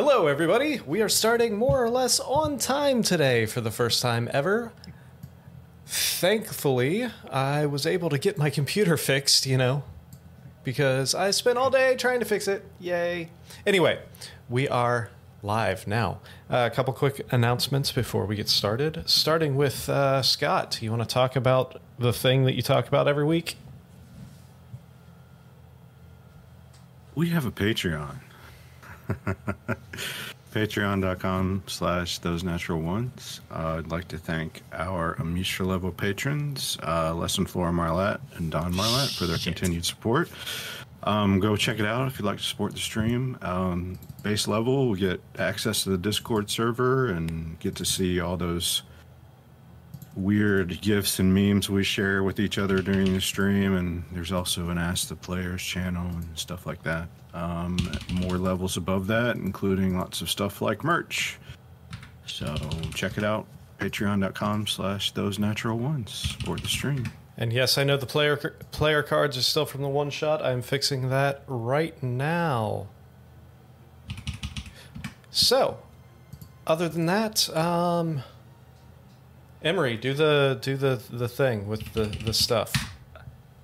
Hello, everybody. We are starting more or less on time today for the first time ever. Thankfully, I was able to get my computer fixed, you know, because I spent all day trying to fix it. Yay. Anyway, we are live now. Uh, a couple quick announcements before we get started. Starting with uh, Scott. You want to talk about the thing that you talk about every week? We have a Patreon. Patreon.com slash those natural ones. Uh, I'd like to thank our Amisha level patrons, uh, Lesson Flora Marlette and Don Marlette, for their Shit. continued support. Um, go check it out if you'd like to support the stream. Um, base level, we get access to the Discord server and get to see all those weird gifs and memes we share with each other during the stream. And there's also an Ask the Players channel and stuff like that. Um, more levels above that, including lots of stuff like merch. So check it out. Patreon.com slash those natural ones. Support the stream. And yes, I know the player player cards are still from the one shot. I'm fixing that right now. So, other than that, um, Emery, do the do the the thing with the the stuff.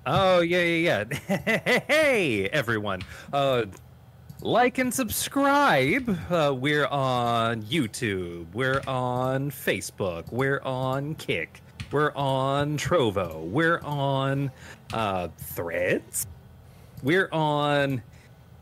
Oh yeah, yeah, yeah. hey, everyone. Uh, like and subscribe. Uh, we're on YouTube. We're on Facebook. We're on Kick. We're on Trovo. We're on uh, Threads. We're on.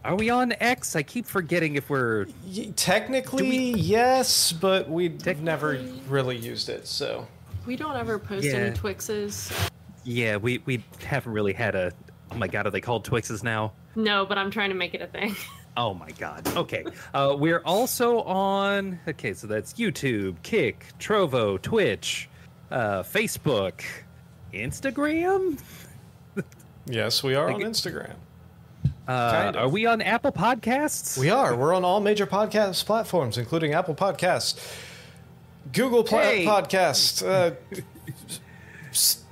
Are we on X? I keep forgetting if we're. Y- technically, yes, but we've never really used it. So, We don't ever post Yeah. any Twixes. Yeah, we we haven't really had a. Oh my god, are they called Twixes now? No, but I'm trying to make it a thing. Oh my god. Okay. Uh, we're also on. Okay, so that's YouTube, Kick, Trovo, Twitch, uh, Facebook, Instagram. yes, we are on Instagram. Uh, Kind of. Are we on Apple Podcasts? We are. We're on all major podcast platforms, including Apple Podcasts, Google Pla- Hey. Podcasts, uh,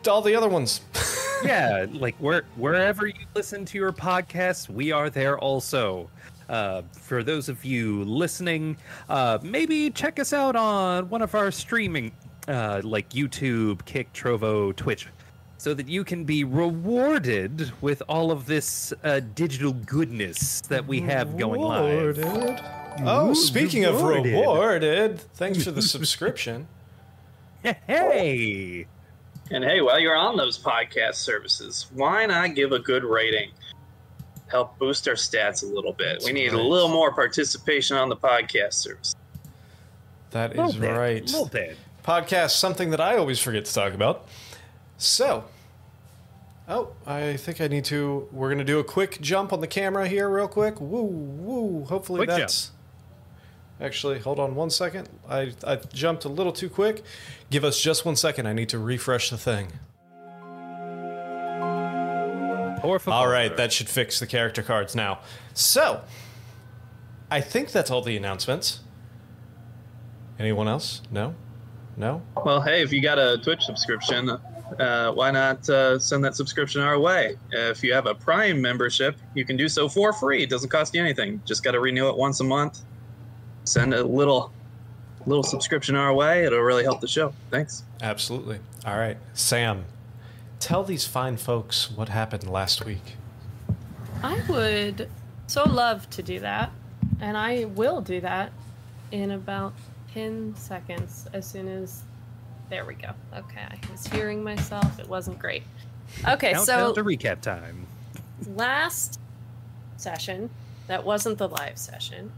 all the other ones. yeah, like where wherever you listen to your podcasts, we are there also. Uh, for those of you listening, uh, maybe check us out on one of our streaming, uh, like YouTube, Kick, Trovo, Twitch, so that you can be rewarded with all of this uh, digital goodness that we have going live. Rewarded. Oh, speaking of rewarded. rewarded, thanks for the subscription. Hey, And hey, while you're on those podcast services, why not give a good rating? Help boost our stats a little bit. we need a little more participation on the podcast service. That little is bit, right. little bit. Podcast, something that I always forget to talk about. So, oh, I think I need to. We're going to do a quick jump on the camera here, real quick. Woo, woo. Hopefully Quick that's. Actually, hold on one second. I, I jumped a little too quick. Give us just one second. I need to refresh the thing. All right, that should fix the character cards now. So, I think that's all the announcements. Anyone else? No? No? Well, hey, if you got a Twitch subscription, uh, why not uh, send that subscription our way? If you have a Prime membership, you can do so for free. It doesn't cost you anything. Just got to renew it once a month. Send a little, little subscription our way. It'll really help the show. Thanks. Absolutely. All right. Sam, tell these fine folks what happened last week. I would so love to do that, and I will do that in about 10 seconds as soon as. There we go. Okay, I was hearing myself. It wasn't great. Okay, Countdown so to recap time. last session, that wasn't the live session,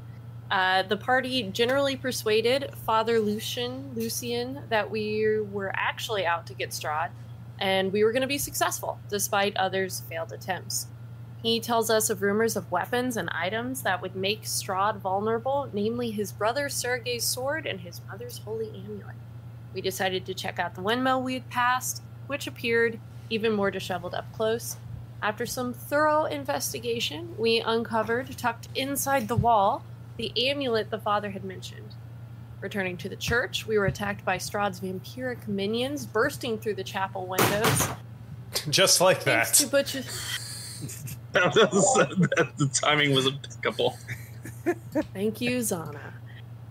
uh, the party generally persuaded Father Lucian, Lucian that we were actually out to get Strahd, and we were going to be successful despite others' failed attempts. He tells us of rumors of weapons and items that would make Strahd vulnerable, namely his brother Sergei's sword and his mother's holy amulet. We decided to check out the windmill we had passed, which appeared even more disheveled up close. After some thorough investigation, we uncovered, tucked inside the wall, the amulet the father had mentioned. Returning to the church, we were attacked by Strahd's vampiric minions bursting through the chapel windows. Just like Thanks that. to Butch- the timing was impeccable. Thank you, Zana.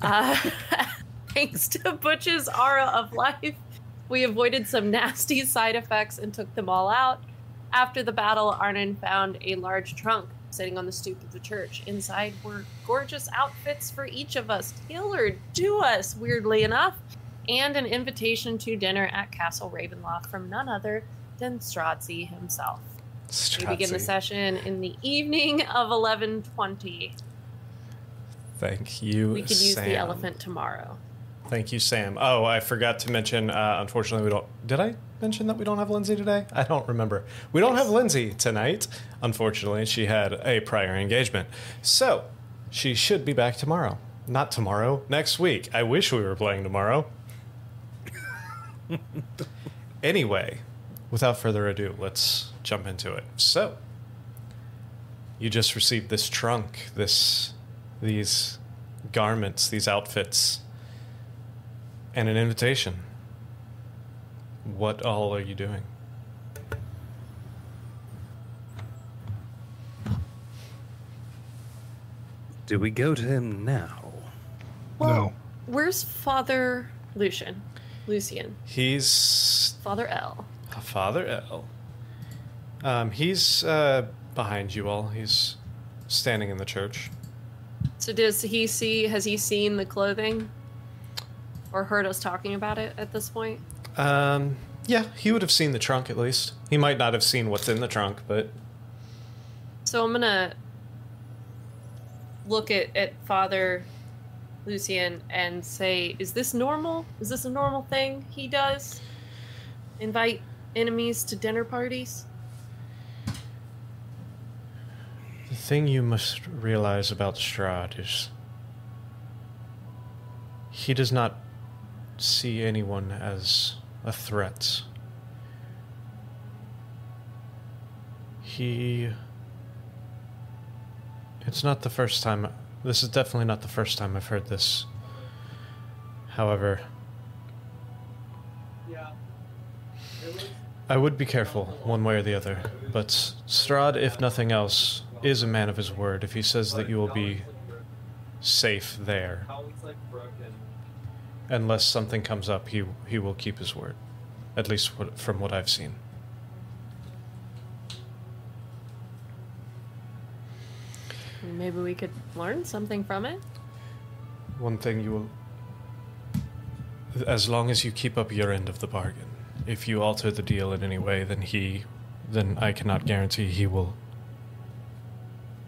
Uh, thanks to Butch's aura of life, we avoided some nasty side effects and took them all out. After the battle, Arnon found a large trunk sitting on the stoop of the church. Inside were gorgeous outfits for each of us, tailored to us, weirdly enough, and an invitation to dinner at Castle Ravenloft from none other than Stradzzy himself. We begin the session in the evening of 11:20. Thank you. We could use Sam. the elephant tomorrow. Thank you, Sam. Oh, I forgot to mention. Uh, unfortunately, we don't. Did I mention that we don't have Lindsay today? I don't remember. We don't have Lindsay tonight. Unfortunately, she had a prior engagement, so she should be back tomorrow. Not tomorrow. Next week. I wish we were playing tomorrow. anyway, without further ado, let's jump into it. So, you just received this trunk, this, these garments, these outfits and an invitation. What all are you doing? Do we go to him now? no. Where's Father Lucian? Lucian. He's Father L. Father L. Um, he's uh, behind you all. He's standing in the church. So does he see has he seen the clothing? Or heard us talking about it at this point? Um, yeah, he would have seen the trunk at least. He might not have seen what's in the trunk, but So I'm gonna look at, at Father Lucian and say, is this normal? Is this a normal thing he does? Invite enemies to dinner parties? the thing you must realize about Strahd is he does not see anyone as a threat. He. It's not the first time. This is definitely not the first time I've heard this. However, I would be careful, one way or the other. But Strahd, if nothing else, is a man of his word. If he says that you will be safe there, unless something comes up, he he will keep his word. At least what, from what I've seen. Maybe we could learn something from it. One thing you will. As long as you keep up your end of the bargain. If you alter the deal in any way, then he. Then I cannot guarantee he will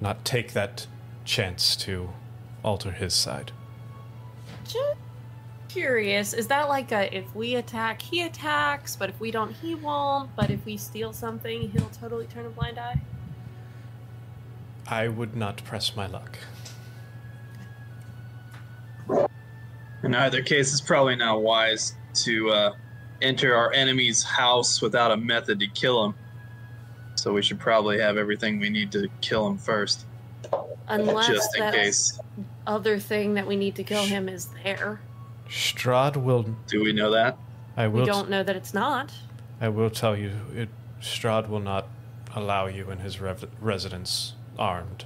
not take that chance to alter his side. Just curious, is that like a if we attack, he attacks, but if we don't, he won't, but if we steal something, he'll totally turn a blind eye? I would not press my luck. In either case, it's probably not wise to uh, enter our enemy's house without a method to kill him. So we should probably have everything we need to kill him first, Unless just in that case. other thing that we need to kill him is there. Strahd will. Do we know that? I will. We don't know that it's not. I will tell you. It, Strahd will not allow you in his rev- residence armed.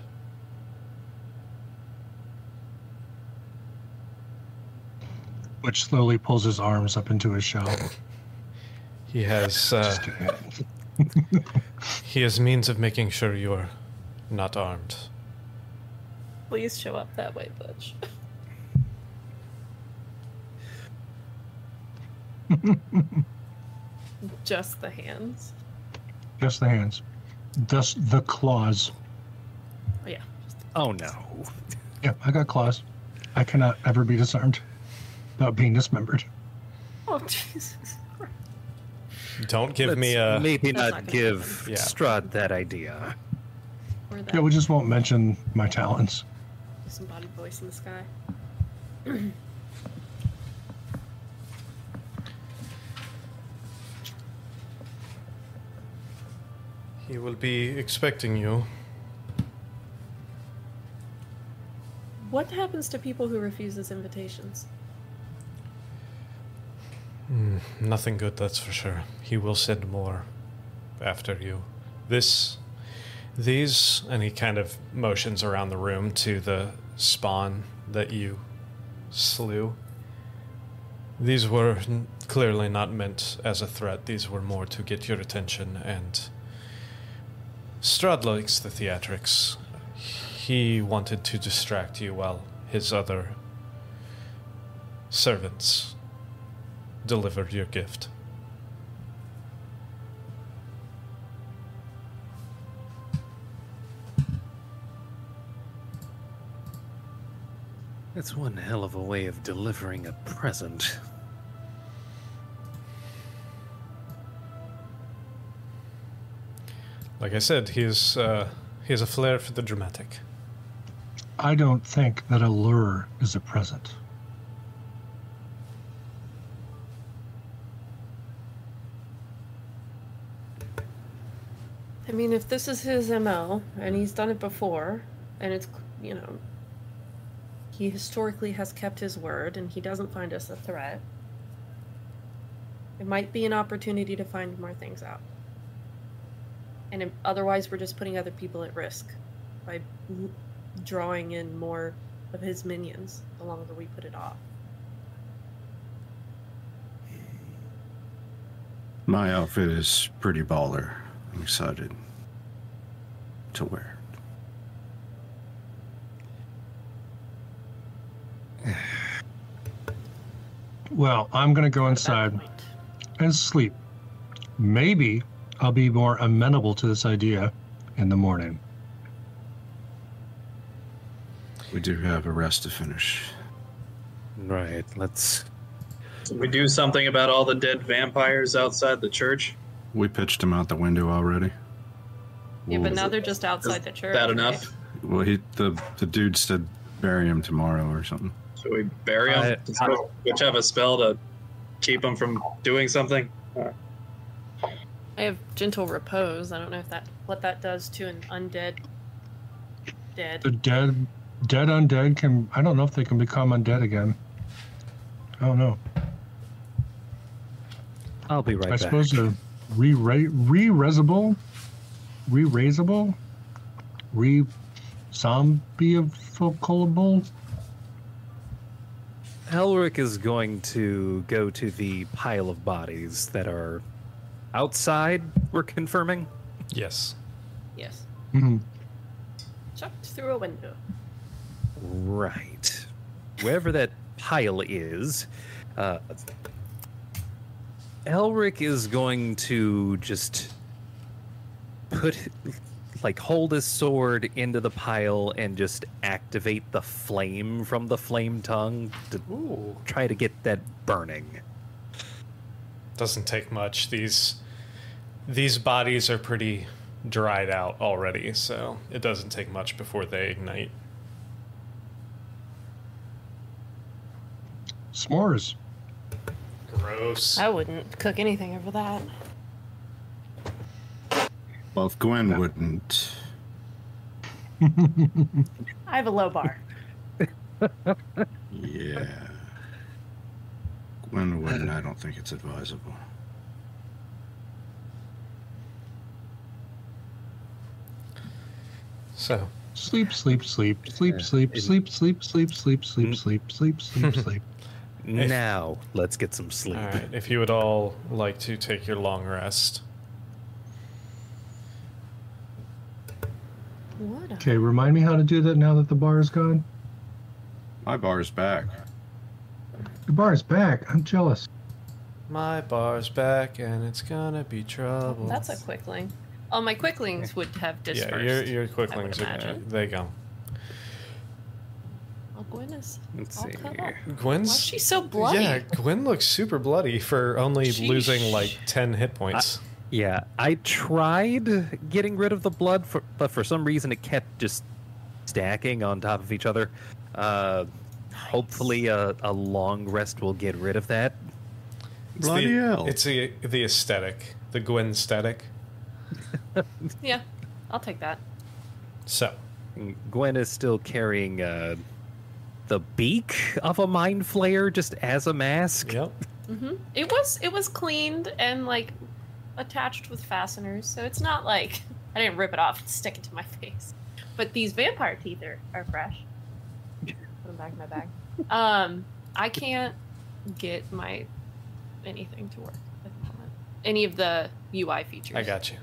Which slowly pulls his arms up into his shell. He has. Uh, Just kidding. he has means of making sure you're not armed. Please show up that way, Butch. Just the hands. Just the hands. Just the claws. Oh, yeah. Oh no. Yeah, I got claws. I cannot ever be disarmed without being dismembered. Oh, Jesus. Don't give me Let's a. maybe not not give Yeah. Strahd that idea. That Yeah, we just won't mention my talents. disembodied voice in the sky. He will be expecting you. What happens to people who refuse his invitations? Hmm, nothing good, that's for sure. He will send more after you. This These, and he kind of motions around the room to the spawn that you slew. These were clearly not meant as a threat. These were more to get your attention. And Strahd likes the theatrics. He wanted to distract you while his other servants delivered your gift. That's one hell of a way of delivering a present. Like I said, he is uh, he has a flair for the dramatic. I don't think that a lure is a present. I mean, if this is his ML and he's done it before, and it's, you know, he historically has kept his word and he doesn't find us a threat, it might be an opportunity to find more things out. And otherwise, we're just putting other people at risk by drawing in more of his minions the longer we put it off. My outfit is pretty baller. I'm excited to wear it. Well, I'm going to go inside and sleep. Maybe I'll be more amenable to this idea in the morning. We do have a rest to finish. Right, let's. Did we do something about all the dead vampires outside the church? We pitched him out the window already. Yeah, but now they're just outside the church. that right? enough? Well, he the the dude said bury him tomorrow or something. Should we bury him? I- Does Which have a spell to keep them from doing something? I have gentle repose. I don't know if that what that does to an undead dead. The dead, dead undead can. I don't know if they can become undead again. I don't know. I'll be right I back. I suppose they're re re-resable, re-raisable, re zombieable. Elric is going to go to the pile of bodies that are outside, we're confirming. Yes. Yes. Mhm. Chucked through a window. Right. Wherever that pile is, uh, Elric is going to just put, like, hold his sword into the pile and just activate the flame from the flame tongue to Ooh. try to get that burning. Doesn't take much. These these bodies are pretty dried out already, so it doesn't take much before they ignite. S'mores. Gross. I wouldn't cook anything over that. Well, if Gwen wouldn't, I have a low bar. yeah. Gwen wouldn't. I don't think it's advisable. So Sleep, sleep, sleep, sleep, Yeah. sleep, sleep, sleep, sleep, sleep, sleep, Mm. sleep, sleep, sleep, sleep. Now, let's get some sleep. all right, if you would all like to take your long rest. What? Okay, remind me how to do that now that the bar is gone. My bar's back. The bar is back. I'm jealous. My bar's back and it's gonna be trouble. That's a quickling. Oh, my quicklings would have dispersed. yeah. Your your quicklings are imagine. they go. Oh, Gwen is. Let's all see cut here. up. Gwen's Why's she so bloody? Yeah, Gwen looks super bloody for only Sheesh. losing like ten hit points. Yeah, I tried getting rid of the blood, for, but for some reason it kept just stacking on top of each other. Uh, hopefully, a, a long rest will get rid of that. It's Bloody the, hell. It's the the aesthetic, the Gwen aesthetic. Yeah, I'll take that. So Gwen is still carrying uh, the beak of a mind flayer just as a mask. yep. hmm It was it was cleaned and like attached with fasteners, so it's not like I didn't rip it off and stick it to my face. But these vampire teeth are, are fresh. Put them back in my bag. Um, I can't get my anything to work at the moment. Any of the UI features. I got you.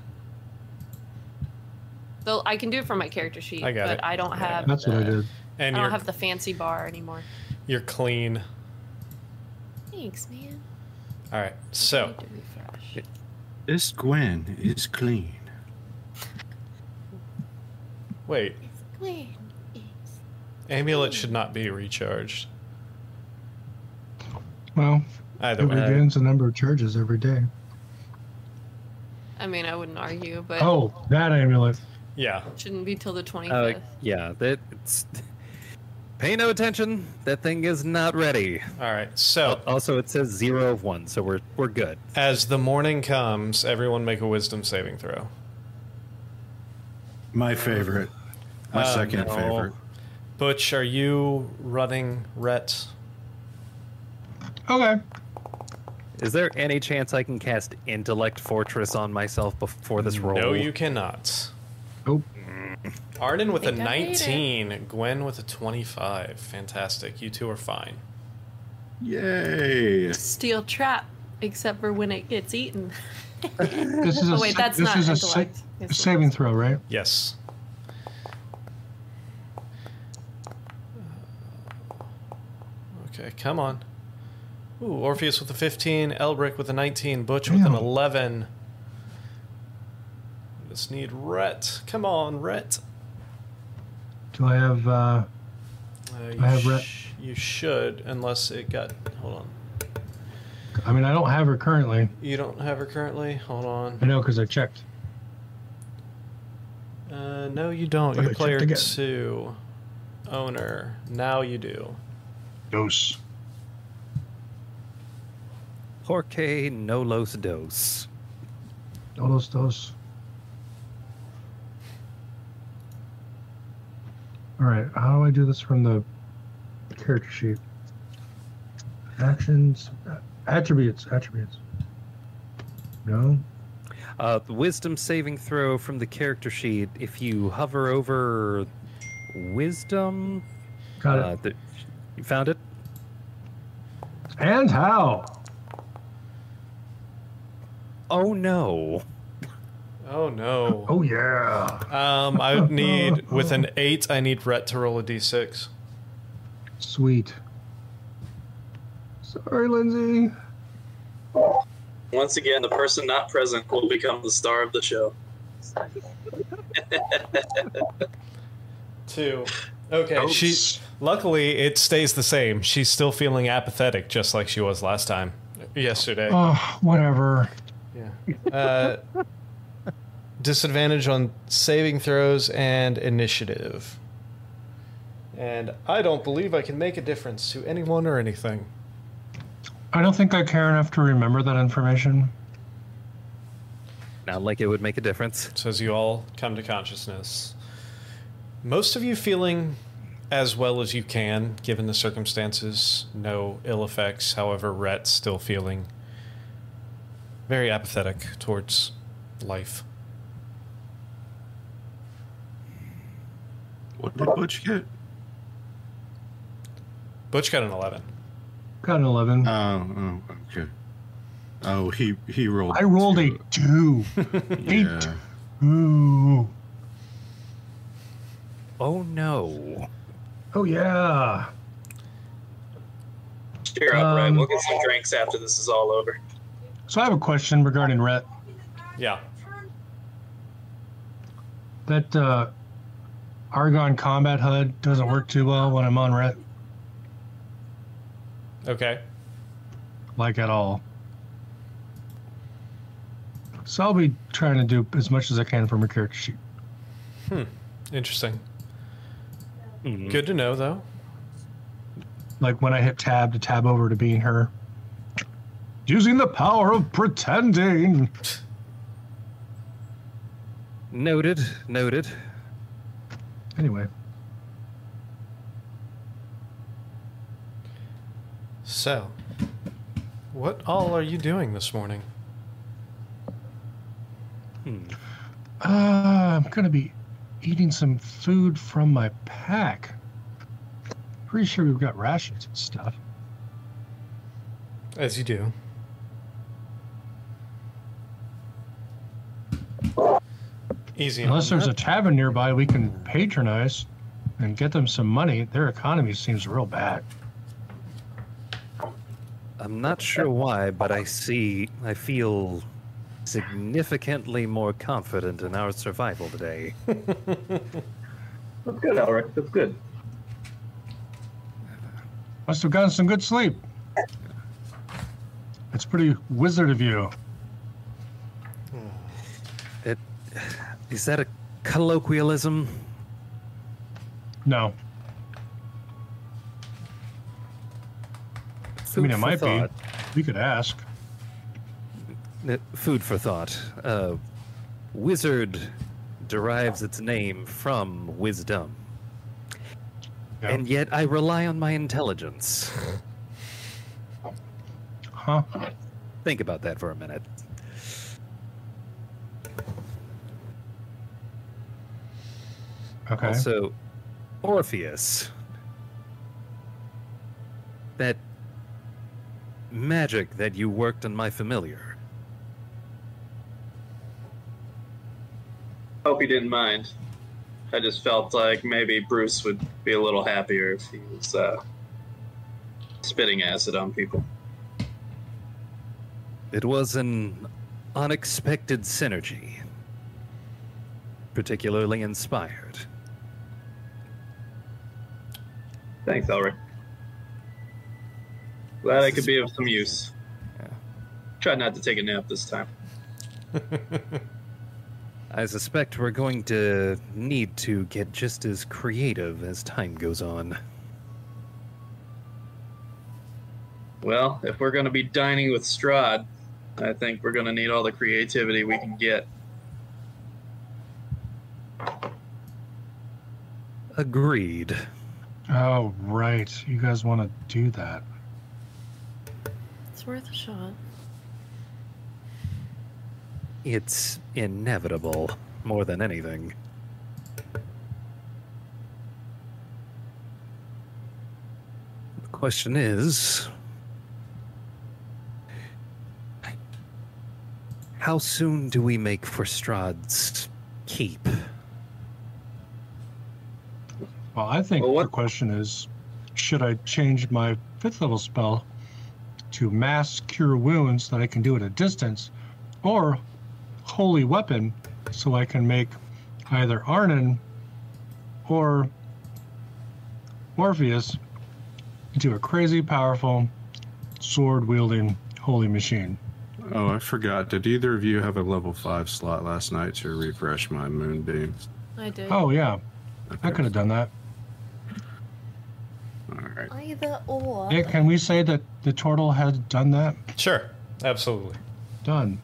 So I can do it from my character sheet, I got but it. I don't Yeah. have. That's what I the- did. And I don't have the fancy bar anymore. you're clean. Thanks, man. All right. I So need to refresh. This Gwen is clean. wait, Wait, amulet should not be recharged. Well, Either it way. regains the number of charges every day. I mean, I wouldn't argue, but Oh, that amulet. Yeah. it shouldn't be till the twenty Uh, yeah, that it's. Pay no attention. That thing is not ready. All right. So Also, it says zero of one, so we're we're good. as the morning comes, everyone make a wisdom saving throw. My favorite. My Oh, second no. favorite. Butch, are you running Rhett? Okay. Is there any chance I can cast Intellect Fortress on myself before this roll? No, you cannot. Nope. Arden with a Think I made it. 19, Gwen with a 25. Fantastic. You two are fine. Yay! Steel trap, except for when it gets eaten. This is a oh wait, that's this not is a sa- intellect. It's saving throw, right? Yes. Okay, come on. Ooh, Orpheus with a 15, Elric with a 19, Butch with an Damn. 11. Just need Rhett. Come on, Rhett. Do I have? uh Uh, I have Rhett. you should, unless it got. Hold on. I mean, I don't have her currently. You don't have her currently? Hold on. I know because I checked. Uh, no, you don't. You're player two. Owner. Now you do. Dose. Porque no los dos. Dose, dose. All right. How do I do this from the character sheet? Actions, uh, attributes, attributes. No. Uh, the wisdom saving throw from the character sheet. If you hover over wisdom, Got uh, it. the, you found it. And how? Oh no! Oh no. Oh yeah. Um, I would need with an eight. I need Rhett to roll a d6. Sweet. Sorry, Lindsay. Once again, the person not present will become the star of the show. Two. Okay. Oops. She. Luckily, it stays the same. She's still feeling apathetic, just like she was last time, yesterday. Oh, whatever. Yeah. Uh, disadvantage on saving throws and initiative. And I don't believe I can make a difference to anyone or anything. I don't think I care enough to remember that information. Not like it would make a difference. So as you all come to consciousness, most of you feeling as well as you can, given the circumstances, no ill effects. However, Rhett's still feeling very apathetic towards life. What did Butch get? Butch got an 11. Got an 11. Oh, oh, okay. Oh, he he rolled. I rolled a two. two. Yeah. Ooh. Oh no! Oh yeah. Cheer up, Rhett. Um, We'll get some drinks after this is all over. So I have a question regarding Rhett. Yeah. That uh, Argon combat HUD doesn't work too well when I'm on Rhett, Okay. like at all. So I'll be trying to do as much as I can from a character sheet. Hmm. Interesting. Mhm. Good to know, though. Like when I hit tab to tab over to being her. Using the power of pretending. Noted. Noted. Anyway, So, what all are you doing this morning? Hmm. Uh, I'm gonna be eating some food from my pack. Pretty sure we've got rations and stuff. As you do. Easy. Unless on there's a tavern nearby we can patronize and get them some money. Their economy seems real bad. I'm not sure why, but I see, I feel significantly more confident in our survival today. That's good, Alric. That's good. Must have gotten some good sleep. It's pretty wizard of you. It, is that a colloquialism? No, I mean it might thought. be. We could ask. Food for thought. Uh, wizard derives its name from wisdom. Yeah. And yet I rely on my intelligence. Huh? Think about that for a minute. Okay. Also, Orpheus. That magic that you worked on my familiar. Hope you didn't mind. I just felt like maybe Bruce would be a little happier if he was uh, spitting acid on people. It was an unexpected synergy, particularly inspired. Thanks, Elric. Glad I could be of some use. Yeah. Tried not to take a nap this time. I suspect we're going to need to get just as creative as time goes on. Well, if we're going to be dining with Strahd, I think we're going to need all the creativity we can get. Agreed. Oh, right. You guys want to do that. It's worth a shot. It's inevitable, more than anything. The question is how soon do we make for Strahd's keep? Well, I think Well, what- the question is should I change my fifth level spell to mass cure wounds that I can do at a distance, or holy weapon so I can make either Arnon or Orpheus into a crazy powerful sword wielding holy machine? Oh, I forgot. Did either of you have a level five slot last night to refresh my moonbeam? I did. Oh, yeah. I could have done that. All right. Either or. Yeah, can we say that the turtle has done that? Sure. Absolutely. Done.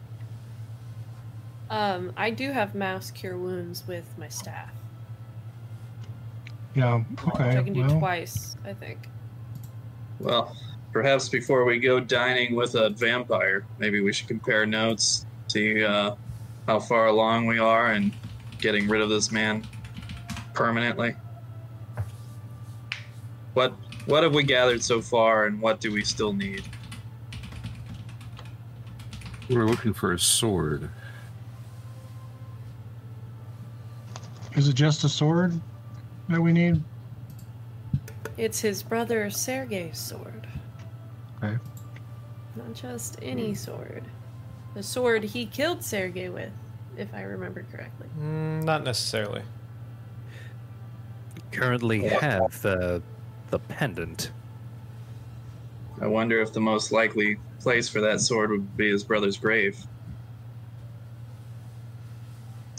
Um, I do have mass cure wounds with my staff. Yeah. Which Okay. I can do well, twice, I think. Well, perhaps before we go dining with a vampire, maybe we should compare notes, see uh, how far along we are in getting rid of this man permanently. What what have we gathered so far, and what do we still need? We're looking for a sword. Is it just a sword that we need? It's his brother Sergei's sword. Okay. Not just any sword. The sword he killed Sergei with, if I remember correctly. Mm, not necessarily. Currently have the the pendant. I wonder if the most likely place for that sword would be his brother's grave.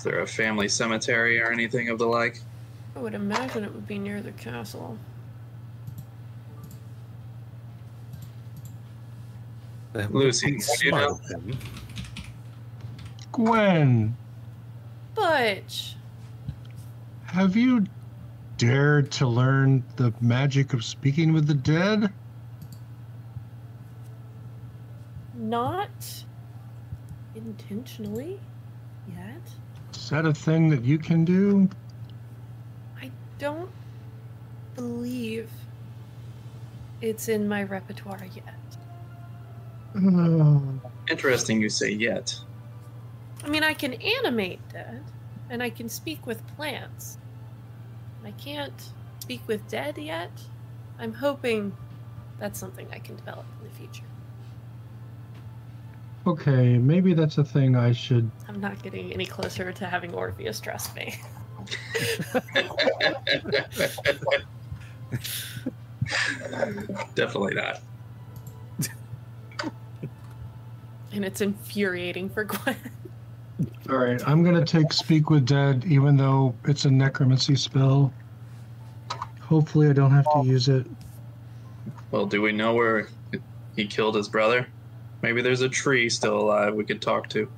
Is there a family cemetery or anything of the like? I would imagine it would be near the castle. Lucy, you know? Gwen, Butch! have you dared to learn the magic of speaking with the dead? Not intentionally yet. Is that a thing that you can do? I don't believe it's in my repertoire yet. Oh. Interesting you say yet. I mean, I can animate dead, and I can speak with plants. I can't speak with dead yet. I'm hoping that's something I can develop in the future. Okay, maybe that's a thing I should. I'm not getting any closer to having Orpheus trust me. Definitely not. And it's infuriating for Gwen. All right, I'm gonna take Speak with Dead, even though it's a necromancy spell. Hopefully, I don't have to use it. Well, do we know where he killed his brother? Maybe there's a tree still alive we could talk to.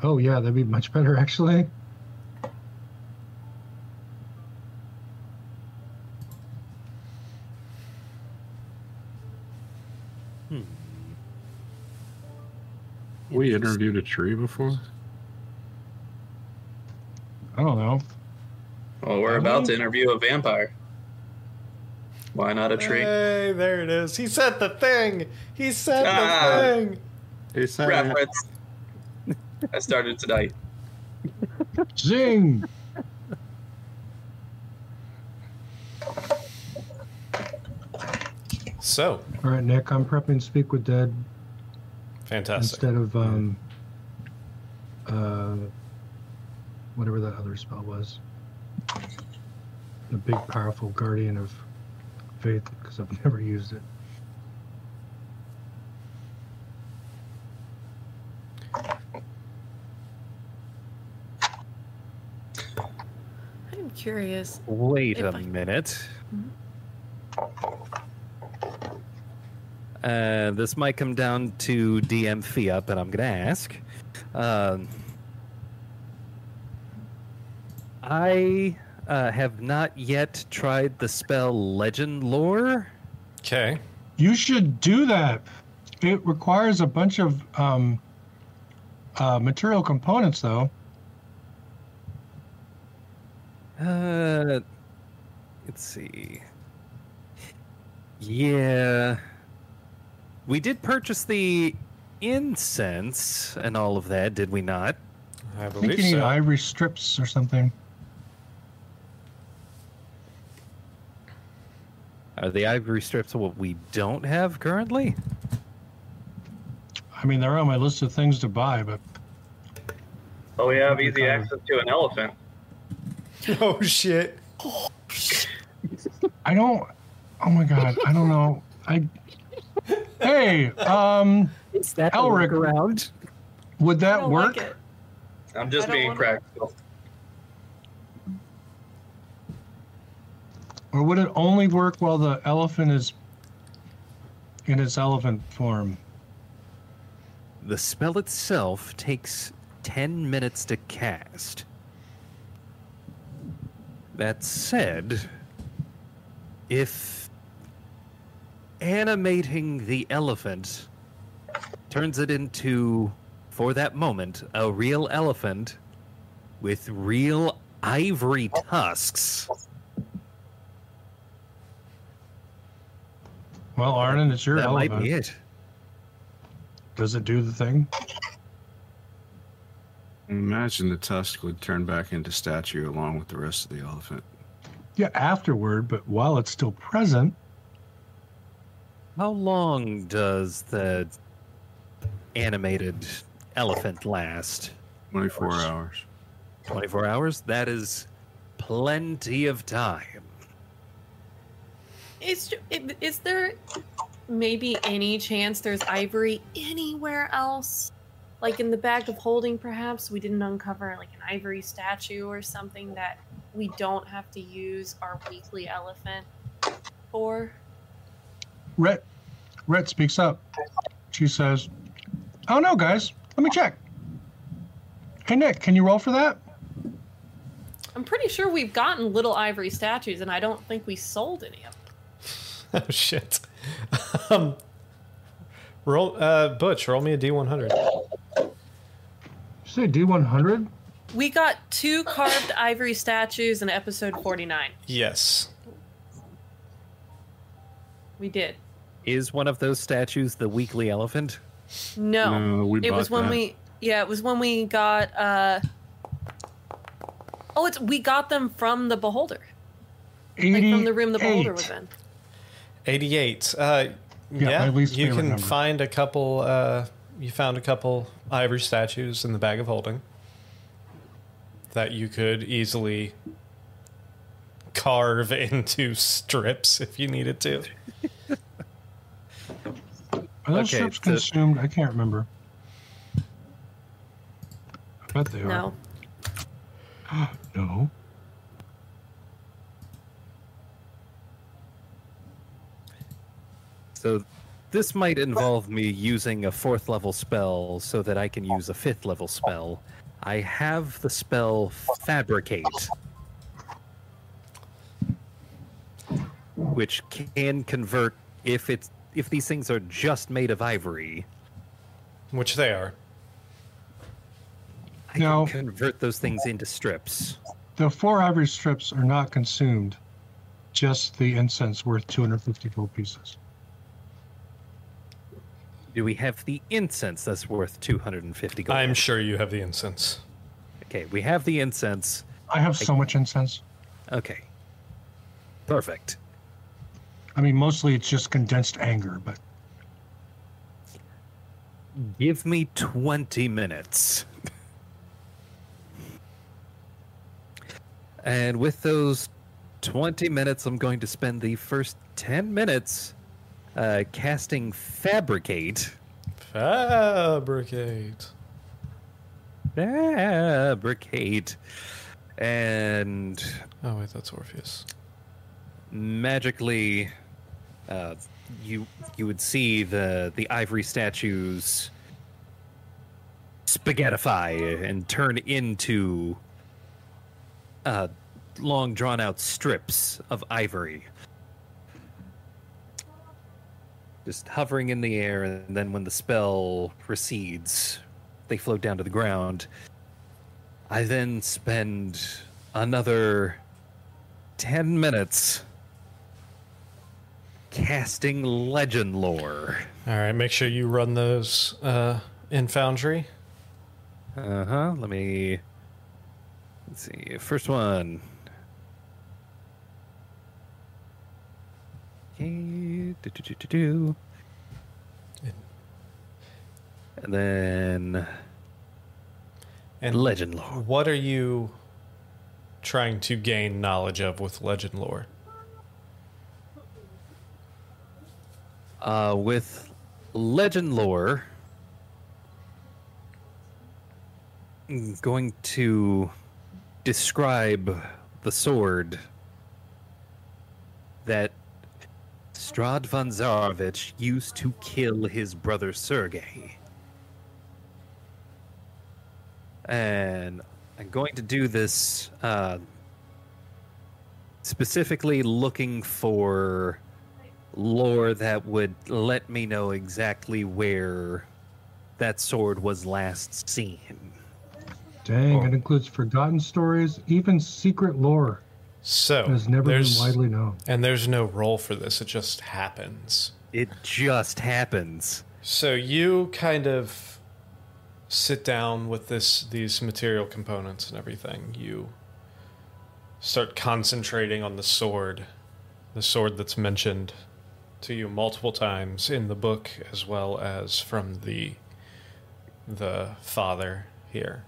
Oh yeah, that'd be much better actually. Hmm. We interviewed a tree before. I don't know. Well, we're about to interview a vampire. Why not a tree? Hey, there it is. He said the thing. He said Ah. the thing. He said Reference. I started tonight. Zing! So All right, Nick, I'm prepping Speak with Dead fantastic. instead of um, uh, whatever that other spell was. The big, powerful guardian of faith, because I've never used it. I'm curious. Wait If a I- minute. Uh, this might come down to DM Fiat, but I'm going to ask. Um, I uh, have not yet tried the spell Legend Lore. Okay. You should do that. It requires a bunch of um, uh, material components, though. Uh, let's see. Yeah. We did purchase the incense and all of that, did we not? I believe I think believe you need so. ivory strips or something. Are the ivory strips what we don't have currently? I mean, they're on my list of things to buy, but Oh, we have easy access to an elephant. oh shit. I don't. Oh my god, I don't know. I. Hey, um, Is that the Elric. around? would that work? like. I'm just I don't being wanna- practical. Or would it only work while the elephant is in its elephant form? The spell itself takes 10 minutes to cast. That said, if animating the elephant turns it into, for that moment, a real elephant with real ivory tusks, Well, Arnon, it's your that elephant. might be it. Does it do the thing? Imagine the tusk would turn back into statue along with the rest of the elephant. Yeah, afterward, but while it's still present, How long does the animated elephant last? 24 hours. 24 hours? That is plenty of time. Is is there maybe any chance there's ivory anywhere else? Like in the bag of holding, perhaps we didn't uncover like an ivory statue or something that we don't have to use our weekly elephant for. Rhett, Rhett speaks up. She says, oh, "I don't know, guys. Let me check." Hey, Nick, can you roll for that? I'm pretty sure we've gotten little ivory statues, and I don't think we sold any of them. Oh shit. Um, roll, uh, Butch, roll me a D100. say D100? We got two carved ivory statues in episode 49. Yes. We did. Is one of those statues the weekly elephant? No. No, we it was when that. we yeah, it was when we got uh Oh, it's we got them from the beholder. Like from the room the beholder was 88. in. 88. Uh, Yeah, yeah, my least you can number. find a couple. Uh, you found a couple ivory statues in the bag of holding that you could easily carve into strips if you needed to. Are those Okay, strips so- consumed? I can't remember. I bet they No. are. No. So this might involve me using a fourth level spell so that I can use a fifth level spell. I have the spell Fabricate, which can convert if it's if these things are just made of ivory. Which they are. I Now- can convert those things into strips. The four ivory strips are not consumed, just the incense worth 250 gold pieces. Do we have the incense that's worth 250 gold? I'm sure you have the incense. Okay, we have the incense. I have so much incense. Okay. Perfect. I mean, mostly it's just condensed anger, but Give me 20 minutes. and with those 20 minutes, I'm going to spend the first 10 minutes uh, casting Fabricate. Fabricate. Fabricate. And Oh wait, that's Orpheus. magically uh, you you would see the the ivory statues spaghettify and turn into uh, long drawn out strips of ivory just hovering in the air and then when the spell recedes they float down to the ground i then spend another 10 minutes casting legend lore. All right, make sure you run those uh, in Foundry. Uh huh. Let me. Let's see. First one. Do, do, do, do, do. And then And legend lore. What are you trying to gain knowledge of with legend lore? Uh, with legend lore, I'm going to describe the sword that Strahd von Zarovich used to kill his brother Sergei. And I'm going to do this uh, specifically looking for lore that would let me know exactly where that sword was last seen. dang, Oh. it includes forgotten stories, even secret lore So that has never been there's widely known. and there's no role for this; it just happens. It just happens. So you kind of sit down with this these material components and everything. You start concentrating on the sword, the sword that's mentioned to you multiple times in the book as well as from the the father here.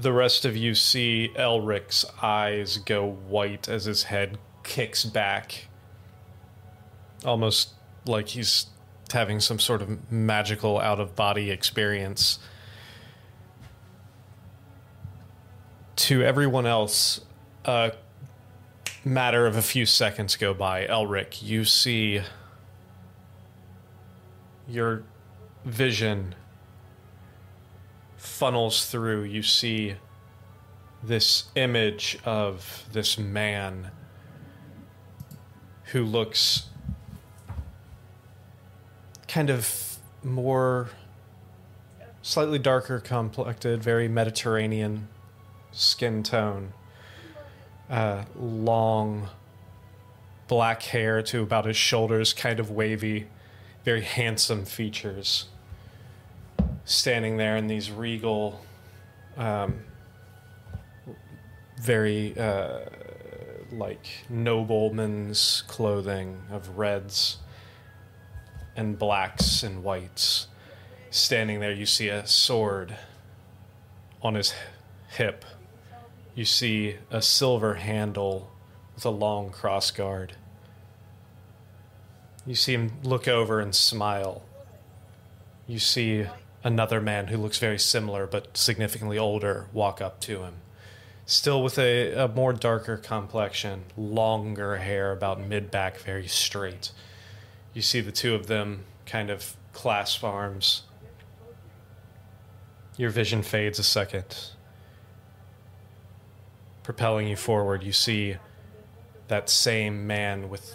The rest of you see Elric's eyes go white as his head kicks back almost like he's having some sort of magical out of body experience. To everyone else, a matter of a few seconds go by. Elric, you see your vision funnels through. You see this image of this man who looks kind of more slightly darker complected, very Mediterranean skin tone. Uh, long black hair to about his shoulders, kind of wavy, very handsome features. Standing there in these regal, um, very uh, like nobleman's clothing of reds and blacks and whites. Standing there, you see a sword on his hip. You see a silver handle with a long cross guard. You see him look over and smile. You see another man who looks very similar but significantly older walk up to him. Still with a, a more darker complexion, longer hair about mid back, very straight. You see the two of them kind of clasp arms. Your vision fades a second. Propelling you forward, you see that same man with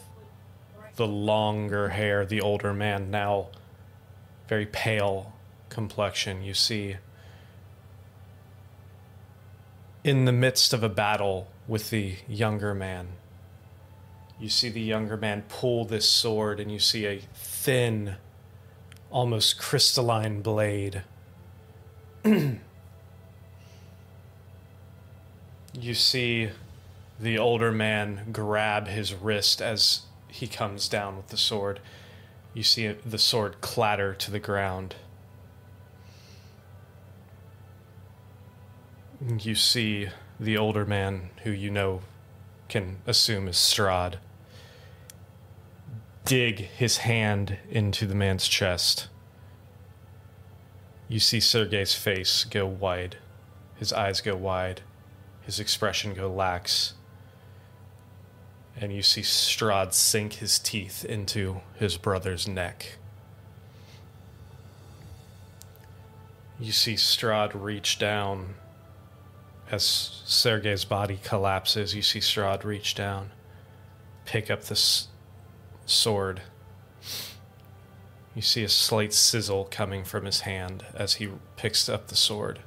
the longer hair, the older man, now very pale complexion. You see in the midst of a battle with the younger man. You see the younger man pull this sword, and you see a thin, almost crystalline blade. you see the older man grab his wrist as he comes down with the sword. You see the sword clatter to the ground. You see the older man, who you know can assume is Strahd, dig his hand into the man's chest. You see Sergei's face go wide, his eyes go wide, his expression go lax and you see Strahd sink his teeth into his brother's neck. You see Strahd reach down as Sergei's body collapses. You see Strahd reach down, pick up the sword. You see a slight sizzle coming from his hand as he picks up the sword.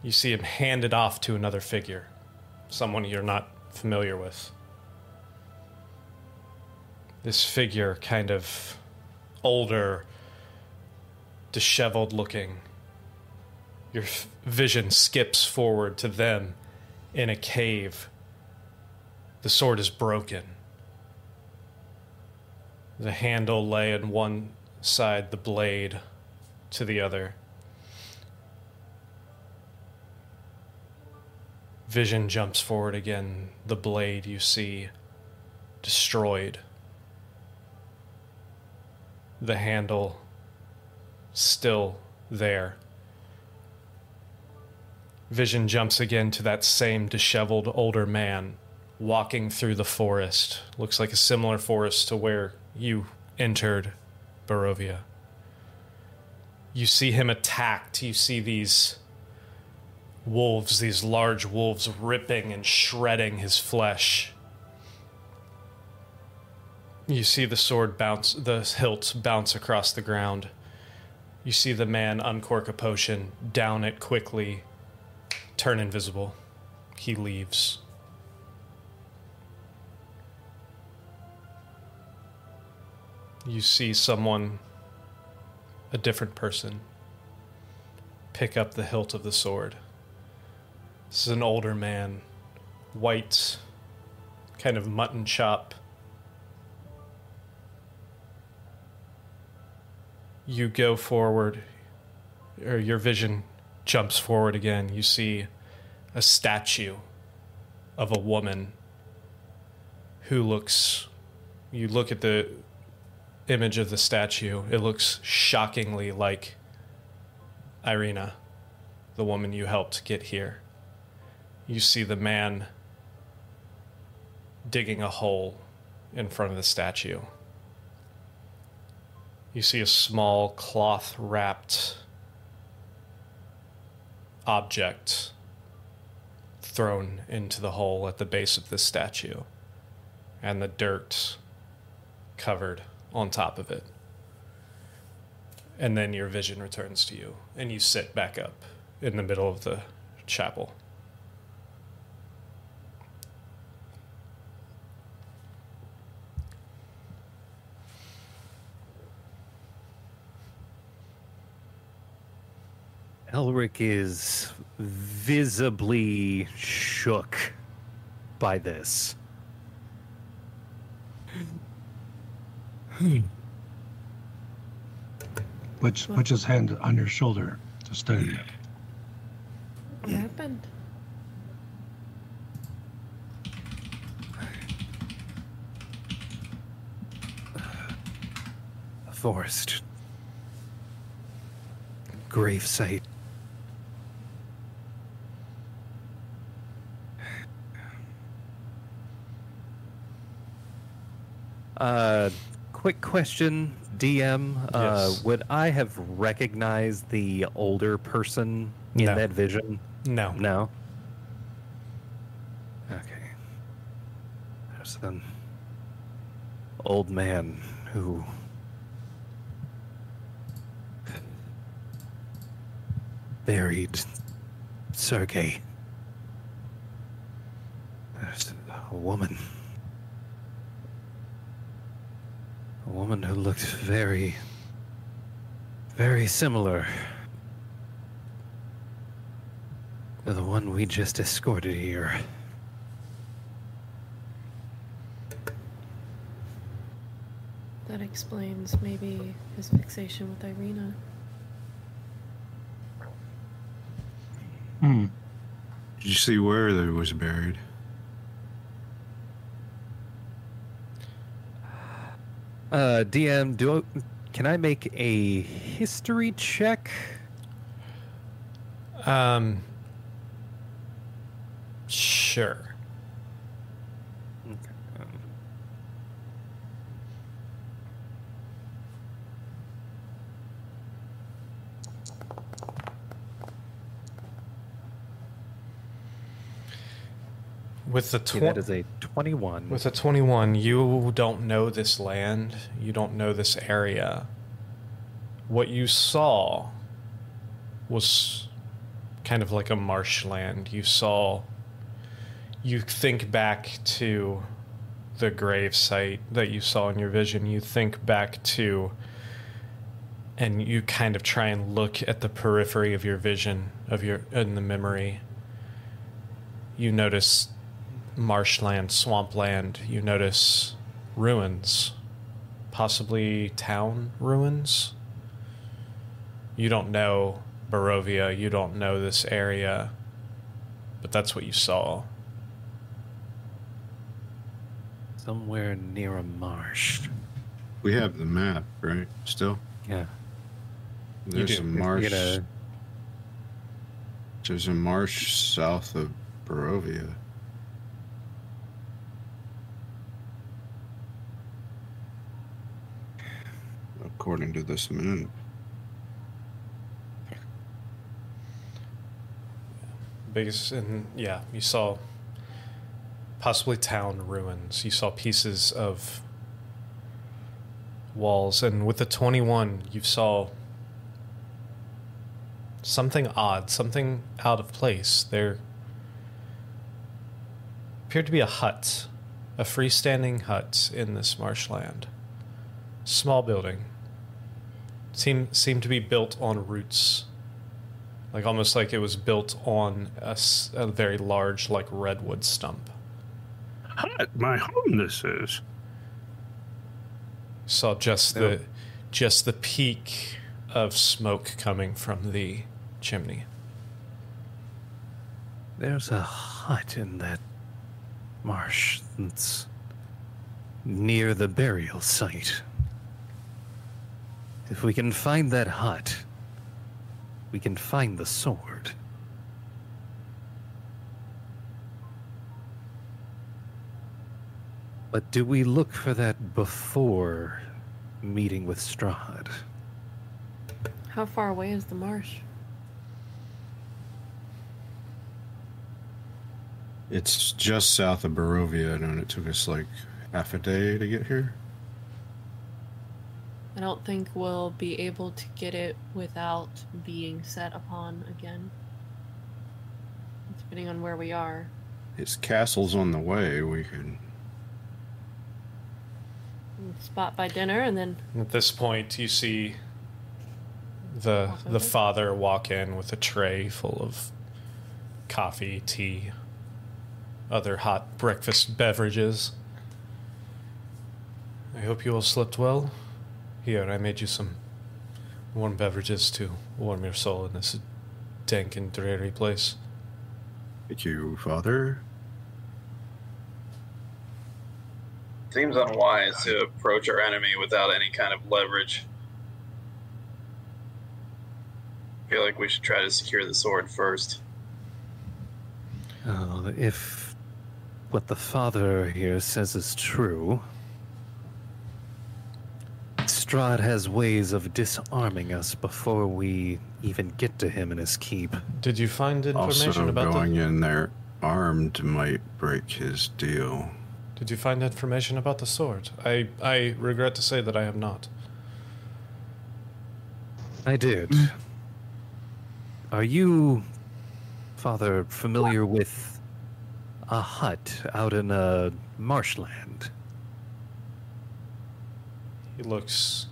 You see him hand it off to another figure someone you're not familiar with. This figure, kind of older, disheveled looking. Your f- vision skips forward to them in a cave. The sword is broken. The handle lay on one side, the blade to the other. Vision jumps forward again. The blade you see destroyed. The handle still there. Vision jumps again to that same disheveled older man walking through the forest. Looks like a similar forest to where you entered Barovia. You see him attacked. You see these wolves, these large wolves, ripping and shredding his flesh. You see the sword bounce, the hilt bounce across the ground. You see the man uncork a potion, down it quickly, turn invisible. He leaves. You see someone, a different person, pick up the hilt of the sword. This is an older man, white, kind of mutton chop. You go forward, or your vision jumps forward again. You see a statue of a woman who looks. You look at the image of the statue, it looks shockingly like Ireena, the woman you helped get here you see the man digging a hole in front of the statue. You see a small cloth wrapped object thrown into the hole at the base of the statue, and the dirt covered on top of it. and then your vision returns to you, and you sit back up in the middle of the chapel. Elric is visibly shook by this. Hmm. Which puts his hand on your shoulder to steady it. What happened? A forest. Grave site. Uh, quick question, DM. Uh, Yes. would I have recognized the older person in No. that vision? No. No. Okay. There's an old man who buried Sergei. There's a woman. A woman who looked very, very similar to the one we just escorted here. That explains maybe his fixation with Ireena. Hmm. Did you see where they was buried? Uh, DM, do I, can I make a history check? Um. Sure. With the tw- that is a twenty-one. With a 21, you don't know this land, you don't know this area. What you saw was kind of like a marshland. You saw, you think back to the grave site that you saw in your vision. You think back to, and you kind of try and look at the periphery of your vision, of your, in the memory. You notice marshland, swampland, you notice ruins, possibly town ruins. You don't know Barovia, you don't know this area, but that's what you saw. Somewhere near a marsh. We have the map, right? Still, Yeah. there's a marsh. gonna- There's a marsh south of Barovia. According to this map. Biggest, and yeah, you saw possibly town ruins. You saw pieces of walls, and with the 21, you saw something odd, something out of place. There appeared to be a hut, a freestanding hut in this marshland. Small building. Seemed seemed to be built on roots like almost like it was built on a very large like redwood stump Hut, my home this is. saw just Yeah. the just the peak of smoke coming from the chimney There's a hut in that marsh that's near the burial site. If we can find that hut, we can find the sword. But do we look for that before meeting with Strahd? How far away is the marsh? It's just south of Barovia, and it took us like half a day to get here. I don't think we'll be able to get it without being set upon again. Depending on where we are. His castle's on the way. We could. Spot by dinner and then At this point, you see the Walk the over. father walk in with a tray full of coffee, tea, other hot breakfast beverages. I hope you all slept well. Here, I made you some warm beverages to warm your soul in this dank and dreary place. Thank you, Father. Seems unwise to approach our enemy without any kind of leverage. I feel like we should try to secure the sword first. Oh, if what the father here says is true, Strahd has ways of disarming us before we even get to him in his keep. Did you find information Also, about going the, in there armed might break his deal. Did you find information about the sword? I I regret to say that I have not. I did. Are you, Father, familiar with a hut out in a marshland? He looks.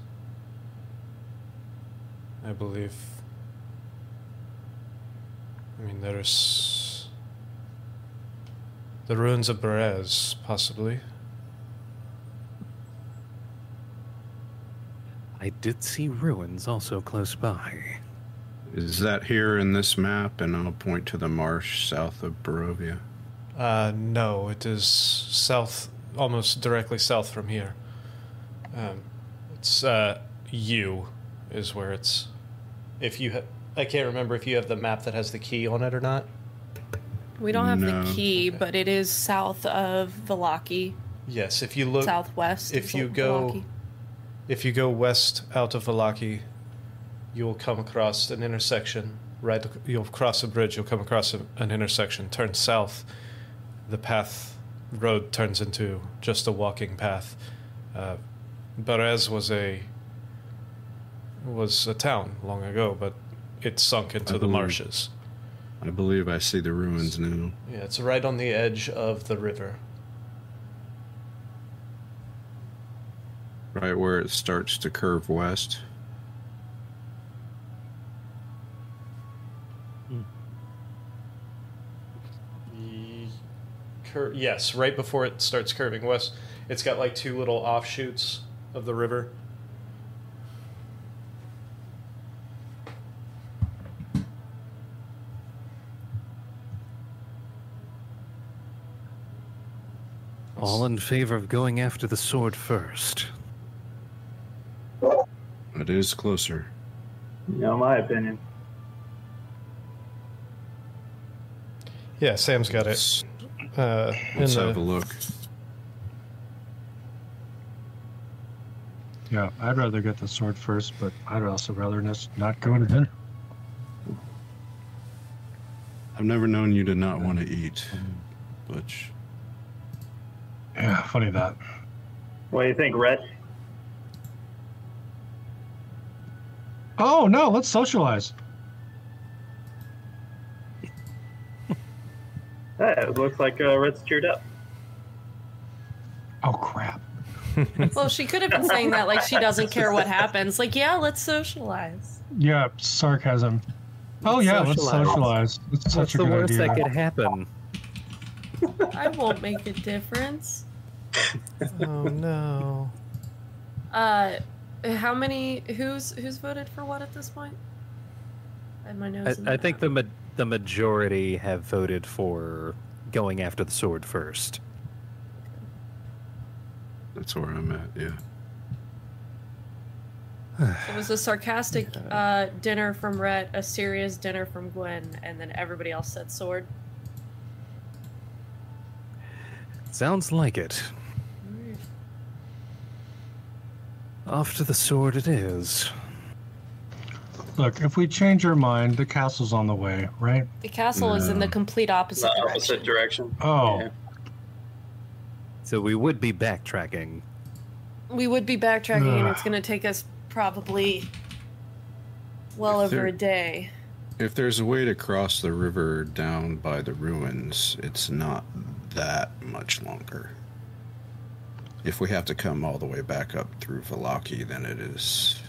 I believe. I mean, there's. The ruins of Berez, possibly. I did see ruins also close by. Is that here in this map? And I'll point to the marsh south of Barovia. Uh, no, it is south, almost directly south from here. Um, it's, uh, U is where it's. If you ha- I can't remember if you have the map that has the key on it or not. we don't have No. the key, Okay. but it is south of Vallaki, Yes, if you look. southwest. if of you go- Vallaki. If you go west out of Vallaki, you will come across an intersection. Right, you'll cross a bridge. You'll come across a, an intersection. Turn south. The path road turns into just a walking path. Uh, Berez was a was a town long ago, but it sunk into I the believe- marshes. I believe I see the ruins now. Yeah, it's right on the edge of the river. Right where it starts to curve west. Yes, right before it starts curving west, it's got like two little offshoots of the river. All in favor of going after the sword first. It is closer. No, my opinion. Yeah, Sam's got it. Uh, Let's have a look. Yeah, I'd rather get the sword first, but I'd also rather not go to dinner. I've never known you to not want to eat, Butch. Yeah, funny that. What do you think, Rhett? Oh no, let's socialize. Hey, it looks like uh, Rhett's cheered up. Oh crap. Well, she could have been saying that like she doesn't care what happens. Like, yeah, let's socialize. Yeah, sarcasm. Oh yeah, let's Socialize. socialize. It's What's such a the worst idea. that could happen? I won't make a difference. oh no. Uh, how many? Who's who's voted for what at this point? I my nose. I, I think the ma- the majority have voted for going after the sword first. That's where I'm at, yeah. It was a sarcastic uh, dinner from Rhett, a serious dinner from Gwen, and then everybody else said sword. Sounds like it. Off to the sword it is. Look, if we change our mind, the castle's on the way, right? The castle is in the complete opposite The direction. opposite direction. Oh, Yeah. So we would be backtracking. We would be backtracking, and it's going to take us probably well If over there- a day. If there's a way to cross the river down by the ruins, it's not that much longer. If we have to come all the way back up through Vallaki, then it is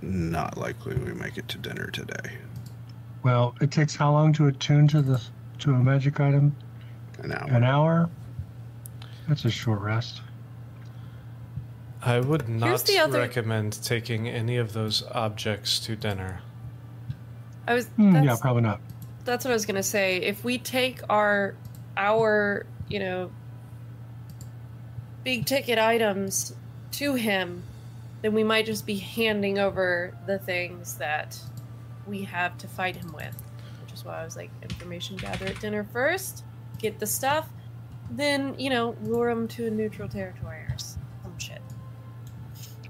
not likely we make it to dinner today. Well, it takes how long to attune to the to a magic item? An hour. An hour. That's a short rest. I would not the other- recommend taking any of those objects to dinner. I was hmm, that's, yeah, probably not. that's what I was gonna say. If we take our our you know big ticket items to him, then we might just be handing over the things that we have to fight him with. Which is why I was like, information gather at dinner first, get the stuff, then you know lure him to a neutral territory or some shit.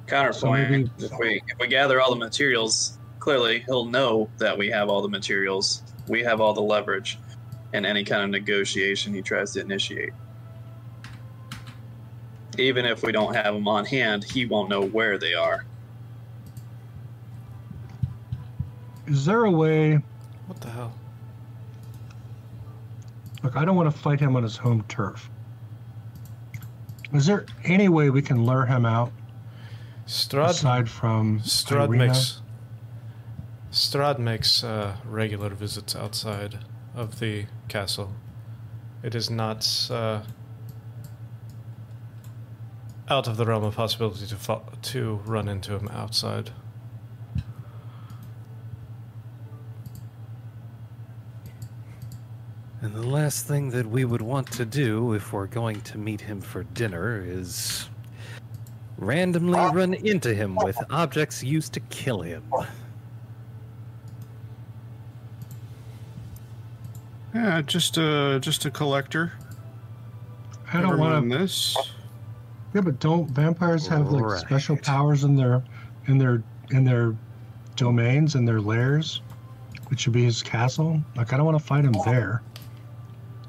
Counterpoint: maybe- if we if we gather all the materials, clearly he'll know that we have all the materials. We have all the leverage in any kind of negotiation he tries to initiate. Even if we don't have them on hand, he won't know where they are. Is there a way? What the hell? Look, I don't want to fight him on his home turf. Is there any way we can lure him out Strahd aside from Strahd Ireena? makes Strahd makes uh, regular visits outside of the castle. It is not uh, out of the realm of possibility to fo- to run into him outside. And the last thing that we would want to do if we're going to meet him for dinner is randomly ah. run into him with objects used to kill him. Yeah, just a just a collector. I don't want mind to. this. Yeah, but don't vampires have like Right. special powers in their in their in their domains and their lairs, which would be his castle? Like I don't want to fight him there.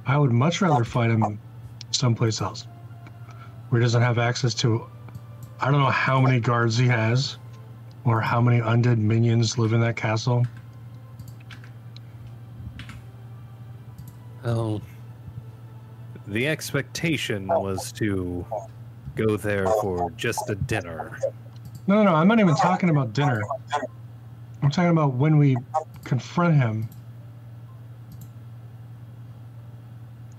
I would much rather fight him someplace else, where he doesn't have access to. I don't know how many guards he has, or how many undead minions live in that castle. Well, the expectation was to go there for just a dinner. No, no, no. I'm not even talking about dinner. I'm talking about when we confront him.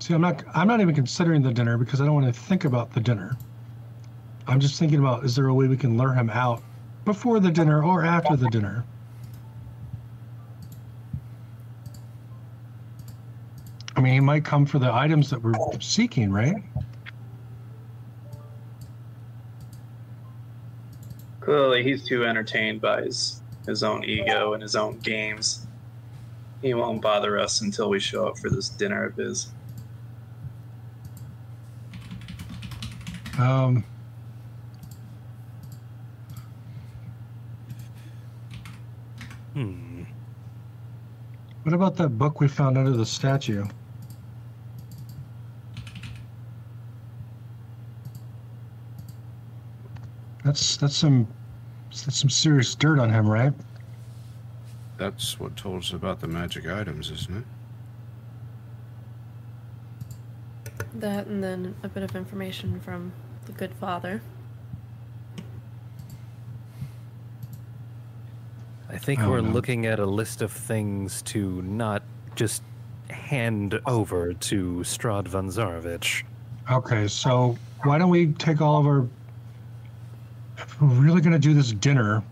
See, I'm not. I'm not even considering the dinner because I don't want to think about the dinner. I'm just thinking about: is there a way we can lure him out before the dinner or after the dinner? I mean, he might come for the items that we're seeking, right? Clearly, he's too entertained by his his own ego and his own games. He won't bother us until we show up for this dinner of his. Um, Hmm. what about that book we found under the statue? That's that's some that's some serious dirt on him, right? That's what told us about the magic items, isn't it? That and then a bit of information from the good father. I think I don't we're know. looking at a list of things to not just hand over to Strahd von Zarovich. Okay, so why don't we take all of our? If we're really gonna do this dinner,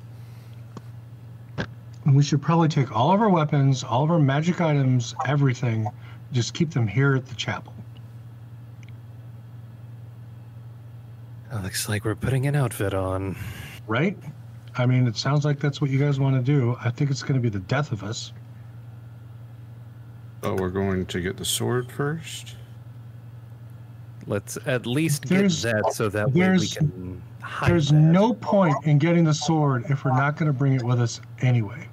we should probably take all of our weapons, all of our magic items, everything, just keep them here at the chapel. Looks like we're putting an outfit on. right? I mean, it sounds like that's what you guys want to do. I think it's going to be the death of us. Oh, we're going to get the sword first. Let's at least There's- get that so that way we can hide There's that. no point in getting the sword if we're not going to bring it with us anyway.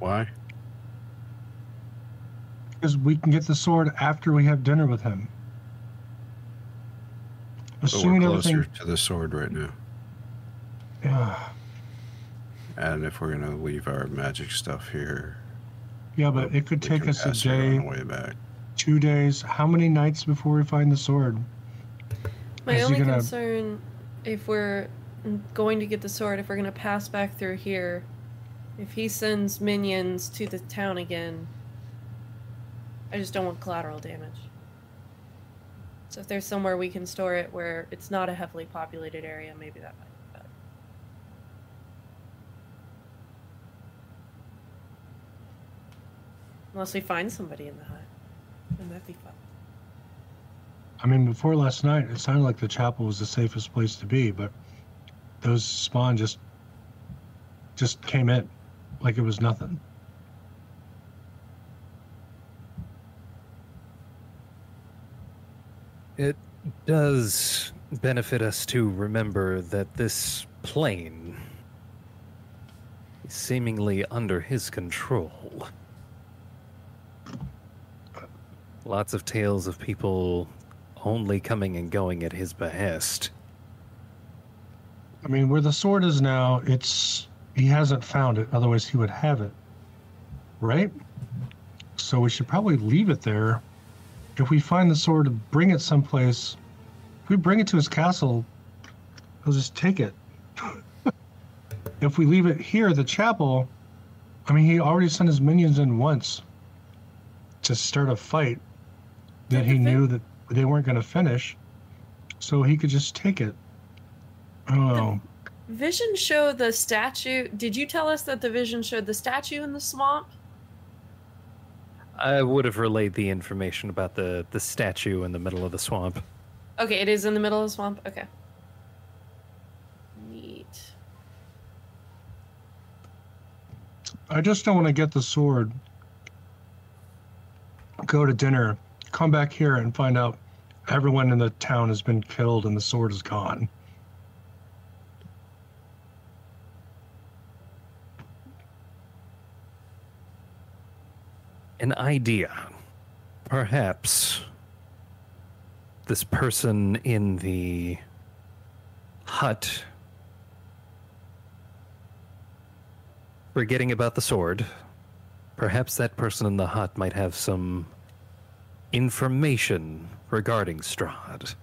Why? Because we can get the sword after we have dinner with him. But we're closer everything. to the sword right now. Yeah. And if we're gonna leave our magic stuff here, Yeah, but it could take us a pass it on day, way back. two days. How many nights before we find the sword? My Is only gonna- concern, if we're going to get the sword, if we're going to pass back through here, if he sends minions to the town again, I just don't want collateral damage. So if there's somewhere we can store it where it's not a heavily populated area, maybe that might be better. Unless we find somebody in the hut, then that'd be fun. I mean, before last night, it sounded like the chapel was the safest place to be, but those spawn just just came in like it was nothing. It does benefit us to remember that this plane is seemingly under his control. Lots of tales of people only coming and going at his behest. I mean, where the sword is now, it's he hasn't found it. Otherwise, he would have it, right? So we should probably leave it there. If we find the sword, bring it someplace. If we bring it to his castle, he'll just take it. if we leave it here, the chapel, I mean, he already sent his minions in once to start a fight that he knew that they weren't going to finish, so he could just take it. I don't know. Vision showed the statue. Did you tell us that the vision showed the statue in the swamp? I would have relayed the information about the, the statue in the middle of the swamp. Okay, it is in the middle of the swamp. Okay. Neat. I just don't want to get the sword, go to dinner, come back here and find out everyone in the town has been killed and the sword is gone. An idea. Perhaps this person in the hut forgetting about the sword. Perhaps that person in the hut might have some information regarding Strahd.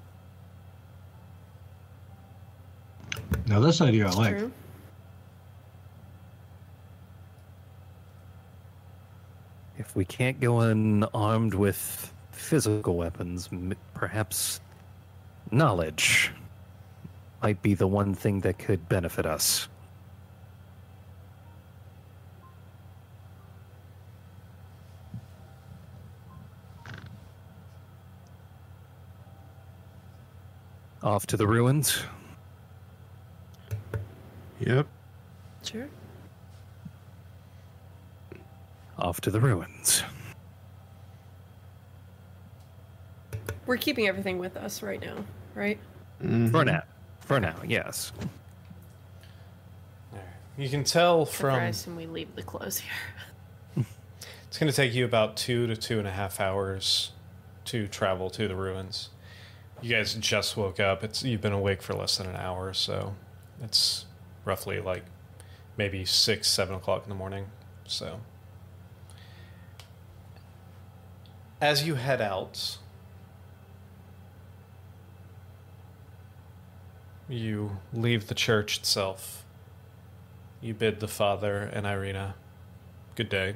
Now, this idea I like. true. If we can't go in armed with physical weapons, perhaps knowledge might be the one thing that could benefit us. Off to the ruins. Yep. Sure. Off to the ruins. We're keeping everything with us right now, right? Mm-hmm. For now. For now, yes. You can tell Except for I from assume we leave the clothes here. it's going to take you about two to two and a half hours to travel to the ruins. You guys just woke up. It's you've been awake for less than an hour, so it's roughly like maybe six, seven o'clock in the morning. So as you head out, you leave the church itself. You bid the father and Ireena good day.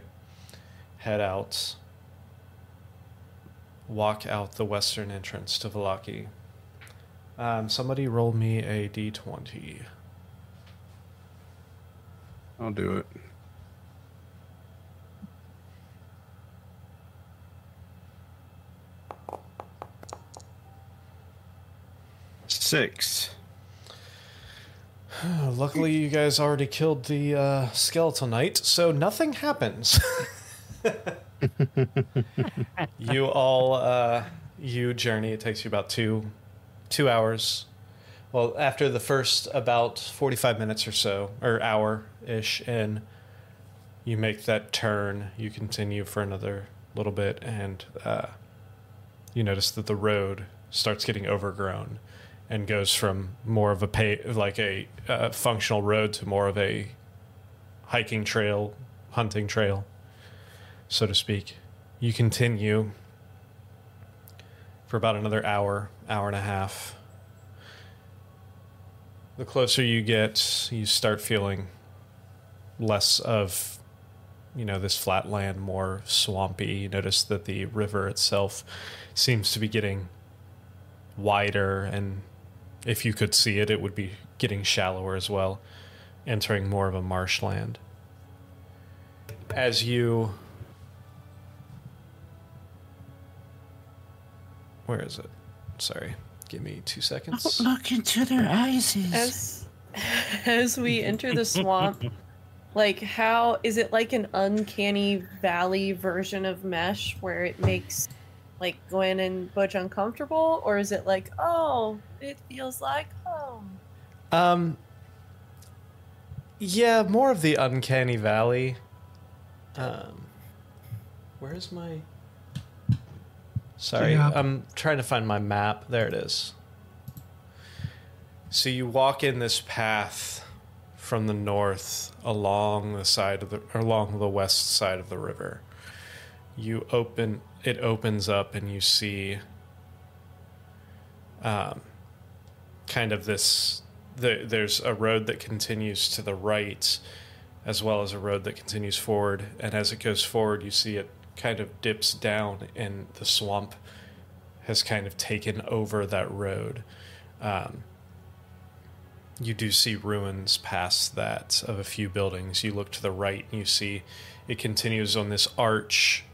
Head out. Walk out the western entrance to Vallaki. Um, somebody roll me a d20. I'll do it. Six. Luckily, you guys already killed the uh, knight, so nothing happens. you all, uh, you journey. It takes you about two, two hours. Well, after the first about forty-five minutes or so, or hour-ish in, you make that turn. You continue for another little bit, and uh, you notice that the road starts getting overgrown and goes from more of a pay like a uh, functional road to more of a hiking trail, hunting trail, so to speak. You continue for about another hour, hour and a half. The closer you get, you start feeling less of, you know, this flat land, more swampy. You notice that the river itself seems to be getting wider, and if you could see it, it would be getting shallower as well, entering more of a marshland. As you. Where is it? Sorry. Give me two seconds. Look into their eyes. As as we enter the swamp, like how is it like an uncanny valley version of mesh where it makes like Gwen and Butch uncomfortable, or is it like oh, it feels like home? Um. Yeah, more of the uncanny valley. Um. Where's my? Sorry, Yeah. I'm trying to find my map. There it is. So you walk in this path from the north along the side of the along the west side of the river. You open it opens up and you see um, kind of this the, there's a road that continues to the right as well as a road that continues forward. And as it goes forward you see it kind of dips down and the swamp has kind of taken over that road. Um, you do see ruins past that of a few buildings. You look to the right and you see it continues on this arch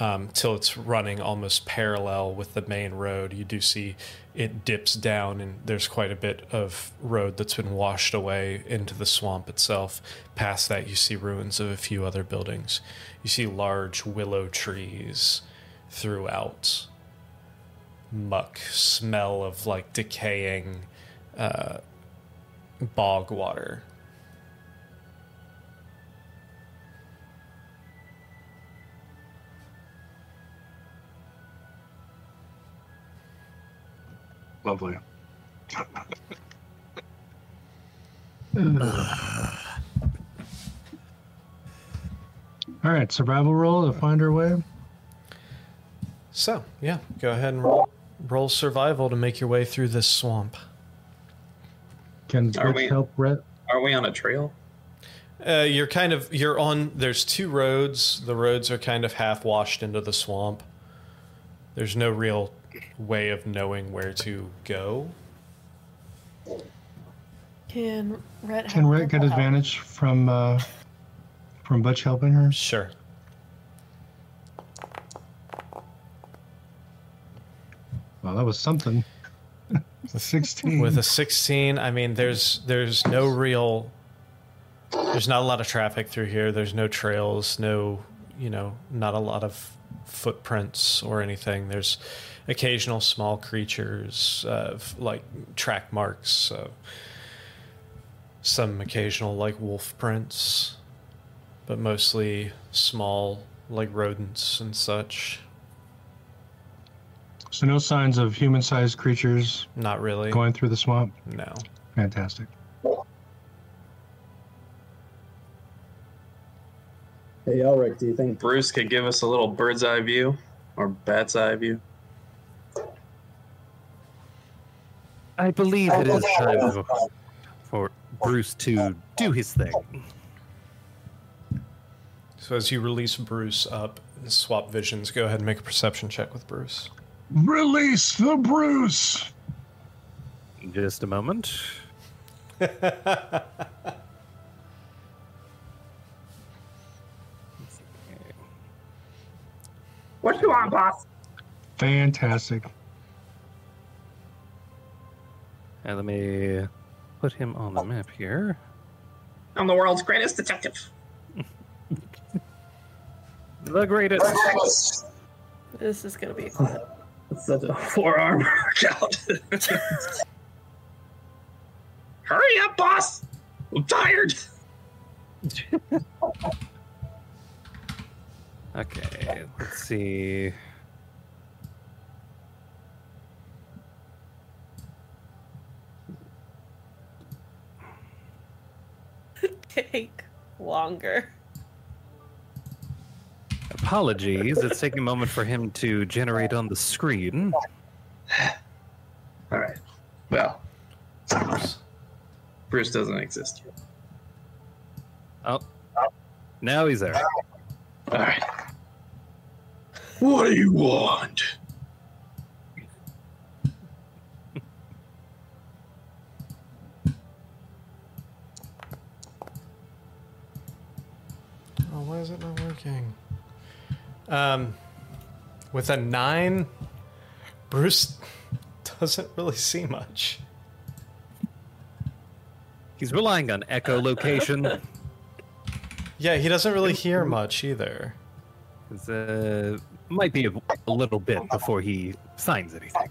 um, till it's running almost parallel with the main road. You do see it dips down, and there's quite a bit of road that's been washed away into the swamp itself. Past that, you see ruins of a few other buildings. You see large willow trees throughout. Muck, smell of like decaying uh, bog water. Lovely. All right, survival roll to find our way. So, yeah, go ahead and roll, roll survival to make your way through this swamp. Can Are Rich we- help Rhett? Are we on a trail? Uh, you're kind of you're on. There's two roads. The roads are kind of half washed into the swamp. There's no real way of knowing where to go. Can Rhett Can have Rhett get purple help? advantage from uh, from Butch helping her? Sure. Well, that was something. a sixteen. With a 16, I mean, there's there's no real. There's not a lot of traffic through here. There's no trails. No, you know, not a lot of footprints or anything. There's occasional small creatures, uh, like track marks. Uh, some occasional like wolf prints, but mostly small like rodents and such. so no signs of human-sized creatures Not really. going through the swamp. No. Fantastic. Hey, Elric, do you think Bruce could give us a little bird's eye view or bat's eye view. I believe it is time for, for Bruce to do his thing. So as you release Bruce up swap visions, go ahead and make a perception check with Bruce. Release the Bruce. Just a moment. What you want, boss? Fantastic. And let me put him on the map here. I'm the world's greatest detective. The greatest. This is gonna be a clip. It's such a forearm workout. Hurry up, boss! I'm tired. Okay, let's see. Take longer. Apologies. It's taking a moment for him to generate on the screen. All right. Well, Bruce doesn't exist yet. Oh, now he's there. All right. What do you want? Why is it not working? Um, with a nine, Bruce doesn't really see much. He's relying on echolocation. Yeah, he doesn't really hear much either. It uh, might be a, a little bit before he signs anything.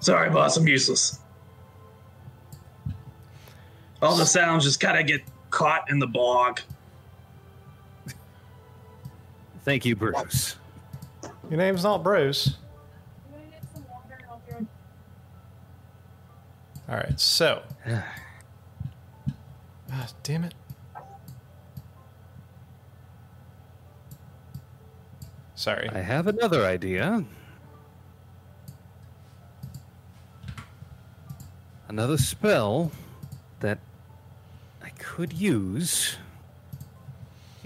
Sorry, boss. I'm useless. All the sounds just kind of get caught in the bog. Thank you, Bruce. Your name's not Bruce. All right, so. Ah, damn it. Sorry. I have another idea. Another spell that I could use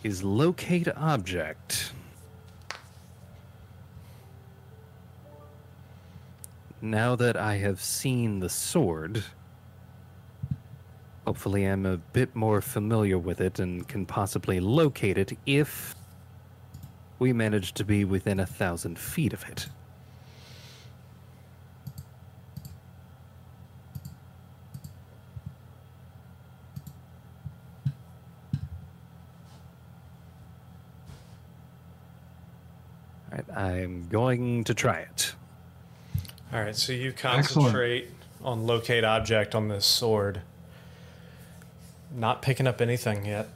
is locate object. Now that I have seen the sword, hopefully I'm a bit more familiar with it and can possibly locate it if we manage to be within a thousand feet of it. All right, I'm going to try it. All right, so you concentrate on locate object on this sword. Not picking up anything yet.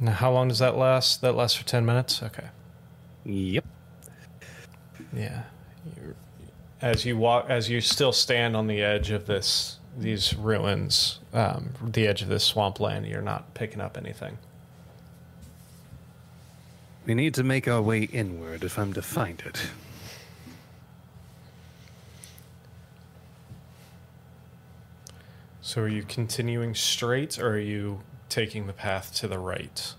Now, how long does that last? That lasts for 10 minutes? Okay. Yep. Yeah. You're, as you walk, as you still stand on the edge of this, these ruins, um, the edge of this swampland, you're not picking up anything. We need to make our way inward if I'm to find it. So are you continuing straight or are you taking the path to the right?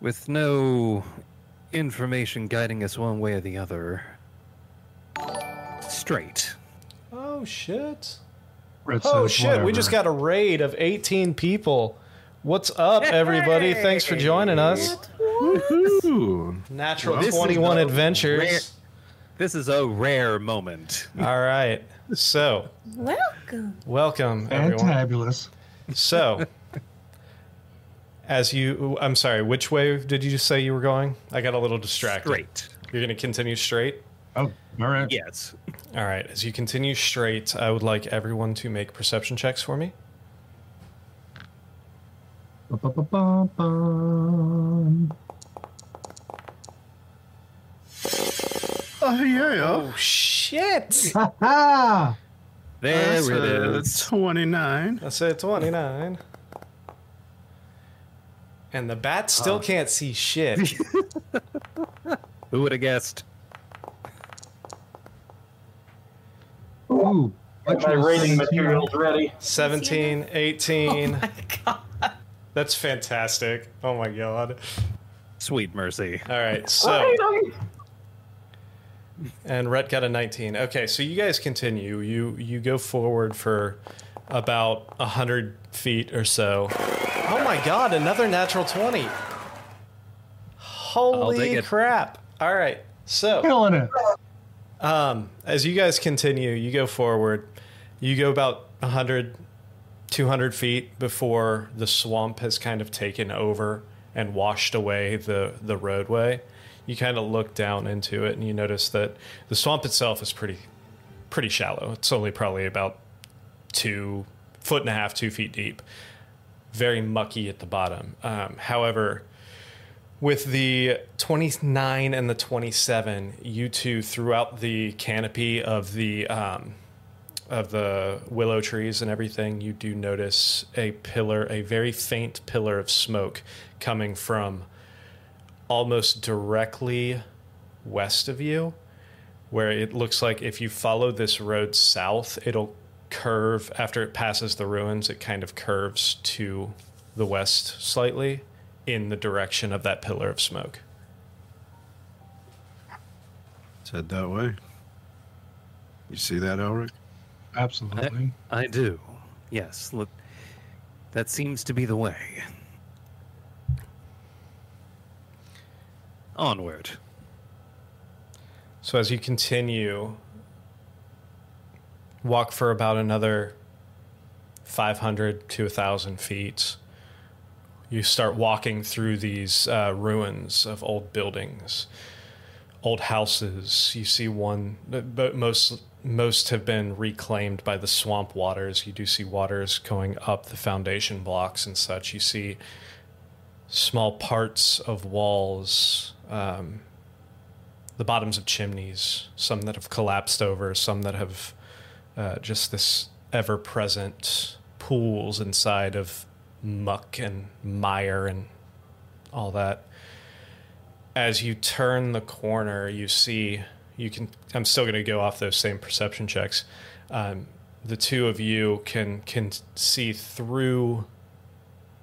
With no information guiding us one way or the other, straight. Oh shit. Red Oh says shit, we just got a raid of 18 people. What's up everybody? Thanks for joining us. Ooh. Natural This 21 the adventures. rare- This is a rare moment. All right. So, Welcome. welcome everyone. Fantabulous. So, as you I'm sorry, which way did you say you were going? I got a little distracted. Straight. You're going to continue straight? Oh, all right. Yes. All right. As you continue straight, I would like everyone to make perception checks for me. Ba-ba-ba-ba-bum. Oh yeah. Oh shit. Ha-ha! There That's it a is. Twenty-nine. I said 29. And the bat still can't see shit. Who would have guessed? Ooh, Get my rating materials ready. 17, 18. My God. That's fantastic. Oh my god. Sweet mercy. All right. So, and Rhett got a 19. Okay, so you guys continue. You you go forward for about 100 feet or so. Oh my god, another natural 20. Holy crap. All right. So, killing it. Um, as you guys continue, you go forward. You go about 100, 200 feet before the swamp has kind of taken over and washed away the, the roadway. You kind of look down into it and you notice that the swamp itself is pretty pretty shallow. It's only probably about two foot and a half, two feet deep. very mucky at the bottom. Um, however, with the 29 and the 27, you two throughout the canopy of the um, of the willow trees and everything, you do notice a pillar, a very faint pillar of smoke coming from almost directly west of you, where it looks like if you follow this road south, it'll curve after it passes the ruins, it kind of curves to the west slightly in the direction of that pillar of smoke. It's head that way. You see that, Elric? Absolutely. I do. Yes. Look, that seems to be the way. Onward. So as you continue, walk for about another 500 to 1,000 feet, you start walking through these uh, ruins of old buildings, old houses. You see one, but most most have been reclaimed by the swamp waters. You do see waters going up the foundation blocks and such. You see small parts of walls, um, the bottoms of chimneys, some that have collapsed over, some that have uh, just this ever present pools inside of muck and mire and all that. As you turn the corner, you see you can. I'm still going to go off those same perception checks. Um, the two of you can can see through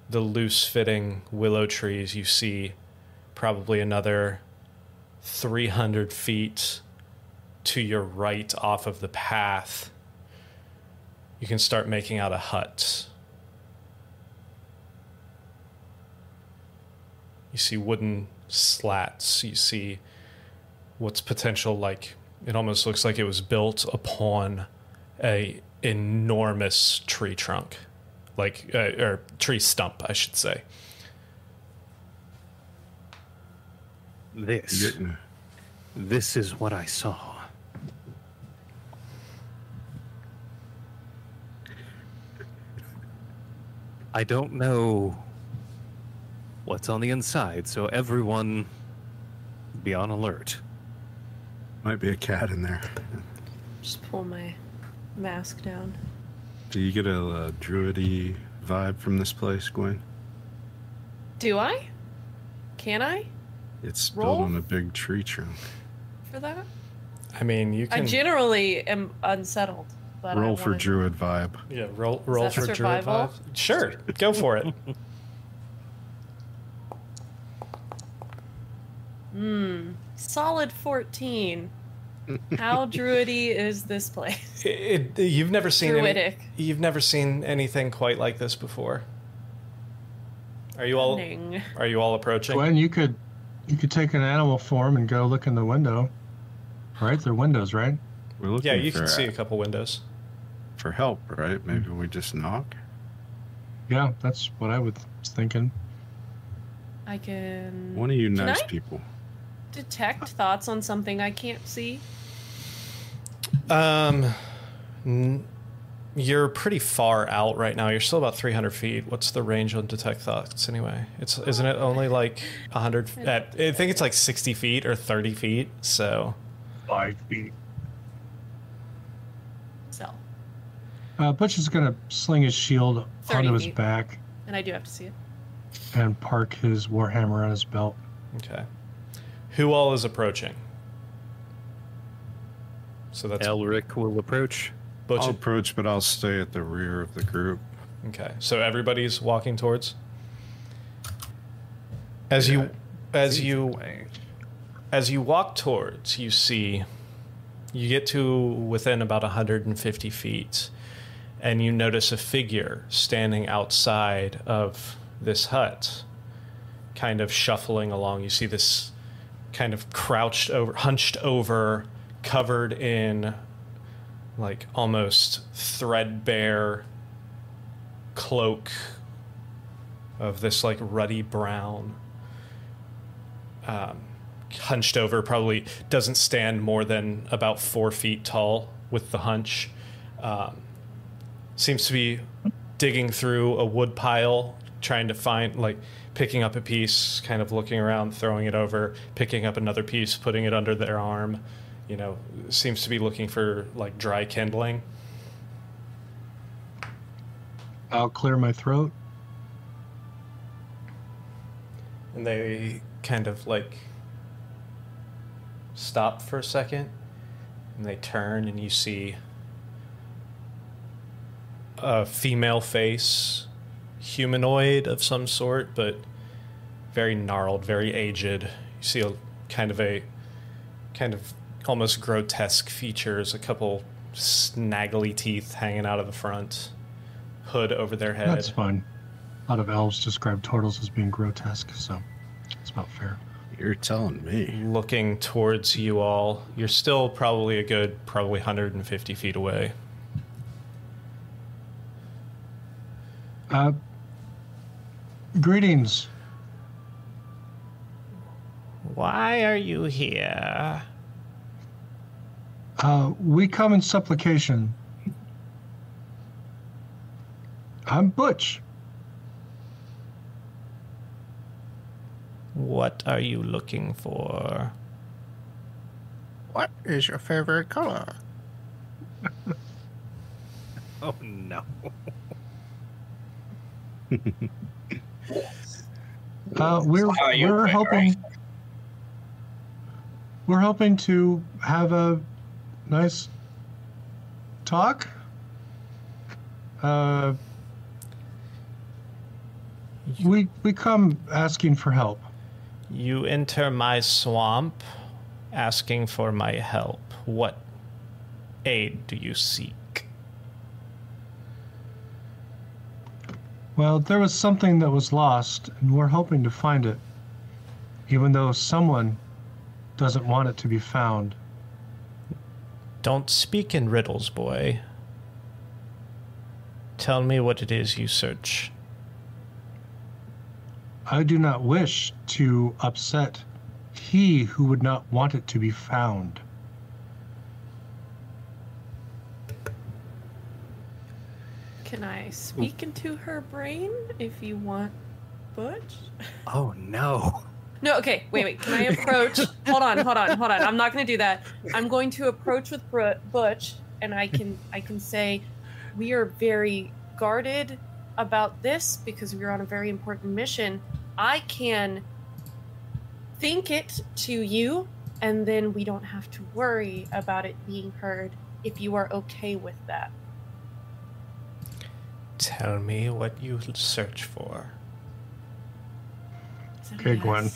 the loose fitting willow trees. You see probably another 300 feet to your right off of the path. You can start making out a hut. You see wooden slats. You see what's potential like it almost looks like it was built upon a enormous tree trunk, like uh, or tree stump, I should say. This. This is what I saw. I don't know what's on the inside, so everyone be on alert. Might be a cat in there. Just pull my mask down. Do you get a, uh druidy vibe from this place, Gwen? Do I? Can I It's Roll? built on a big tree trunk. for that? I mean, you can. I can generally am unsettled. But I Roll for druid vibe. yeah roll roll that for druid survival? vibe. Sure, go for it. Hmm. Solid 14. How druidy is this place? It, it- you've never seen any, you've never seen anything quite like this before. Are you all Cunning. are you all approaching? Gwen, you could you could take an animal form and go look in the window. Right? there are windows, right? We're looking Yeah, you for, can see a couple windows. For help, right? Maybe we just knock. Yeah, that's what I was thinking. I can One of you Can nice I? people. detect thoughts on something I can't see. Um, n- you're pretty far out right now. You're still about 300 feet. What's the range on detect thoughts anyway? It's isn't it only like 100? At, I think it's like 60 feet or 30 feet. So Five feet. So, Uh, Butch is gonna sling his shield 30 onto his feet. back and I do have to see it. and park his warhammer on his belt. okay, who all is approaching? So that's Elric will approach. Butch. I'll approach, but I'll stay at the rear of the group. Okay, so everybody's walking towards. As you, as you, as you walk towards, you see, you get to within about 150 feet, and you notice a figure standing outside of this hut, kind of shuffling along. You see this kind of crouched over, hunched over, covered in like almost threadbare cloak of this like ruddy brown um, hunched over probably doesn't stand more than about four feet tall with the hunch um, seems to be digging through a wood pile trying to find like picking up a piece, kind of looking around, throwing it over, picking up another piece, putting it under their arm. You know, seems to be looking for like dry kindling. I'll clear my throat. And they kind of like stop for a second and they turn and you see a female face, humanoid of some sort, but very gnarled, very aged. You see a kind of a kind of almost grotesque features, a couple snaggly teeth hanging out of the front, hood over their head. That's fine. A lot of elves describe turtles as being grotesque, so it's about fair. You're telling me. looking towards you all. You're still probably a good, probably 150 feet away. Uh, greetings. Why are you here? Uh, we come in supplication. I'm Butch. What are you looking for? What is your favorite color? Oh no. Uh, we're How we're doing, hoping we're hoping to have a nice talk. Uh, we we come asking for help. You enter my swamp asking for my help. What aid do you seek? Well, there was something that was lost, and we're hoping to find it, even though someone doesn't want it to be found. Don't speak in riddles, boy. Tell me what it is you search. I do not wish to upset he who would not want it to be found. Can I speak into her brain if you want, Butch? Oh no. No, okay, wait, wait. Can I approach? hold on, hold on, hold on. I'm not going to do that. I'm going to approach with Butch, and I can, I can say, we are very guarded about this because we are on a very important mission. I can think it to you, and then we don't have to worry about it being heard. If you are okay with that, Tell me what you search for. Is that Okay, Gwen.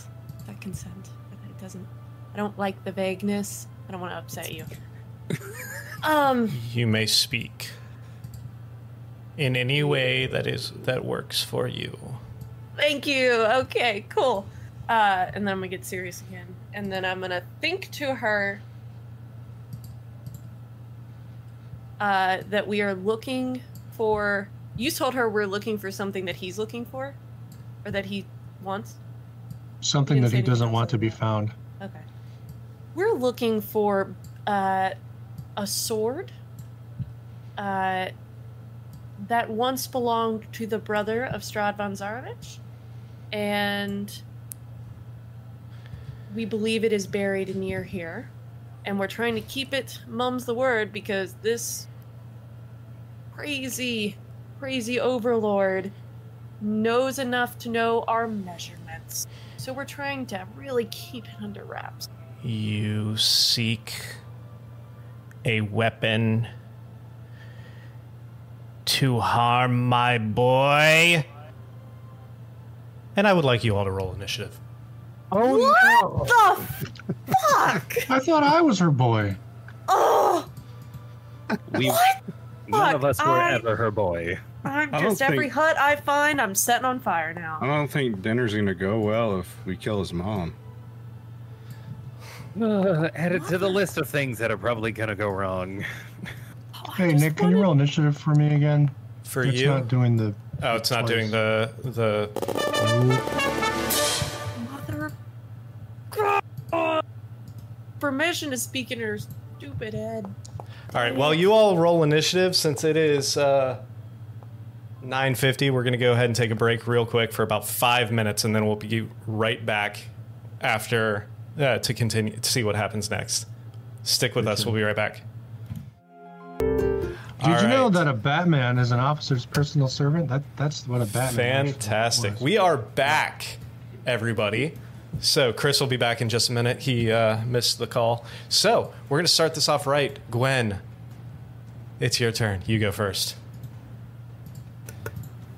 that consent? It doesn't. I don't like the vagueness. I don't want to upset you. um. You may speak in any way that is that works for you. Thank you. Okay, cool. Uh, and then I'm gonna get serious again, and then I'm gonna think to her uh, that we are looking for. You told her we're looking for something that he's looking for, or that he wants. Something that he doesn't want to be found. Okay. We're looking for uh, a sword uh, that once belonged to the brother of Strahd von Zarovich. And we believe it is buried near here. And we're trying to keep it mum's the word because this crazy, crazy overlord knows enough to know our measurements. So we're trying to really keep it under wraps. You seek a weapon to harm my boy. And I would like you all to roll initiative. Oh what no! the fuck? I thought I was her boy. Oh, We what? None of us were I- ever her boy. I'm I just every think- hut I find, I'm setting on fire now. I don't think dinner's gonna go well if we kill his mom. Uh, add it to the list of things that are probably gonna go wrong. Oh, Hey, Nick, can you roll initiative for me again? For it's you? not doing the. oh, it's not twice. doing the the Mother. God. Permission to speak in her stupid head. All right. Well, you all roll initiative since it is uh, 950. We're going to go ahead and take a break real quick for about five minutes, and then we'll be right back after uh, to continue to see what happens next. Stick with us. We'll be right back. Did you know that a Batman is an officer's personal servant? That that's what a Batman. Fantastic. We are back, everybody. So Chris will be back in just a minute. He uh, missed the call. So we're going to start this off right. Gwen, it's your turn. You go first.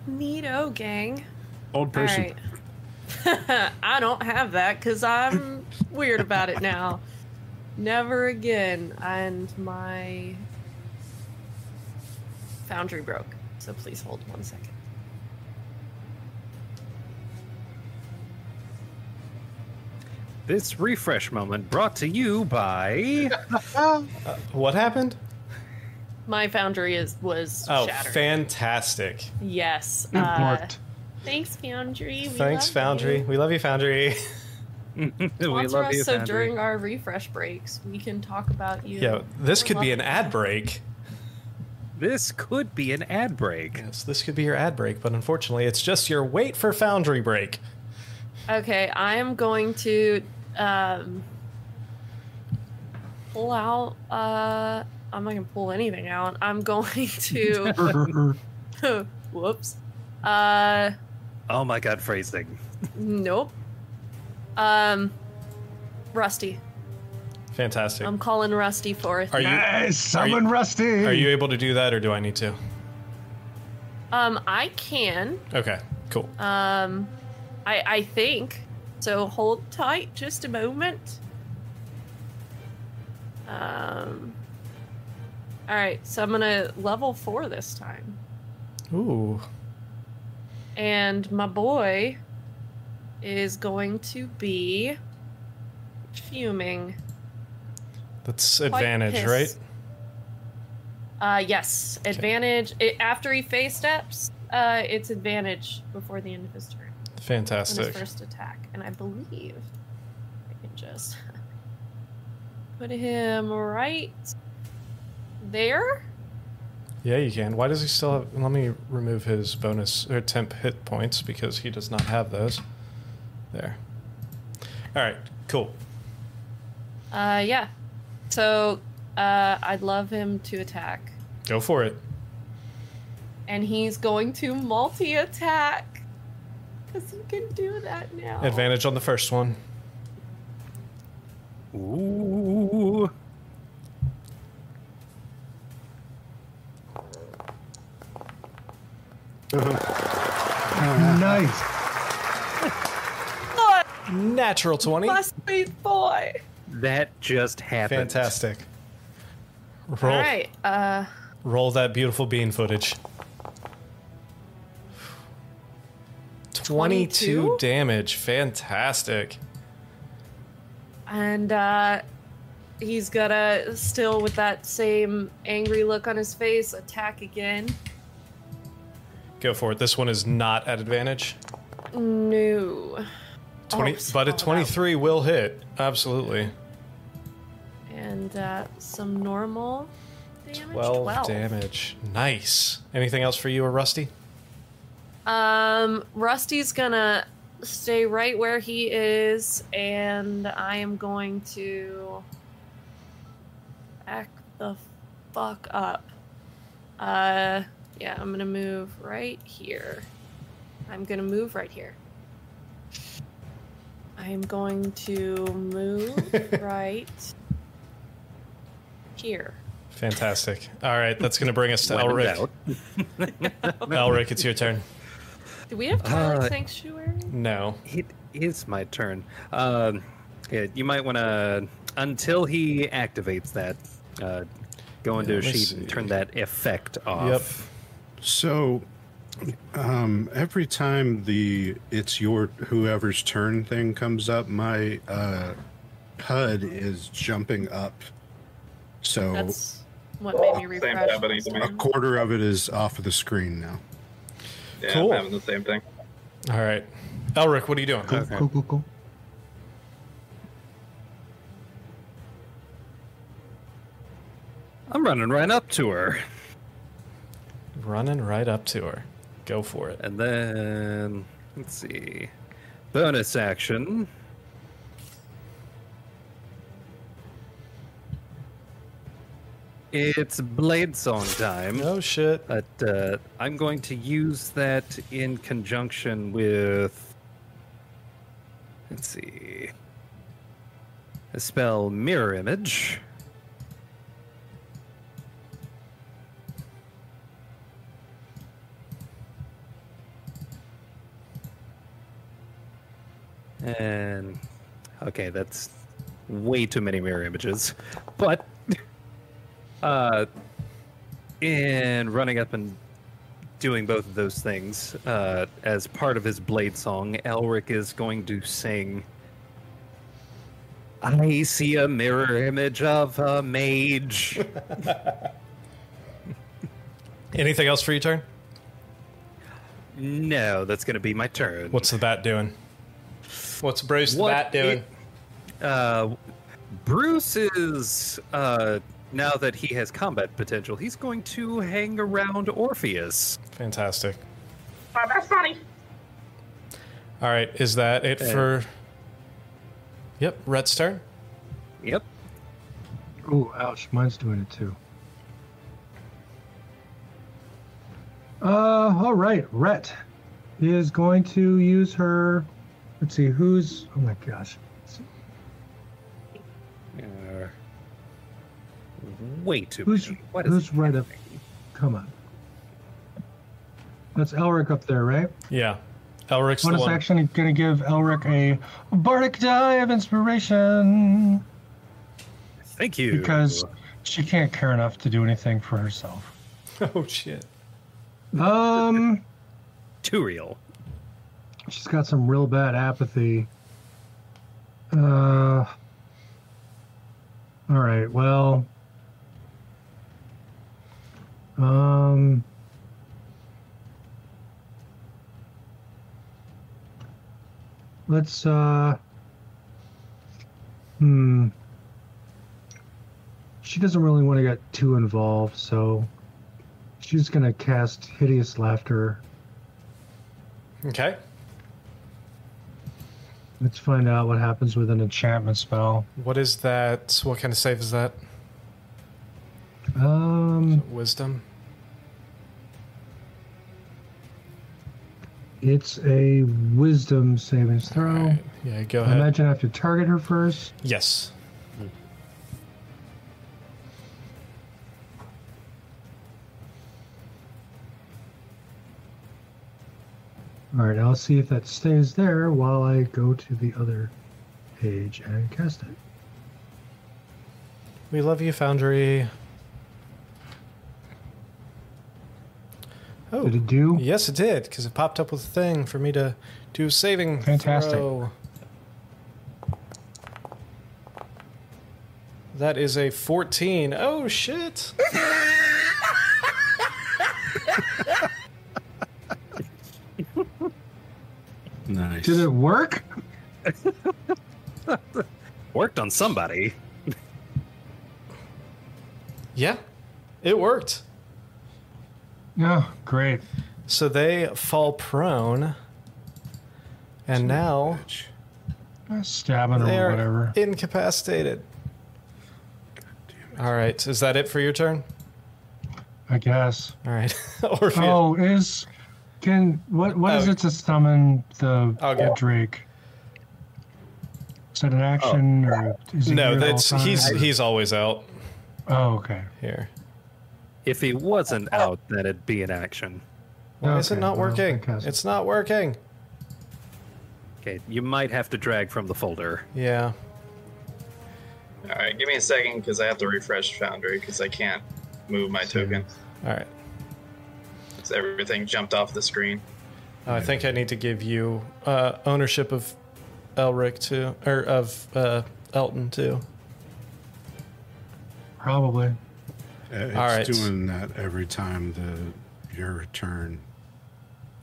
Neato, gang. Old person. All right. I don't have that because I'm weird about it now. Never again. And my foundry broke. So please hold one second. This refresh moment brought to you by. What happened? My foundry is was Oh, shattered. fantastic. yes. It Uh, worked. thanks, Foundry. We Thanks, love Foundry. you. We love you, Foundry. we love us you, so Foundry. during our refresh breaks, we can talk about you. Yeah, this could be an ad break. This could be an ad break. Yes, this could be your ad break, but unfortunately, it's just your wait for Foundry break. Okay, I am going to um, pull out. Uh, I'm not gonna pull anything out. I'm going to. whoops. Uh, Oh my god, phrasing. nope. Um, Rusty. Fantastic. I'm calling Rusty forth. Are you Nice, summon Rusty. are you able to do that, or do I need to? Um, I can. Okay, cool. Um, I I think. So hold tight, just a moment. Um. All right, so I'm gonna level four this time, Ooh, and my boy is going to be fuming. that's advantage, right? Uh, yes, advantage. It, after he face steps, uh, it's advantage before the end of his turn. Fantastic. first attack, and I believe I can just put him right there. Yeah, you can. Why does he still have? Let me remove his bonus or temp hit points because he does not have those. There. All right, cool. Uh, yeah. So, uh, I'd love him to attack, Go for it. and he's going to multi-attack because he can do that now. Advantage on the first one. Ooh. nice. Natural twenty. My sweet boy. That just happened. Fantastic. Roll, All right. Uh, roll that beautiful bean footage. 22 22? damage. Fantastic. and uh, he's gonna still with that same angry look on his face attack again. Go for it. This one is not at advantage. No. 20, Oh, but a oh, that- 23 will hit. Absolutely. And uh, some normal damage. 12, damage. Nice. Anything else for you or Rusty? Um, Rusty's gonna stay right where he is, and I am going to back the fuck up. Uh, yeah, I'm gonna move right here. I'm gonna move right here. I am going to move right here. Fantastic. All right, that's going to bring us to When in Elric. Elric, it's your turn. Do we have Twilight Uh, Sanctuary? No. It is my turn. Um, yeah, you might want to, until he activates that, uh, go into Yeah, a let's sheet and turn that effect off. Yep. off. So, um, every time the it's your whoever's turn thing comes up, my uh, HUD is jumping up. So That's what made me refresh. happening to me. a quarter of it is off of the screen now. Yeah, Cool. I'm having the same thing. All right. Elric, what are you doing? Cool, Okay. cool, cool, cool. I'm running right up to her. Running right up to her. Go for it. And then let's see. Bonus action. It's Blade Song time. Oh shit. But uh, I'm going to use that in conjunction with. Let's see. A spell Mirror Image. And. Okay, that's way too many mirror images. But. Uh, in running up and doing both of those things, uh, as part of his blade song, Elric is going to sing. I see a mirror image of a mage. Anything else for your turn? no, that's going to be my turn. What's the bat doing? What's Bruce the bat doing? Uh, Bruce is uh, now that he has combat potential, he's going to hang around Orpheus. Fantastic. Oh, that's funny. All right, is that it Okay. for? Yep, Rhett's turn. Yep. Ooh, ouch. Mine's doing it too. Uh, all right. Rhett is going to use her. Let's see, who's. Oh my gosh. Way too Who's, many. What is who's right up? Come on. That's Elric up there, right? Yeah, Elric's the Bonus one. action, going to give Elric a bardic die of inspiration Thank you. because she can't care enough to do anything for herself. Oh shit. Um, too real. she's got some real bad apathy. Uh, all right. Well, um, let's uh, hmm. She doesn't really want to get too involved, so she's gonna cast hideous laughter. Okay. Let's find out what happens with an enchantment spell. What is that? What kind of save is that? Um, Wisdom. It's a wisdom savings throw. Alright, Yeah, go I ahead. imagine I have to target her first. Yes. All right, I'll see if that stays there while I go to the other page and cast it. We love you, Foundry. Oh, Did it do? yes, it did, because it popped up with a thing for me to do saving Fantastic. throw. That is a 14. Oh, shit. Nice. Did it work? Worked on somebody. Yeah, it worked. Oh, great. So they fall prone, and now Uh, Stabbing they or are whatever. incapacitated. All right, is that it for your turn? I guess. All right, Orpheus. Oh, is can what what is Oh. it to summon the I'll get- Drake? Is that an action or is he no, here at all that's he's he's always out Oh, okay. here. If he wasn't out, then it'd be an action. Why is it not well, working? I. It's not working. Okay, you might have to drag from the folder. Yeah. All right, give me a second because I have to refresh Foundry because I can't move my Same. token. All right. 'Cause everything jumped off the screen. Uh, I think I need to give you uh, ownership of Elric too, or of uh, Elton too. Probably. Uh, It's All right. doing that every time the your turn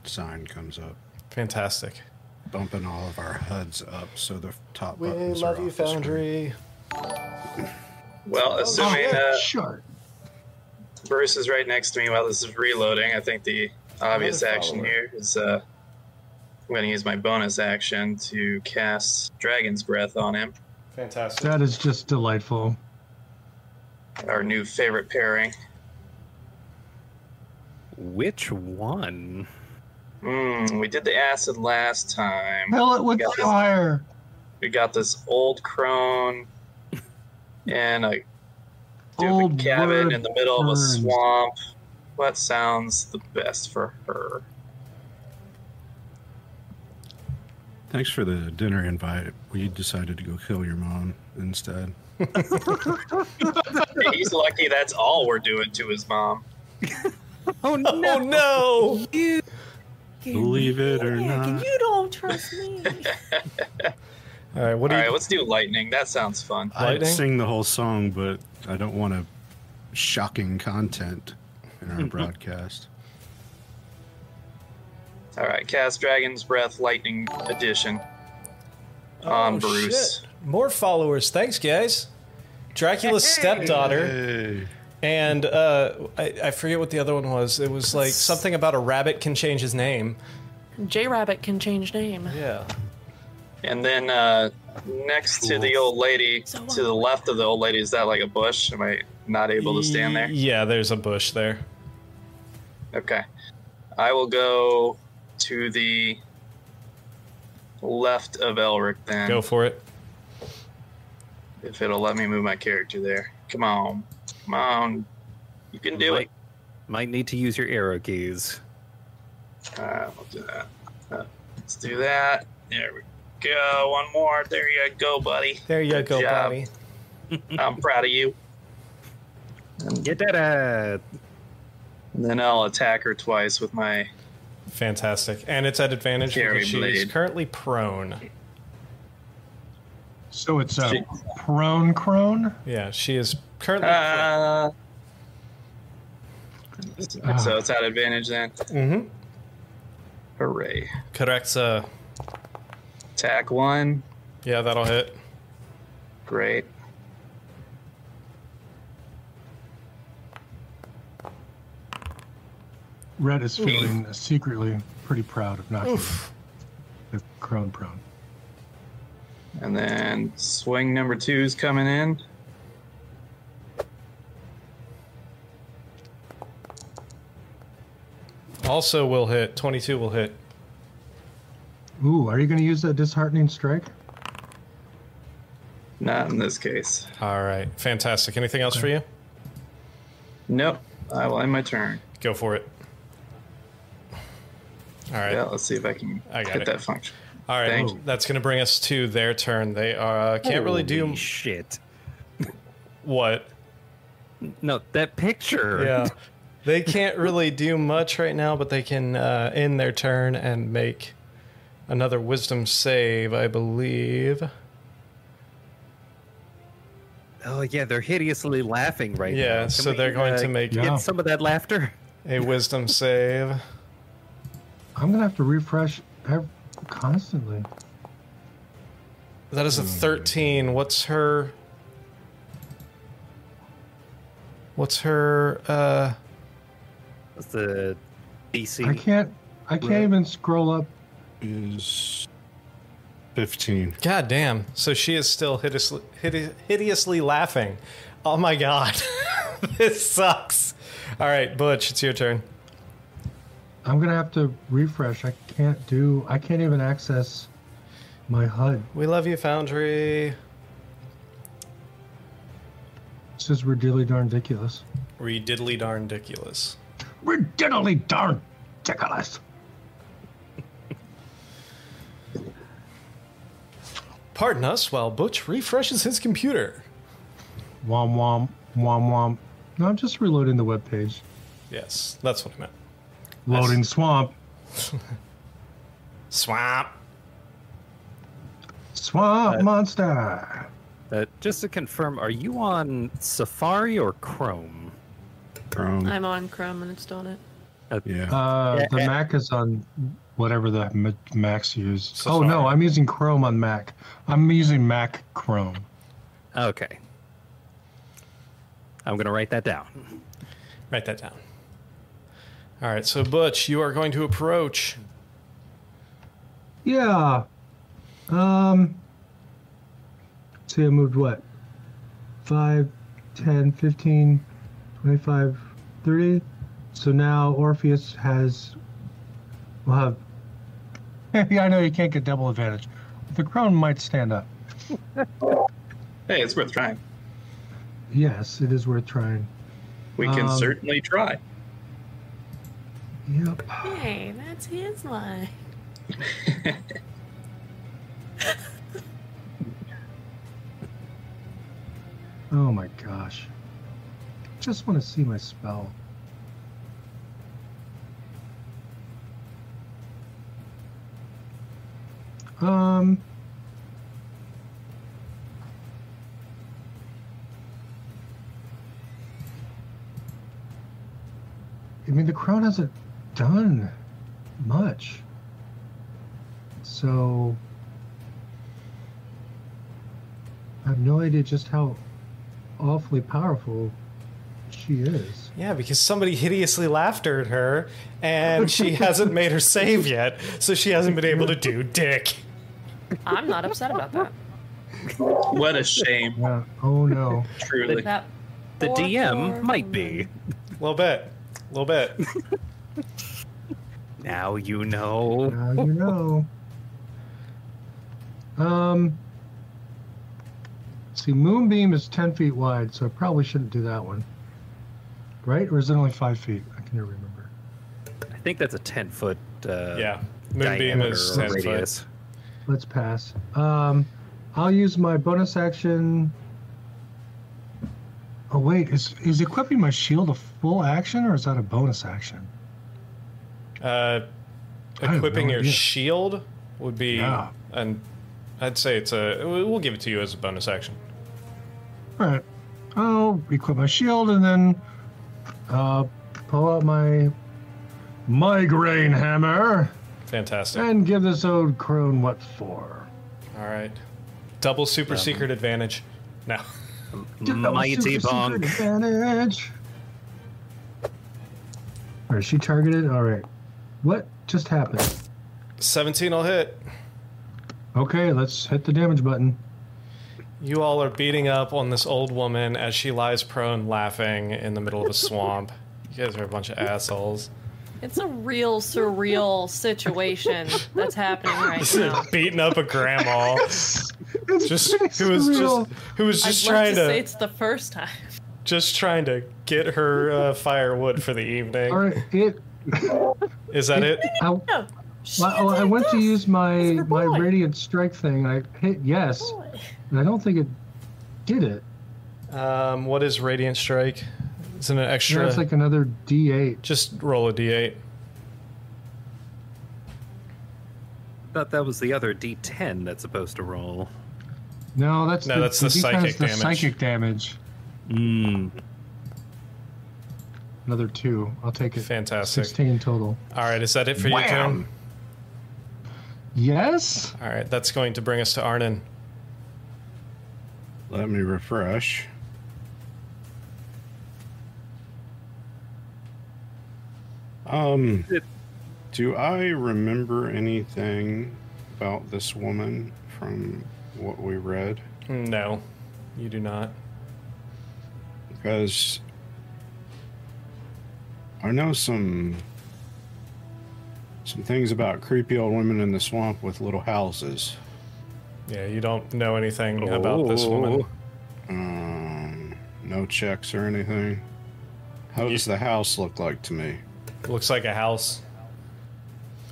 sign comes up, Fantastic. bumping all of our HUDs up so the top We buttons love are you, off the screen. Foundry. Well, assuming oh, uh, sure. Bruce is right next to me while this is reloading, I think the obvious action here is uh, I'm going to use my bonus action to cast Dragon's Breath on him, Fantastic. That is just delightful. Our new favorite pairing. Which one? Mm, we did the acid last time. Fill it with Yeah. fire. We got this old crone and a stupid Old cabin in the middle of a swamp. What sounds the best for her? Thanks for the dinner invite. We decided to go kill your mom instead. He's lucky that's all we're doing to his mom. Oh no! Oh no! You Believe it or not. You don't trust me. All right, what do All you? right, let's do lightning. That sounds fun. I'd Lightning? sing the whole song, but I don't want to shocking content in our broadcast. All right, cast Dragon's Breath Lightning Edition on Oh, Bruce. shit. More followers. Thanks, guys. Dracula's stepdaughter. And uh, I, I forget what the other one was. It was like something about a rabbit can change his name. J Rabbit can change name. Yeah. And then uh, next to the old lady, So to the left of the old lady, is that like a bush? Am I not able to stand there? Yeah, there's a bush there. Okay. I will go to the left of Elric then. Go for it. If it'll let me move my character there. Come on. Come on. You can do might, might need to use your arrow keys. it. Alright, we'll do that. Uh, let's do that. There we go. One more. There you go, buddy. There you Good go, job. Bobby. I'm proud of you. Get that uh And then I'll attack her twice with my. Fantastic. And it's at advantage Carry because she is currently prone. So it's a She- prone crone. Yeah, she is currently. Uh, Ah. so it's at advantage then. Mm-hmm. Hooray. Correct. Uh, Attack one. yeah, that'll hit. Great. Red is feeling secretly pretty proud of knocking Oof. the crone prone. And then swing number two's coming in. Also will hit. 22 will hit. Ooh, are you going to use that disheartening strike? Not in this case. All right. Fantastic. Anything else for you? Nope. I will end my turn. Go for it. All right. Yeah, let's see if I can I got hit it. that function. All right. Thank you. That's going to bring us to their turn. They uh, can't really do shit. what. No, that picture. Yeah. they can't really do much right now, but they can uh, end their turn and make another wisdom save, I believe. Oh yeah, they're hideously laughing right now. Yeah, so we, they're going uh, to make Yeah. get some of that laughter. a wisdom save. I'm going to have to refresh ev- constantly. That is a 13. What's her. What's her. uh What's the DC? I can't. I can't Red. even scroll up. Is 15. God damn. So she is still hideously, hide- hideously laughing. Oh my god. this sucks. All right, Butch, it's your turn. I'm going to have to refresh. I can't do. I can't even access my HUD. We love you, Foundry. This is ridiculous darn ridiculous. Rididdly darn ridiculous. Ridiculous darn ridiculous. Pardon us while Butch refreshes his computer. Wom wom wom wom. No, I'm just reloading the web page. Yes, that's what I meant. Loading swamp. Swamp. Swamp monster. Uh, just to confirm, are you on Safari or Chrome? Chrome. I'm on Chrome and it's doing it. yeah. Uh, Yeah, the Mac is on whatever the M- Macs use. Oh Safari. no, I'm using Chrome on Mac. I'm using Mac Chrome. Okay. I'm gonna write that down. Write that down. All right, so Butch, you are going to approach. Yeah. Um. See, I moved what? 5, 10, 15, 25, 30. So now Orpheus has. will have. yeah, I know you can't get double advantage. The crown might stand up. Hey, it's worth trying. Yes, it is worth trying. We can Um, certainly try. Yep. Hey, that's his line. Oh my gosh. Just want to see my spell. Um. I mean, the crown hasn't done much. So. I have no idea just how awfully powerful she is. Yeah, because somebody hideously laughed at her, and she hasn't made her save yet, so she hasn't been able to do dick. I'm not upset about that. What a shame, Yeah. Oh no. truly. That The DM might be. A little bit. A little bit. Now you know. Now you know. Um. See, Moonbeam is ten feet wide, so I probably shouldn't do that one. Right? Or is it only five feet? I can't remember. I think that's a 10 foot uh, Yeah. Moonbeam is or 10 foot. radius. Let's pass. Um, I'll use my bonus action. Oh wait, is is equipping my shield a full action or is that a bonus action? Uh, equipping no your idea. shield would be, Yeah. and I'd say it's a. We'll give it to you as a bonus action. All right. I'll equip my shield and then uh, pull out my migraine hammer Fantastic. and give this old crone what for. All right. Double super secret advantage. Now. Mighty Super secret bonk. Advantage. Is she targeted. All right. What just happened? 17 will hit. Okay, let's hit the damage button. You all are beating up on this old woman as she lies prone laughing in the middle of a swamp. You guys are a bunch of assholes. It's a real surreal situation that's happening right now. Beating up a grandma. It's Just who was surreal. just who was I'd just trying to, to, say it's the first time. just trying to get her uh, firewood for the evening. All right, it. Is that it? I, No. Well, I went to use my my radiant strike thing. I hit yes, and I don't think it did it. Um, what is radiant strike? Isn't it extra? That's like another D8. just roll a d8. thought that was the other D10 that's supposed to roll. No, that's No, the, that's the D10 psychic damage. psychic damage. Mm. Another two. I'll take it. Fantastic. Sixteen total. All right, is that it for your turn? Wham! Yes. All right, that's going to bring us to Arnon. Let me refresh. Um, do I remember anything about this woman from what we read? No, you do not. Because I know some some things about creepy old women in the swamp with little houses. Yeah, you don't know anything about this woman. Oh. Um, no checks or anything. How does the house look like to me? Looks like a house.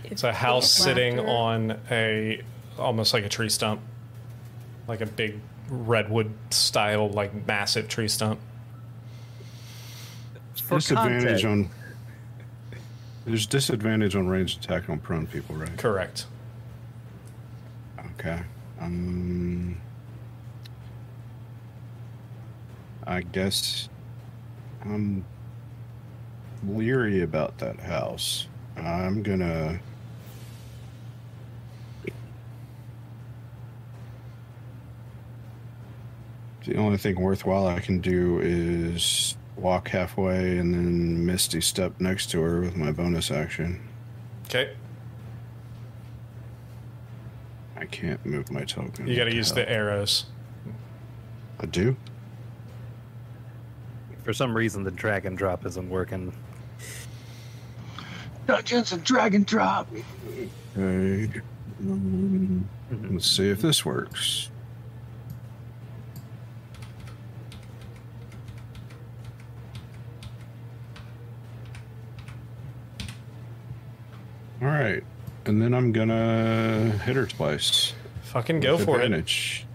It's a house sitting on a almost like a tree stump, like a big redwood style, like massive tree stump. For disadvantage context. on. There's disadvantage on ranged attack on prone people, right? Correct. Okay. Um. I guess I'm leery about that house. I'm gonna. The only thing worthwhile I can do is walk halfway and then Misty step next to her with my bonus action. Okay. I can't move my token. You got to use hell? the arrows. I do. For some reason, the drag and drop isn't working. Dungeons and drag and Drop. Okay. Um, Let's see if this works. All right, and then I'm gonna hit her twice. Fucking go with for it. advantage.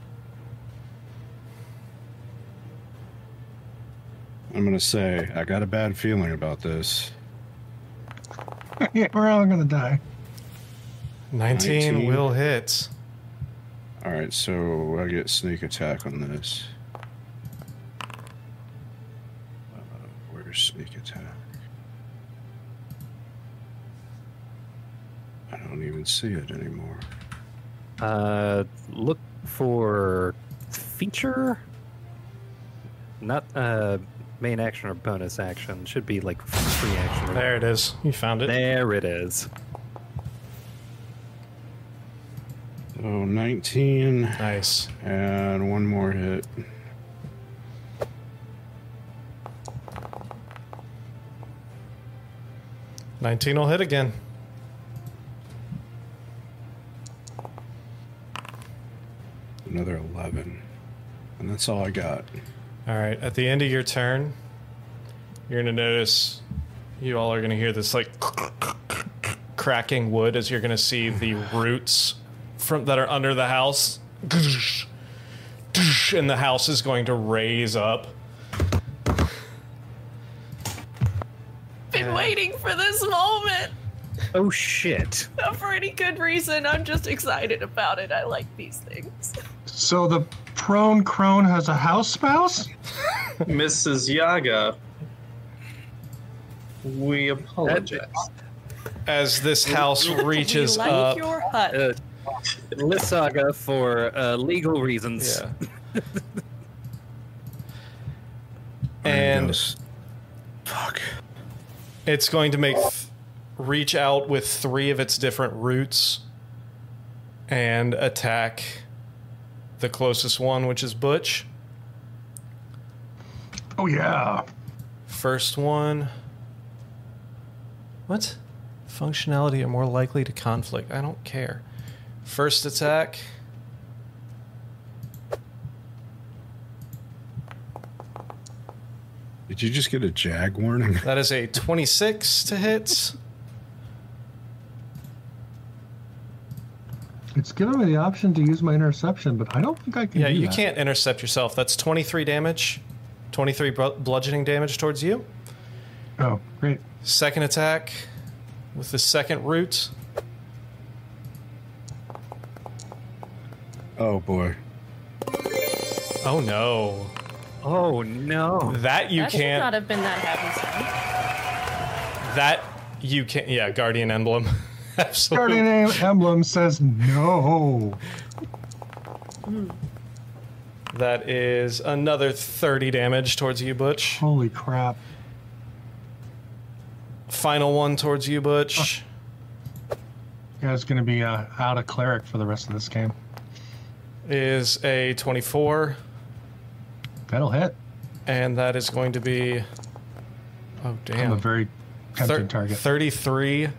I'm gonna say I got a bad feeling about this. yeah, we're all gonna die. 19, 19. will hit. All right, so I get sneak attack on this. Uh, where's sneak attack? I don't even see it anymore. Uh, look for feature. Not uh, main action or bonus action. Should be like free action. There it is. You found it. There it is. So 19 Nice. and one more hit. Nineteen will hit again. Another 11. And that's all I got. All right. At the end of your turn, you're gonna notice. You all are gonna hear this like cracking wood as you're gonna see the roots from that are under the house, and the house is going to raise up. Been waiting for this moment Oh shit! not for any good reason. I'm just excited about it. I like these things. So the prone crone has a house spouse? Mrs. Yaga, we apologize. As this house reaches we like up. your hut. Uh, Lissaga for uh, legal reasons. Yeah. And fuck. it's going to make th- reach out with three of its different roots and attack the closest one, which is Butch. Oh yeah. First one. What? Functionality are more likely to conflict. I don't care. First attack. Did you just get a jag warning? That is a 26 to hit. It's giving me the option to use my interception, but I don't think I can. Yeah, do you that. can't intercept yourself. That's 23 damage. 23 bludgeoning damage towards you. Oh, great. Second attack with the second root. Oh boy. Oh no. Oh no! That you that should can't. not have been that happy sound. That you can't. Yeah, Guardian Emblem. Absolutely. Guardian Em- Emblem says no. That is another 30 damage towards you, Butch. Holy crap. Final one towards you, Butch. Yeah, it's going to be uh, out of cleric for the rest of this game. Is a 24. That'll hit. And that is going to be. Oh, damn. I'm a very tempting Thir- target. 33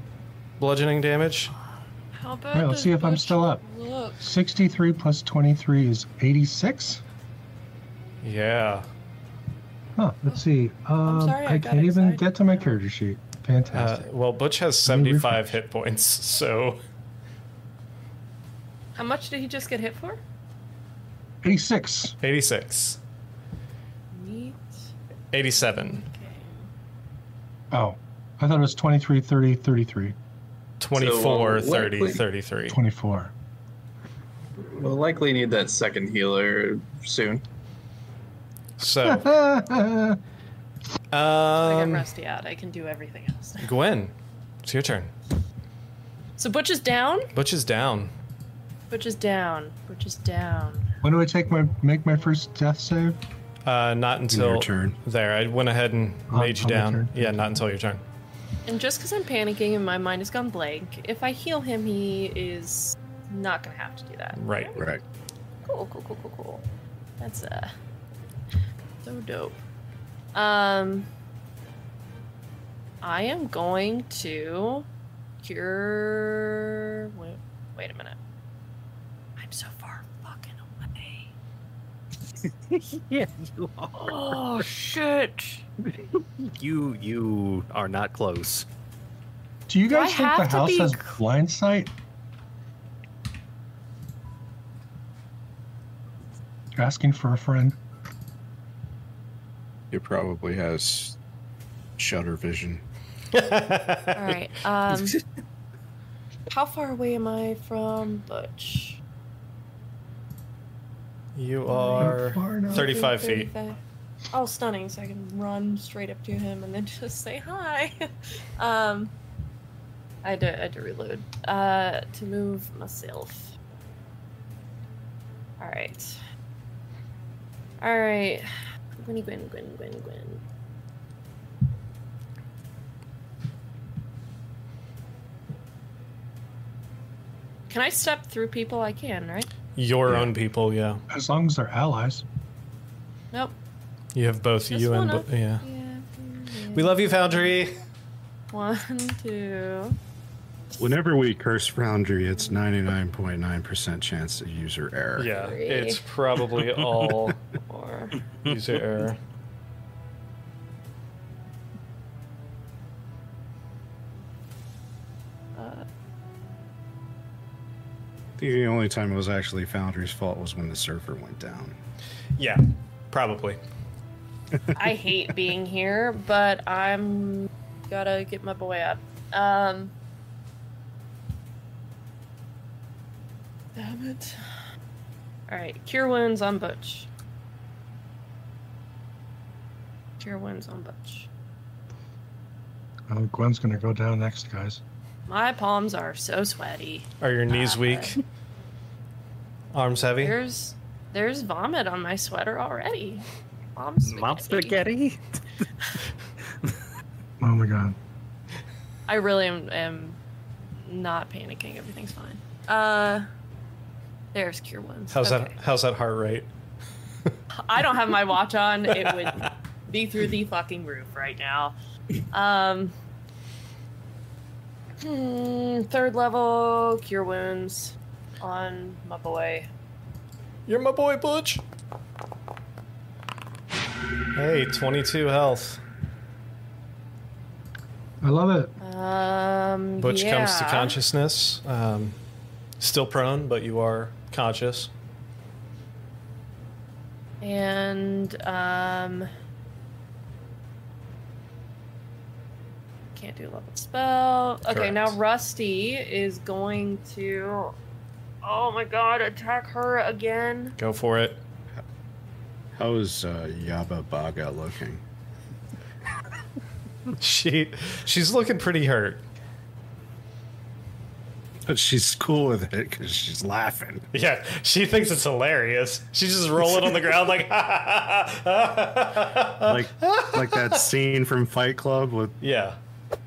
bludgeoning damage. How about All right, let's see if I'm still up. Look. 63 plus 23 is 86. Yeah. Huh, let's see. Um, sorry I I, can't even get to my character sheet. Uh, Fantastic. well, Butch has 75 hit points, so. How much did he just get hit for? 86. 86. Neat. 87. Okay. Oh, I thought it was 23, 30, 33. 24, uh, 30, likely- 33. 24. We'll likely need that second healer soon. So, oh, I get um, rusty out. I can do everything else. Gwen, it's your turn. So Butch is down. Butch is down. Butch is down. Butch is down. when do I take my make my first death save? Uh, not until your turn. there. I went ahead and On- made you down. Yeah, not until your turn. And just because I'm panicking and my mind has gone blank, if I heal him, he is not gonna have to do that. Right. Right. Cool, cool, cool, cool, cool. That's uh so dope. Um I am going to cure wait, wait a minute. I'm so far fucking away. yeah, you are. Oh shit. You you are not close. Do you Do guys think the house be has c- blind sight? Asking for a friend. It probably has shutter vision. Alright. Um how far away am I from Butch? You are 35 feet. 35. Oh, stunning! So I can run straight up to him and then just say hi. um, I had to, I had to reload uh, to move myself. All right, all right. Gwenny, Gwen, Gwen, Gwen, Gwen. Can I step through people? I can, right? Your Yeah. own people, yeah. As long as they're allies. Nope. You have both Just you and bo- yeah. Yeah. We love you, Foundry. One, two. Whenever we curse Foundry, it's 99.9% chance of user error. Yeah, Three. it's probably all user error. Uh, I think the only time it was actually Foundry's fault was when the server went down. Yeah, probably. I hate being here, but I'm gotta get my boy up. Um. Damn it. Alright, cure wounds on Butch. Cure wounds on Butch. Oh, Gwen's gonna go down next, guys. My palms are so sweaty. Are your knees Uh, weak? Arms heavy? There's there's vomit on my sweater already. Mom spaghetti. Mom spaghetti. Oh my god. I really am, am not panicking. Everything's fine. Uh, there's cure wounds. How's Okay. that? How's that heart rate? I don't have my watch on. It would be through the fucking roof right now. Um, hmm, third level cure wounds on my boy. You're my boy, Butch. Hey, 22 health. I love it. Um, Butch comes to consciousness. Um, still prone, but you are conscious. And um can't do a level spell. Okay, now Rusty is going to Oh my god, attack her again. Go for it. How is uh, Yaba Baga looking? She she's looking pretty hurt. But she's cool with it because she's laughing. Yeah, she thinks it's hilarious. She's just rolling on the ground like, Like, like that scene from Fight Club with. yeah.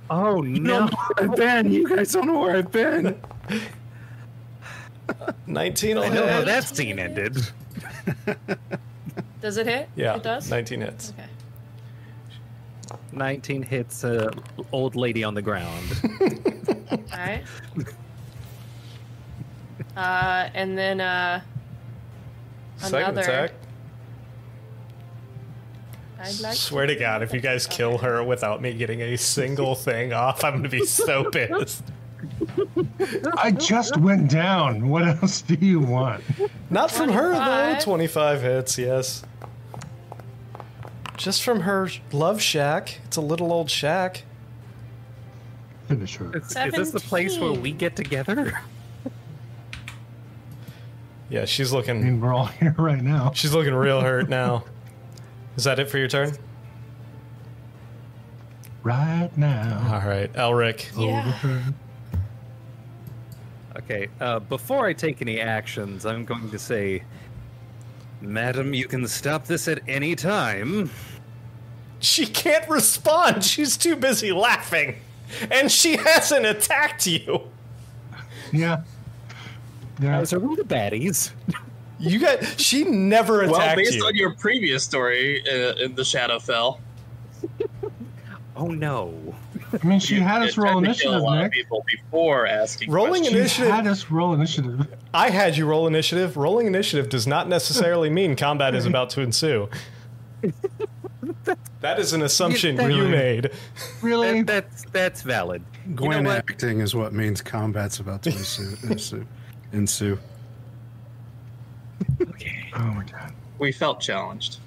Oh no! I've been. You guys don't know where I've been. 19 I will know how that scene ended. Does it hit? Yeah, It does? 19 hits. Okay. 19 hits a old lady on the ground. Alright. uh and then uh Second Another. attack. I'd like Swear to God, if you guys kill her without me getting a single thing off, I'm gonna be so pissed. I just went down. What else do you want? Not from her though. 25. 25 hits, yes. Just from her love shack. It's a little old shack. Finish her. Is, is this the place where we get together? Yeah, she's looking. I looking mean, we're all here right now. she's looking real hurt now. Is that it for your turn? Right now. All right, Elric. Yeah. Overturn. Okay, uh, before I take any actions, I'm going to say Madam, you can stop this at any time. She can't respond. She's too busy laughing. And she hasn't attacked you. Yeah. Yeah. Those are all the baddies. You got she never attacked Well, attacked based you. on your previous story uh, in the Shadowfell, Oh no. I mean, she you had us roll initiative, a lot of Nick. people before asking. Rolling questions. She initiative- had us roll initiative. I had you roll initiative. Rolling initiative does not necessarily mean combat is about to ensue. That is an assumption that- you made. Really? That, that's that's valid. Gwen what? acting is what means combat's about to ensue. ensue. ensue. Okay. Oh my god. We felt challenged.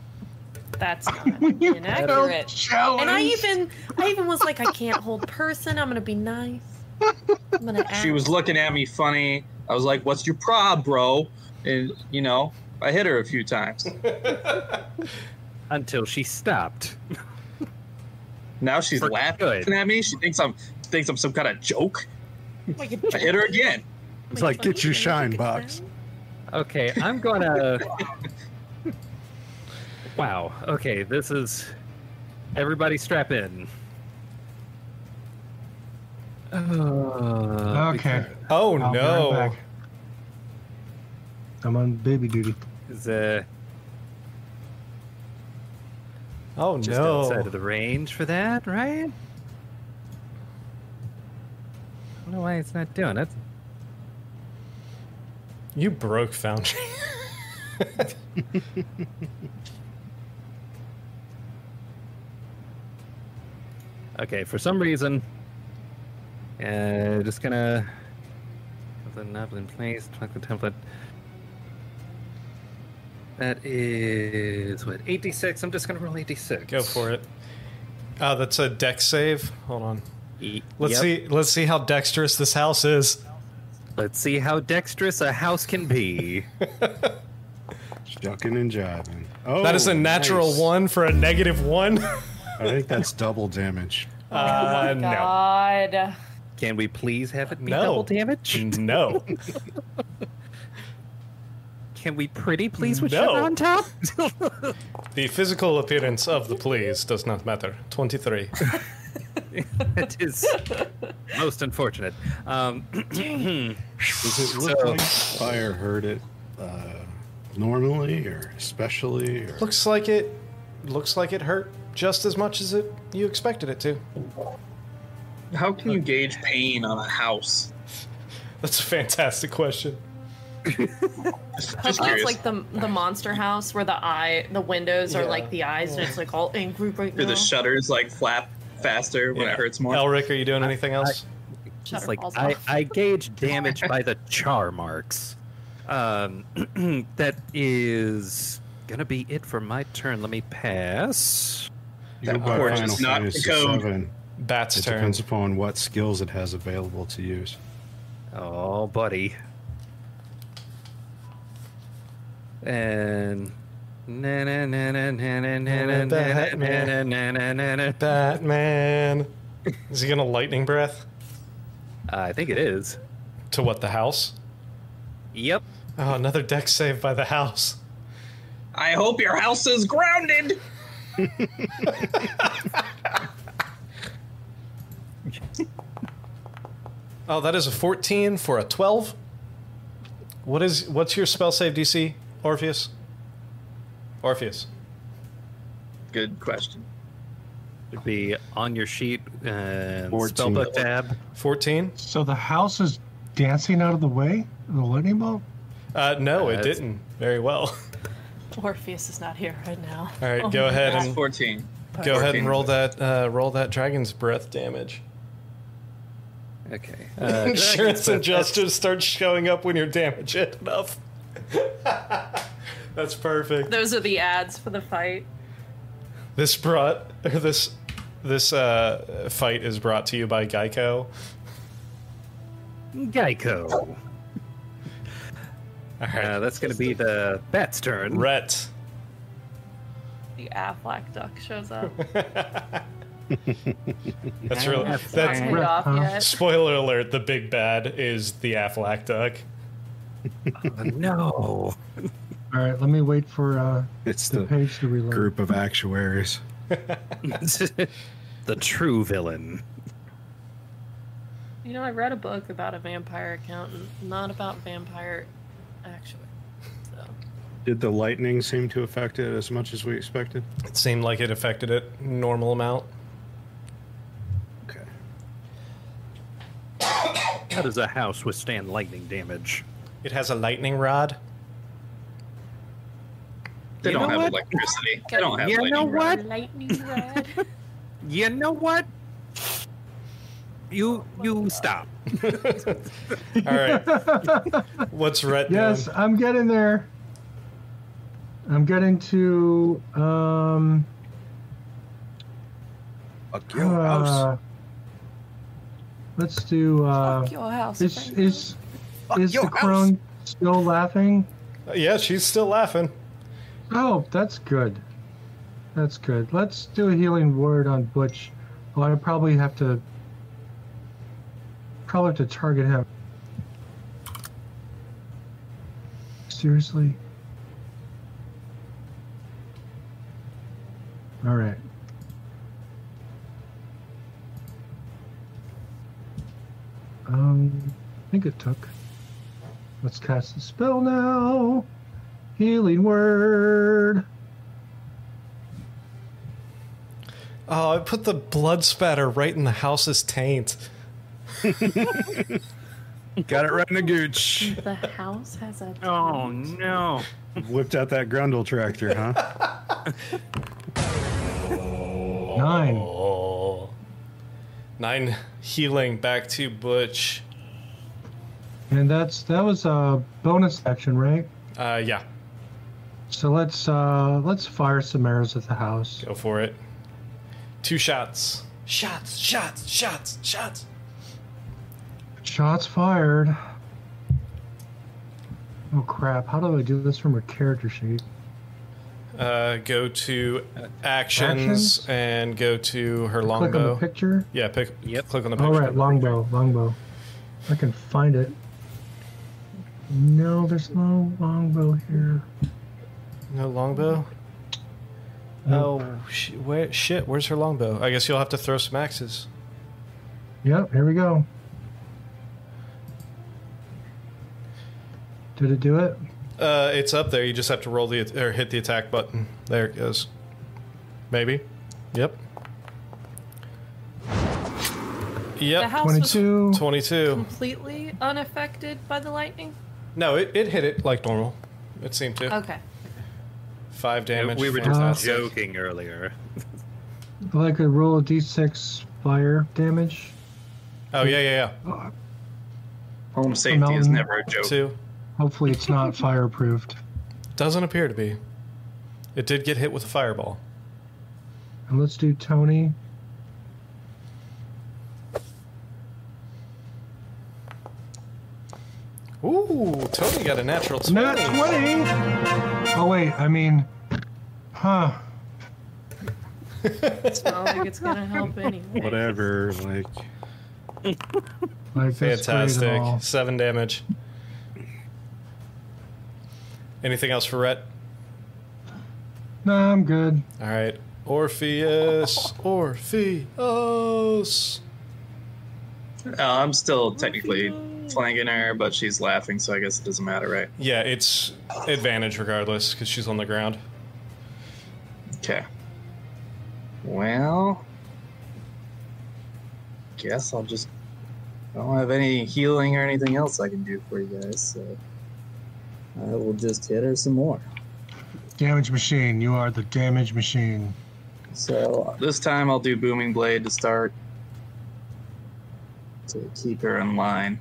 That's not You inaccurate. felt And I even, I even was like, I can't hold person. I'm gonna be nice. I'm gonna act. She was looking at me funny. I was like, "What's your prob, bro?" And you know, I hit her a few times. Until she stopped. Now she's For laughing good. at me. She thinks I'm thinks I'm some kind of joke. I hit her again. It's like, get your shine box. Okay, I'm gonna. wow. Okay, this is. Everybody strap in. Uh, Okay. Oh I'll no. right. I'm on baby duty. Is uh, Oh just outside of the range for that, right? I don't know why it's not doing it. You broke Foundry. Okay, for some reason, uh, just gonna have the knob in place. Select the template. That is what 86. I'm just gonna roll 86. Go for it. Oh, that's a Dex save. Hold on. E- Let's yep. see. Let's see how dexterous this house is. Let's see how dexterous a house can be. Shucking and jiving. Oh, that is a natural nice. one for a negative one. I think that's double damage. Uh, no. God. Can we please have it be No. double damage? No. Can we pretty please with No. sugar on top? The physical appearance of the please does not matter. 23. it is most unfortunate. Um, Does it look So- like fire hurt it uh, normally or especially? Or? looks like it looks like it hurt just as much as it you expected it to. How can you gauge pain on a house? That's a fantastic question. Just That's curious. like the the monster house where the eye, the windows are like the eyes, and it's like all in group right Do now. the shutters like flap faster when Yeah. it hurts more? Elric, are you doing anything else? Shutter It's like I, off. I gauge damage by the char marks. Um, that is gonna be it for my turn. Let me pass. That court is not the code. Seven, Bat's it turn. depends upon what skills it has available to use. Oh, buddy. And Batman. Batman. Is he gonna lightning breath? I think it is. To what the house? Yep. Oh, another Dex saved by the house. I hope your house is grounded. Oh, that is a 14 for a 12. What is what's your spell save DC, Orpheus? Orpheus. Good question. Would be on your sheet and 14. spellbook tab. 14? So the house is dancing out of the way? The lightning bolt? Uh, no, Uh, it didn't. Very well. Orpheus is not here right now. All right, Oh go my ahead God. and Fourteen. go ahead and roll that uh, roll that dragon's breath damage. Okay. Uh, Insurance Dragon's adjusters start showing up when you're damaged enough. That's perfect. Those are the ads for the fight. This brought this this uh, fight is brought to you by Geico. Geico. All right, Uh, that's going to be the bat's turn. Rhett. The Aflac duck shows up. That's really Not that's off yet. spoiler alert. The big bad is the Aflac duck. Oh, no. All All right, let me wait for uh, It's the the page to reload. group of actuaries. the true villain. You know, I read a book about a vampire accountant, not about vampire actually. So Did the lightning seem to affect it as much as we expected? It seemed like it affected it normal amount. Okay. How does a house withstand lightning damage? It has a lightning rod. They You don't have what? electricity. They don't have You know lightning rod. what? lightning rod. You know what? You you stop. All right. What's Rhett yes, doing? I'm getting there. I'm getting to um. Fuck your house. uh, let's do. Uh, Fuck your house. is Frank. is is your the crone still laughing? Uh, Yeah, she's still laughing. Oh, that's good. That's good. Let's do a healing word on Butch. Well, I probably have to. Probably to target him. Seriously? All right. Um, I think it took. Let's cast the spell now. Healing word. Oh, I put the blood spatter right in the house's taint. Got it right in the gooch. the house has a. Oh no. Whipped out that Grundle tractor, huh? Nine. Oh. Nine healing back to Butch. And that's that was a bonus action, right? Uh, yeah, So let's uh let's fire some arrows at the house. go for it. Two shots. Shots, shots, shots, shots. Shots fired. Oh crap! How do I do this from a character sheet? Uh, go to actions, Actions? and go to her Click on longbow. the picture. Yeah, pick. Yep. Click on the picture. All right, longbow, longbow. I can find it. No, there's no longbow here. No longbow. Nope. Oh, sh- where, shit! Where's her longbow? I guess you'll have to throw some axes. Yep, here we go. Did it do it? Uh, it's up there. You just have to roll the or hit the attack button. There it goes. Maybe. Yep. The Yep. house was 22. Twenty-two. completely unaffected by the lightning. No, it, it hit it like normal. It seemed to. Okay. Five damage. we were just fantastic. joking earlier. Well, I could roll a d6 fire damage. Oh yeah, yeah, yeah. Home safety is mountain. never a joke. Two. Hopefully, it's not fireproofed. Doesn't appear to be. It did get hit with a fireball. And let's do Tony. Ooh, Tony got a natural twenty. Nat 20! Oh, wait, I mean, huh. It's not like it's gonna help anyway. Whatever. Like, Like, that's great at Fantastic. Seven damage. Anything else for Rhett? No, I'm good. All right. Orpheus. Orpheus. Uh, I'm still technically flanking her, but she's laughing, so I guess it doesn't matter, right? Yeah, it's advantage regardless because she's on the ground. Okay. Well, guess I'll just. I don't have any healing or anything else I can do for you guys, so I will just hit her some more. Damage machine. You are the damage machine. So uh, this time I'll do booming blade to start to keep her in line.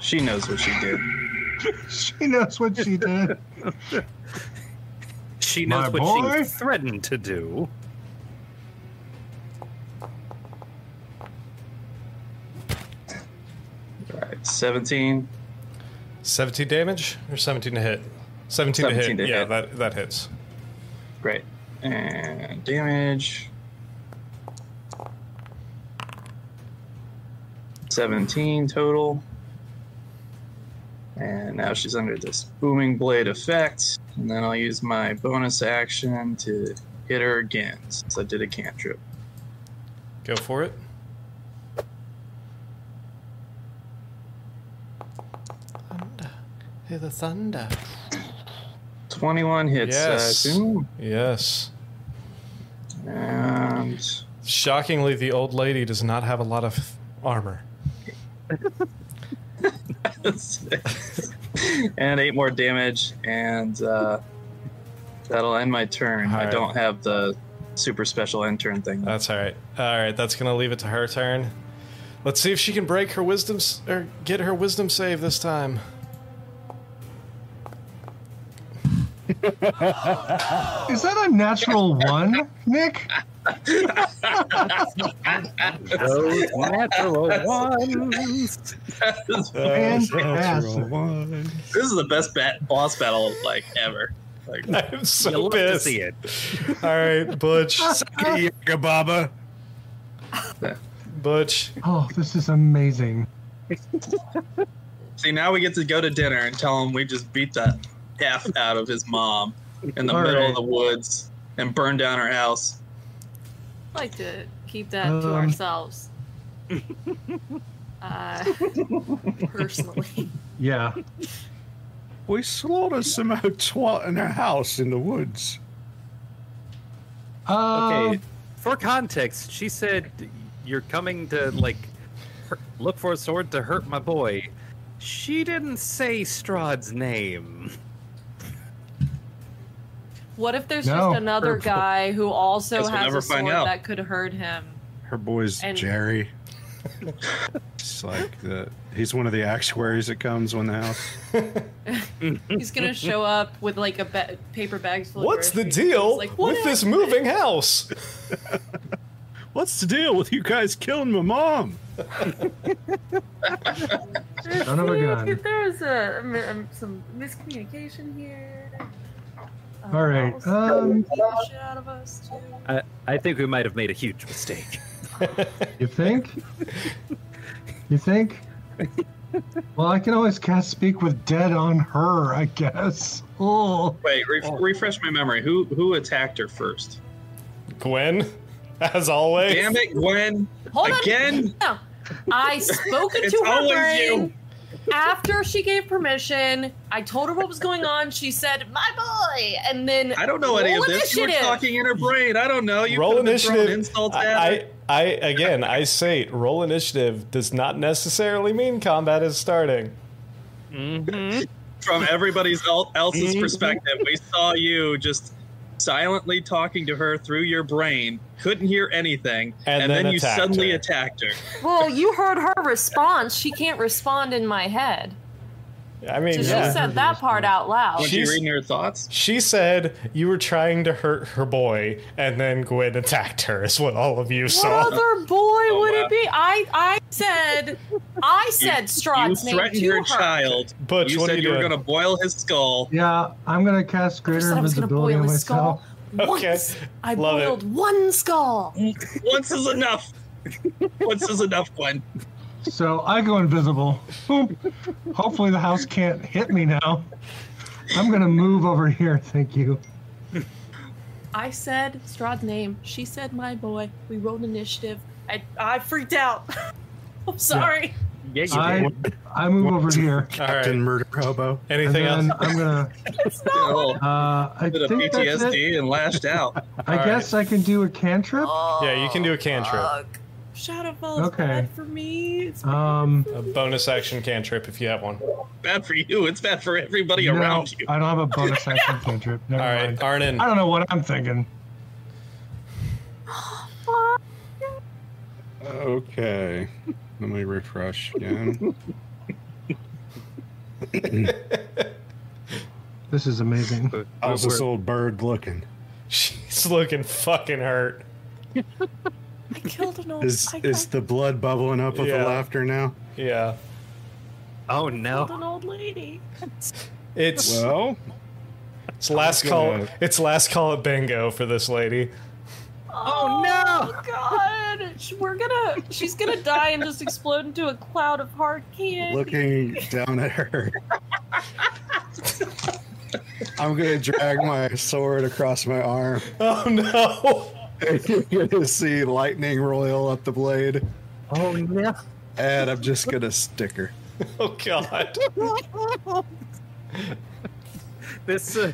She knows what she did. she knows what she did. She knows My what boy. she threatened to do. All right, 17. 17 damage or 17 to hit? 17, to hit. to yeah, hit. that that hits. Great. And damage. 17 total. And now she's under this booming blade effect. And then I'll use my bonus action to hit her again since I did a cantrip. Go for it. Hear the thunder. 21 hits. I Yes. assume. Yes. And Shockingly, the old lady does not have a lot of armor. and eight more damage, and uh, that'll end my turn. I Alright. don't have the super special end turn thing. That's all right. All right, that's gonna leave it to her turn. Let's see if she can break her wisdom s- or get her wisdom save this time. Is that a natural one, Nick? Those natural ones. Fantastic. this is the best bat- boss battle like ever. Like I'm You so love to pissed. see it. All right, Butch. Baba. Butch. Oh, this is amazing. See, now we get to go to dinner and tell them we just beat the F out of his mom in the All middle right. of the woods and burn down her house. like to keep that to Um. ourselves. uh, personally. Yeah. We slaughtered some old twat in her house in the woods. Uh, Okay, for context, she said you're coming to like hurt, look for a sword to hurt my boy. She didn't say Strahd's name. What if there's No. just another guy who also Guess we'll has a sword out. that could hurt him? Her boy's And- Jerry. It's like the he's one of the actuaries that comes when the house. He's gonna show up with like a ba- paper bag full of What's the deal like, "What with this moving house? What's the deal with you guys killing my mom? Son of a gun. There's a, um, some miscommunication here. Uh, All right, um, beat the shit out of us too. I, I think we might have made a huge mistake. You think? You think? Well, I can always cast Speak with Dead on her, I guess. Oh. Wait, re- refresh my memory. Who who attacked her first? Gwen, as always. Damn it, Gwen! Hold on. Again? No. I spoke It's into her always brain you. After she gave permission. I told her what was going on. She said, "My boy," and then I don't know any of roll this. You were talking in her brain. I don't know. You roll could have been throwing initiative. Insults at. I, I, I again, I say roll initiative does not necessarily mean combat is starting. From everybody's else's Mm-hmm. perspective, we saw you just silently talking to her through your brain. Couldn't hear anything, And and, then then, you suddenly her. attacked her. Well, you heard her response. She can't respond in my head. I mean, So she yeah. said that part out loud. Was she reading her thoughts? She said you were trying to hurt her boy, and then Gwen attacked her. Is what all of you What saw. other boy oh, would wow. it be? I I said I said You Strahd's name threatened to your her. child. But you what said you you were going to boil his skull. Yeah, I'm gonna cast I Greater said I was gonna Invisibility boil on his skull. myself. Okay. Once I Love it. boiled one skull. Once is enough. Once is enough, Gwen. So I go invisible. Boom. Hopefully the house can't hit me now. I'm gonna move over here, thank you. I said Strahd's name. She said my boy. We rolled initiative. I I freaked out. I'm sorry. Yeah, you I did. I move over here. All Captain right. Murder Hobo. Anything then else? I'm gonna A little uh I bit of think that's it. PTSD and lashed out. I All guess I can do a cantrip. Yeah, you can do a cantrip. Fuck. Shadowfell is Okay. bad for me. It's Um A bonus action cantrip if you have one. Bad for you. It's bad for everybody no, around you. I don't have a bonus action cantrip. Never right, mind. Arnon. I don't know what I'm thinking. Okay. Let me refresh again. This is amazing. How's this We're- old bird looking? She's looking fucking hurt. I killed an old. Is I, is I the blood bubbling up with Yeah. the laughter now? Yeah. Oh killed no. an old lady. It's Well, it's last call. gonna- It's last call at bingo for this lady. Oh, oh no! God! We're gonna. She's gonna die and just explode into a cloud of hard candy. Looking down at her. I'm gonna drag my sword across my arm. Oh no! And you're gonna see lightning royal up the blade, Oh no! and I'm just gonna stick her. Oh god! This uh,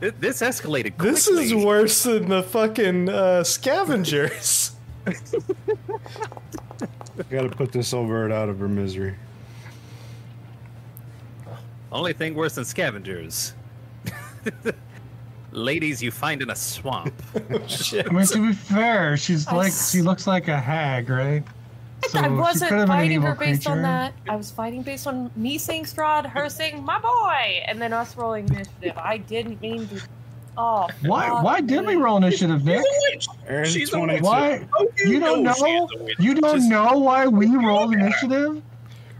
th- this escalated quickly. This is worse than the fucking uh, scavengers. I gotta put this old bird out of her misery. Only thing worse than scavengers. Ladies you find in a swamp. Oh, shit. I mean, to be fair, she's I like s- she looks like a hag, right? So I she wasn't could have been an fighting her evil based on that. I was fighting based on me saying Strahd, her saying my boy, and then us rolling initiative. I didn't mean to. Oh. Why? fuck Why did we roll initiative, Nick? Aaron, She's a 22. Why? Oh, You don't know? she's. You don't Just- know why we rolled initiative?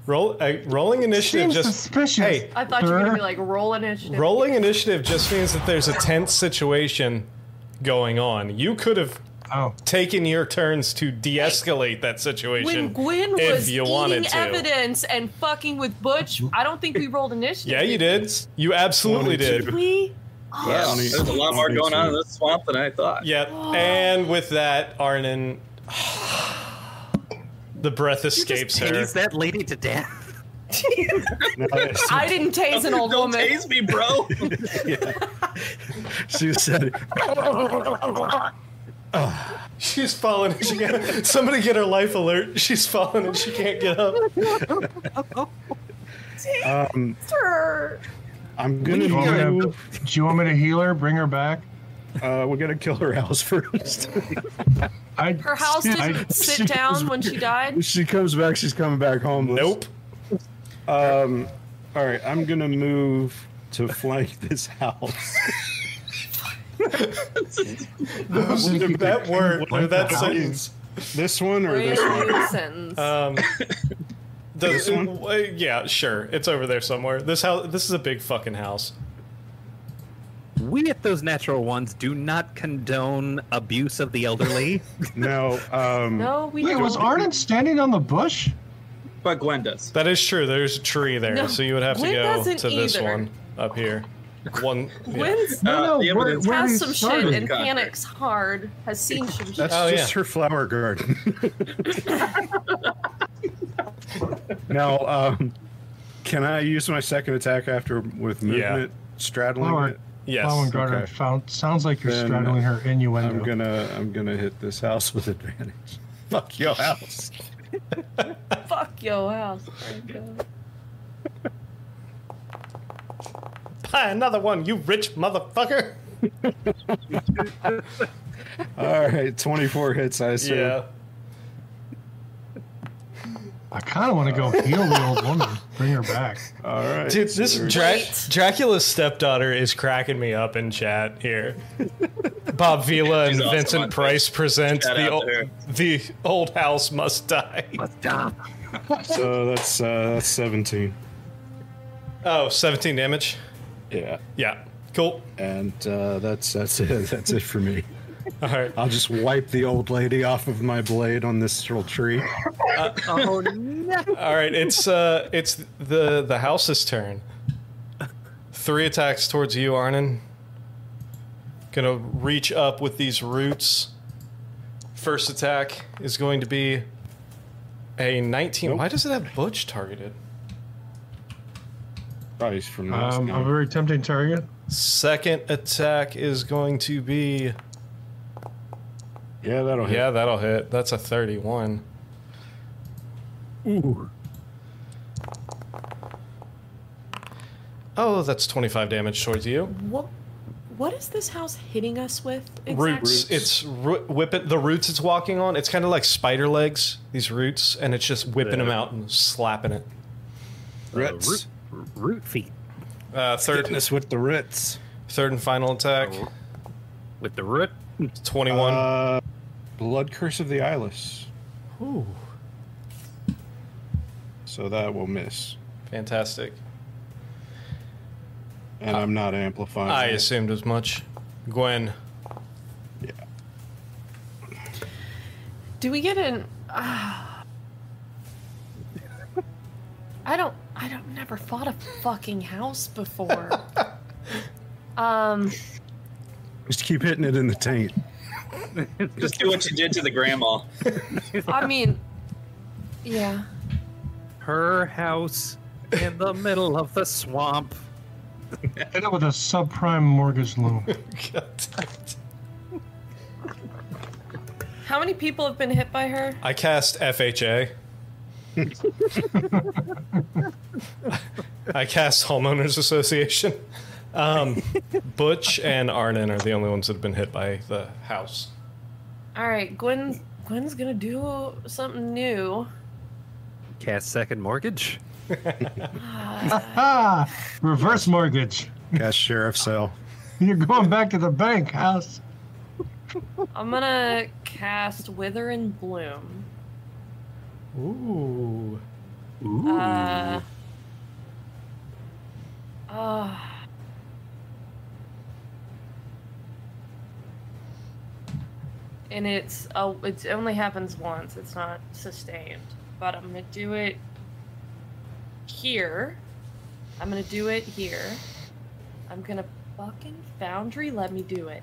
Roll uh, rolling initiative Seems just suspicious. hey I thought you were gonna be like roll initiative. rolling initiative just means that there's a tense situation going on. You could have Oh, taken your turns to de-escalate that situation. When Gwen if was you eating to. evidence and fucking with Butch, I don't think we rolled initiative. Yeah, you did. You absolutely Twenty-two. did. Did we? Oh, Yeah, Twenty- there's a lot more going on in this swamp than I thought. Yeah, and with that, Arnon, the breath You just escapes her. tased that lady to death. No, I didn't tase an old Don't woman. tase me, bro. she said, She's falling. She can't, somebody get her life alert. She's falling and she can't get up. um, Her. I'm gonna you want, me to, do you want me to heal her? Bring her back? Uh, we're gonna kill her house first. I, Her house didn't sit down was- when she died. she comes back. She's coming back homeless. Nope. Um, all right, I'm gonna move to flank this house. that word or that sentence. This one or this one? new sentence. Um, the, This one? uh, yeah, sure. It's over there somewhere. This house. This is a big fucking house. We at those natural ones do not condone abuse of the elderly. No. Um, no, we Wait, don't. was Arden standing on the bush? but Gwen does. That is true. There's a tree there, No, so you would have to go doesn't to this either. one up here. One. yeah. Gwen's No, Uh, no, the where, evidence where has some started. shit and Contact. panics hard. Has seen some shit. That's Oh, just yeah. her flower garden. now, um, can I use my second attack after with Yeah. movement straddling Flower- it? Yes. Flower garden okay. found sounds like you're Then straddling her innuendo. I'm gonna I'm gonna hit this house with advantage. Fuck your house. Fuck your house. Franco. Buy another one, you rich motherfucker. All right, 24 hits. I assume. Yeah. I kind of want to go heal the old woman. Bring her back. All right. Dude, this Dra- Dracula's stepdaughter is cracking me up in chat here. Bob Vila and awesome Vincent on Price present the old, to the old house must die. Stop. so that's uh, that's 17. Oh, 17 damage. Yeah, Yeah, cool. and uh, that's that's it. That's it for me. All right. I'll just wipe the old lady off of my blade on this little tree. Oh no! All right, it's uh, it's the the house's turn. Three attacks towards you, Arnon. Gonna reach up with these roots. First attack is going to be a 19. Nope. Why does it have Butch targeted? Probably from last Um, a very tempting target. Second attack is going to be Yeah, that'll hit. yeah, that'll hit. That's a 31. Ooh. Oh, that's 25 damage towards you. What? What is this house hitting us with? Exactly? Roots. It's ro- whipping the roots it's walking on. It's kind of like spider legs. These roots, and it's just whipping them out and slapping it. Ritz. root, root feet Uh, third, Hitting us with the Ritz. third and final attack. with the root. 21. Uh, Blood Curse of the Eyeless. Ooh, So that will miss. fantastic. And I'm not amplifying. I it. assumed as much. Gwen. Yeah. Do we get an? ah. I don't. I don't. Never fought a fucking house before. um. Just keep hitting it in the taint. Just do what you did to the grandma. I mean. Yeah. Her house in the middle of the swamp. Hit it with a subprime mortgage loan. God damn it. How many people have been hit by her? I cast FHA. I cast Homeowners Association. Um, Butch and Arnon are the only ones that have been hit by the house. All right, Gwen. Gwen's gonna do something new. Cast second mortgage. Ah, reverse mortgage. Cast sheriff sale. You're going back to the bank house. I'm gonna cast Wither and Bloom. Ooh. Uh. Uh, and it's oh, it only happens once. It's not sustained. But I'm gonna do it here. I'm gonna do it here. I'm gonna fucking Foundry. Let me do it.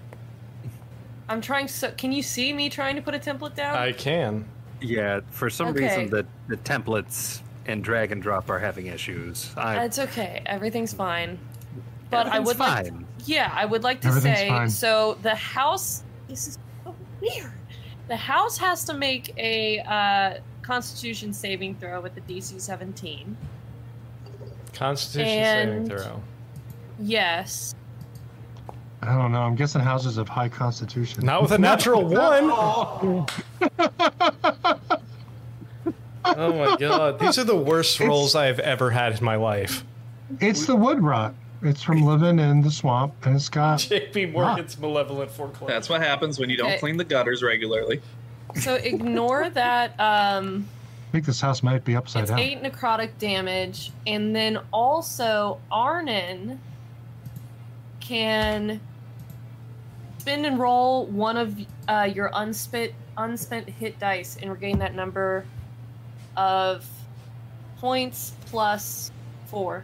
I'm trying so. Can you see me trying to put a template down? I can. Yeah, for some Okay. reason the the templates and drag and drop are having issues. I It's okay. Everything's fine. But I Everything's would like fine. Yeah, I would like to Everything's say fine. so the house this is so weird. The house has to make a uh, constitution saving throw with the DC 17. Constitution And- saving throw. Yes. I don't know. I'm guessing houses of high constitution. Not with a natural one. Oh my god. These are the worst rolls I have ever had in my life. It's the wood rot. It's from living in the swamp, and it's got. JP Morgan's malevolent foreclosure. That's what happens when you don't Okay. clean the gutters regularly. So ignore that um I think this house might be upside it's down. 8 necrotic damage and then also Arnon can spin and roll one of uh, your unspent unspent hit dice and regain that number of points plus four.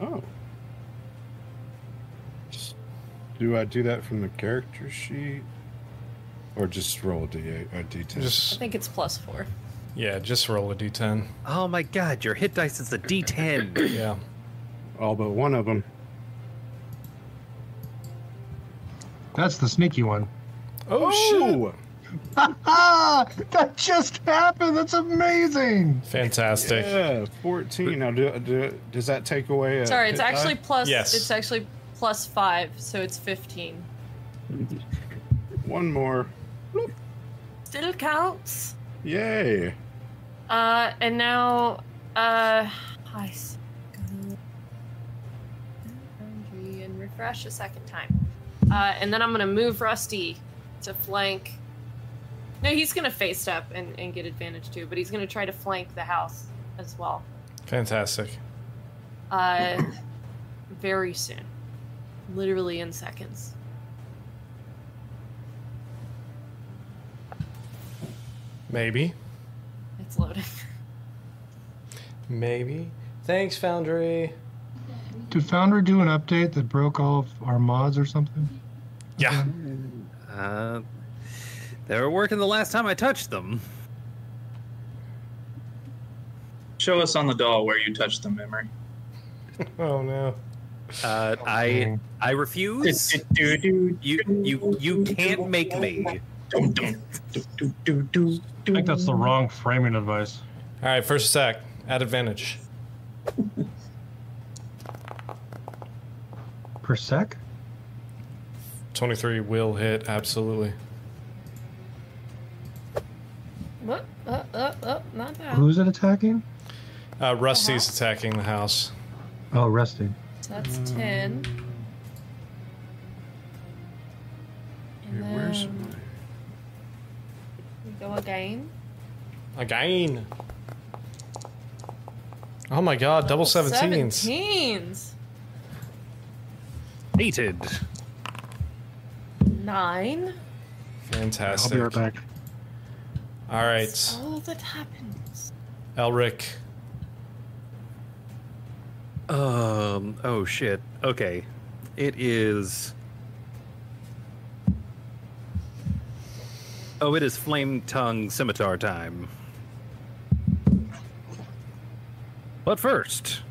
Oh. Do I do that from the character sheet? Or just roll a D8 or D10? I think it's plus four. yeah, just roll a d10. Oh my god, your hit dice is a D10. Yeah. All but one of them. That's the sneaky one. Oh, shit. Oh! That just happened. That's amazing. Fantastic. Yeah, 14. Now, do, do, does that take away a Sorry, it's hit actually die? plus. Yes. It's actually plus five, so it's fifteen. One more. Still counts. Yay. Uh, and now, uh, I s- go Foundry and refresh a second time. Uh, and then I'm gonna move Rusty to flank. No, he's gonna face step and, and get advantage too, but he's gonna try to flank the house as well. Fantastic. Uh, very soon, literally in seconds. Maybe. It's loading. Maybe. Thanks, Foundry. Did Foundry do an update that broke all of our mods or something? Yeah. uh, they were working the last time I touched them. Show us on the doll where you touched the memory. Oh no. Uh, I I refuse. You you you can't make me. I think that's the wrong framing advice. All right, first attack at advantage. Per sec? 23 will hit absolutely. What? Uh, uh, uh, not bad. Who's it attacking? Uh, Rusty's attacking the house. Oh, Rusty. So that's 10. And Wait, where's then we go again. Again. Oh my god, double 17s. 17s. Hated. 9. I'll Fantastic. be right back. All right, All that happens. Elric. Um. Oh shit. Okay. It is. Oh, it is flame tongue scimitar time. But first.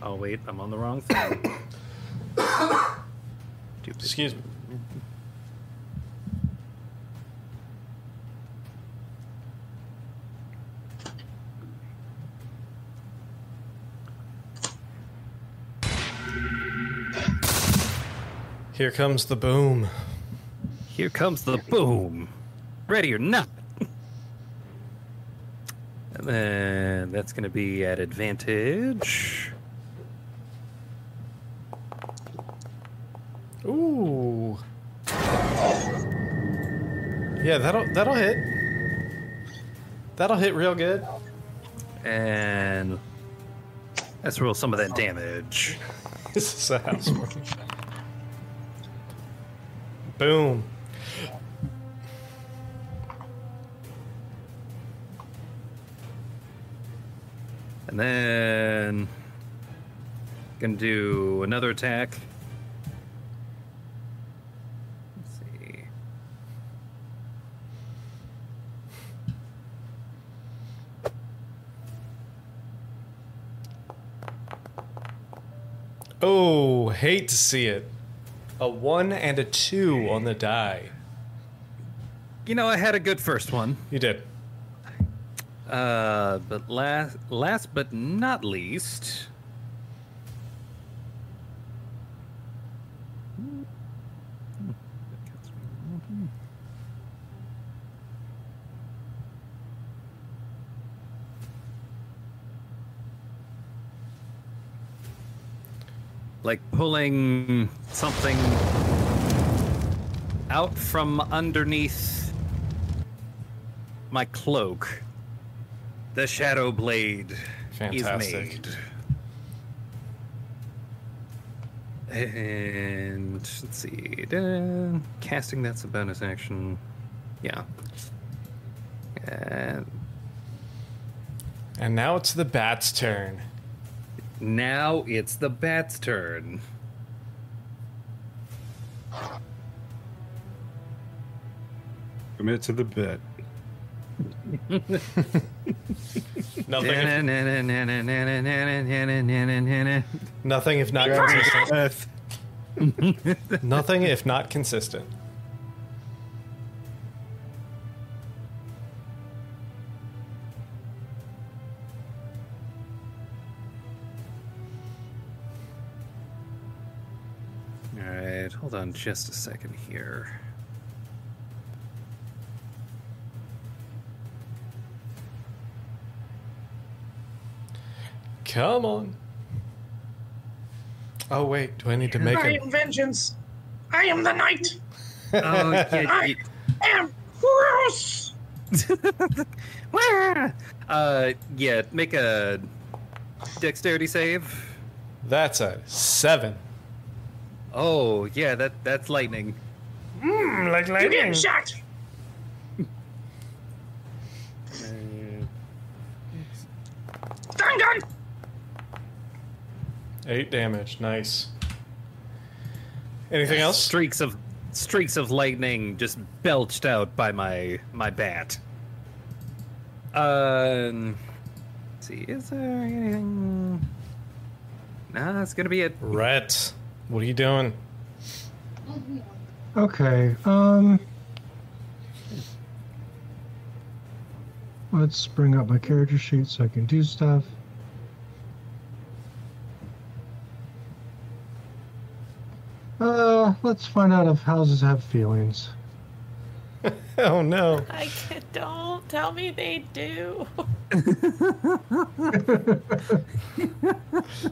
Oh wait, I'm on the wrong thing. Stupid. Excuse me. Here comes the boom. Here comes the boom. Ready or not. And then that's going to be at advantage. Ooh. Yeah, that'll that'll hit. That'll hit real good. And let's roll some of that damage. This is a housewarming. Boom. And then gonna do another attack. Let's see. Oh, hate to see it. A one and a two on the die. You know, I had a good first one. You did. Uh, but last, last but not least, like pulling something out from underneath my cloak. The shadow blade Fantastic. is made. And let's see. Da- casting that's a bonus action. Yeah. And And now it's the bat's turn. Now it's the bat's turn. Commit to the bit. Nothing. If, nothing if not consistent. Nothing if not consistent. Hold on just a second here. Come on. Oh wait, do I need to make I a am vengeance. I am the night. Oh, yeah, you- I am gross. uh, yeah, make a dexterity save. That's a seven. Oh, yeah, that that's lightning. like You getting shot? Dun dun. Eight damage. Nice. Anything else? Streaks of streaks of lightning just belched out by my my bat. Um, let's see, is there anything? Nah, that's gonna be it. Rhett, what are you doing? Okay. Um. Let's bring up my character sheet so I can do stuff. Uh, let's find out if houses have feelings. Oh no. I can't, don't tell me they do.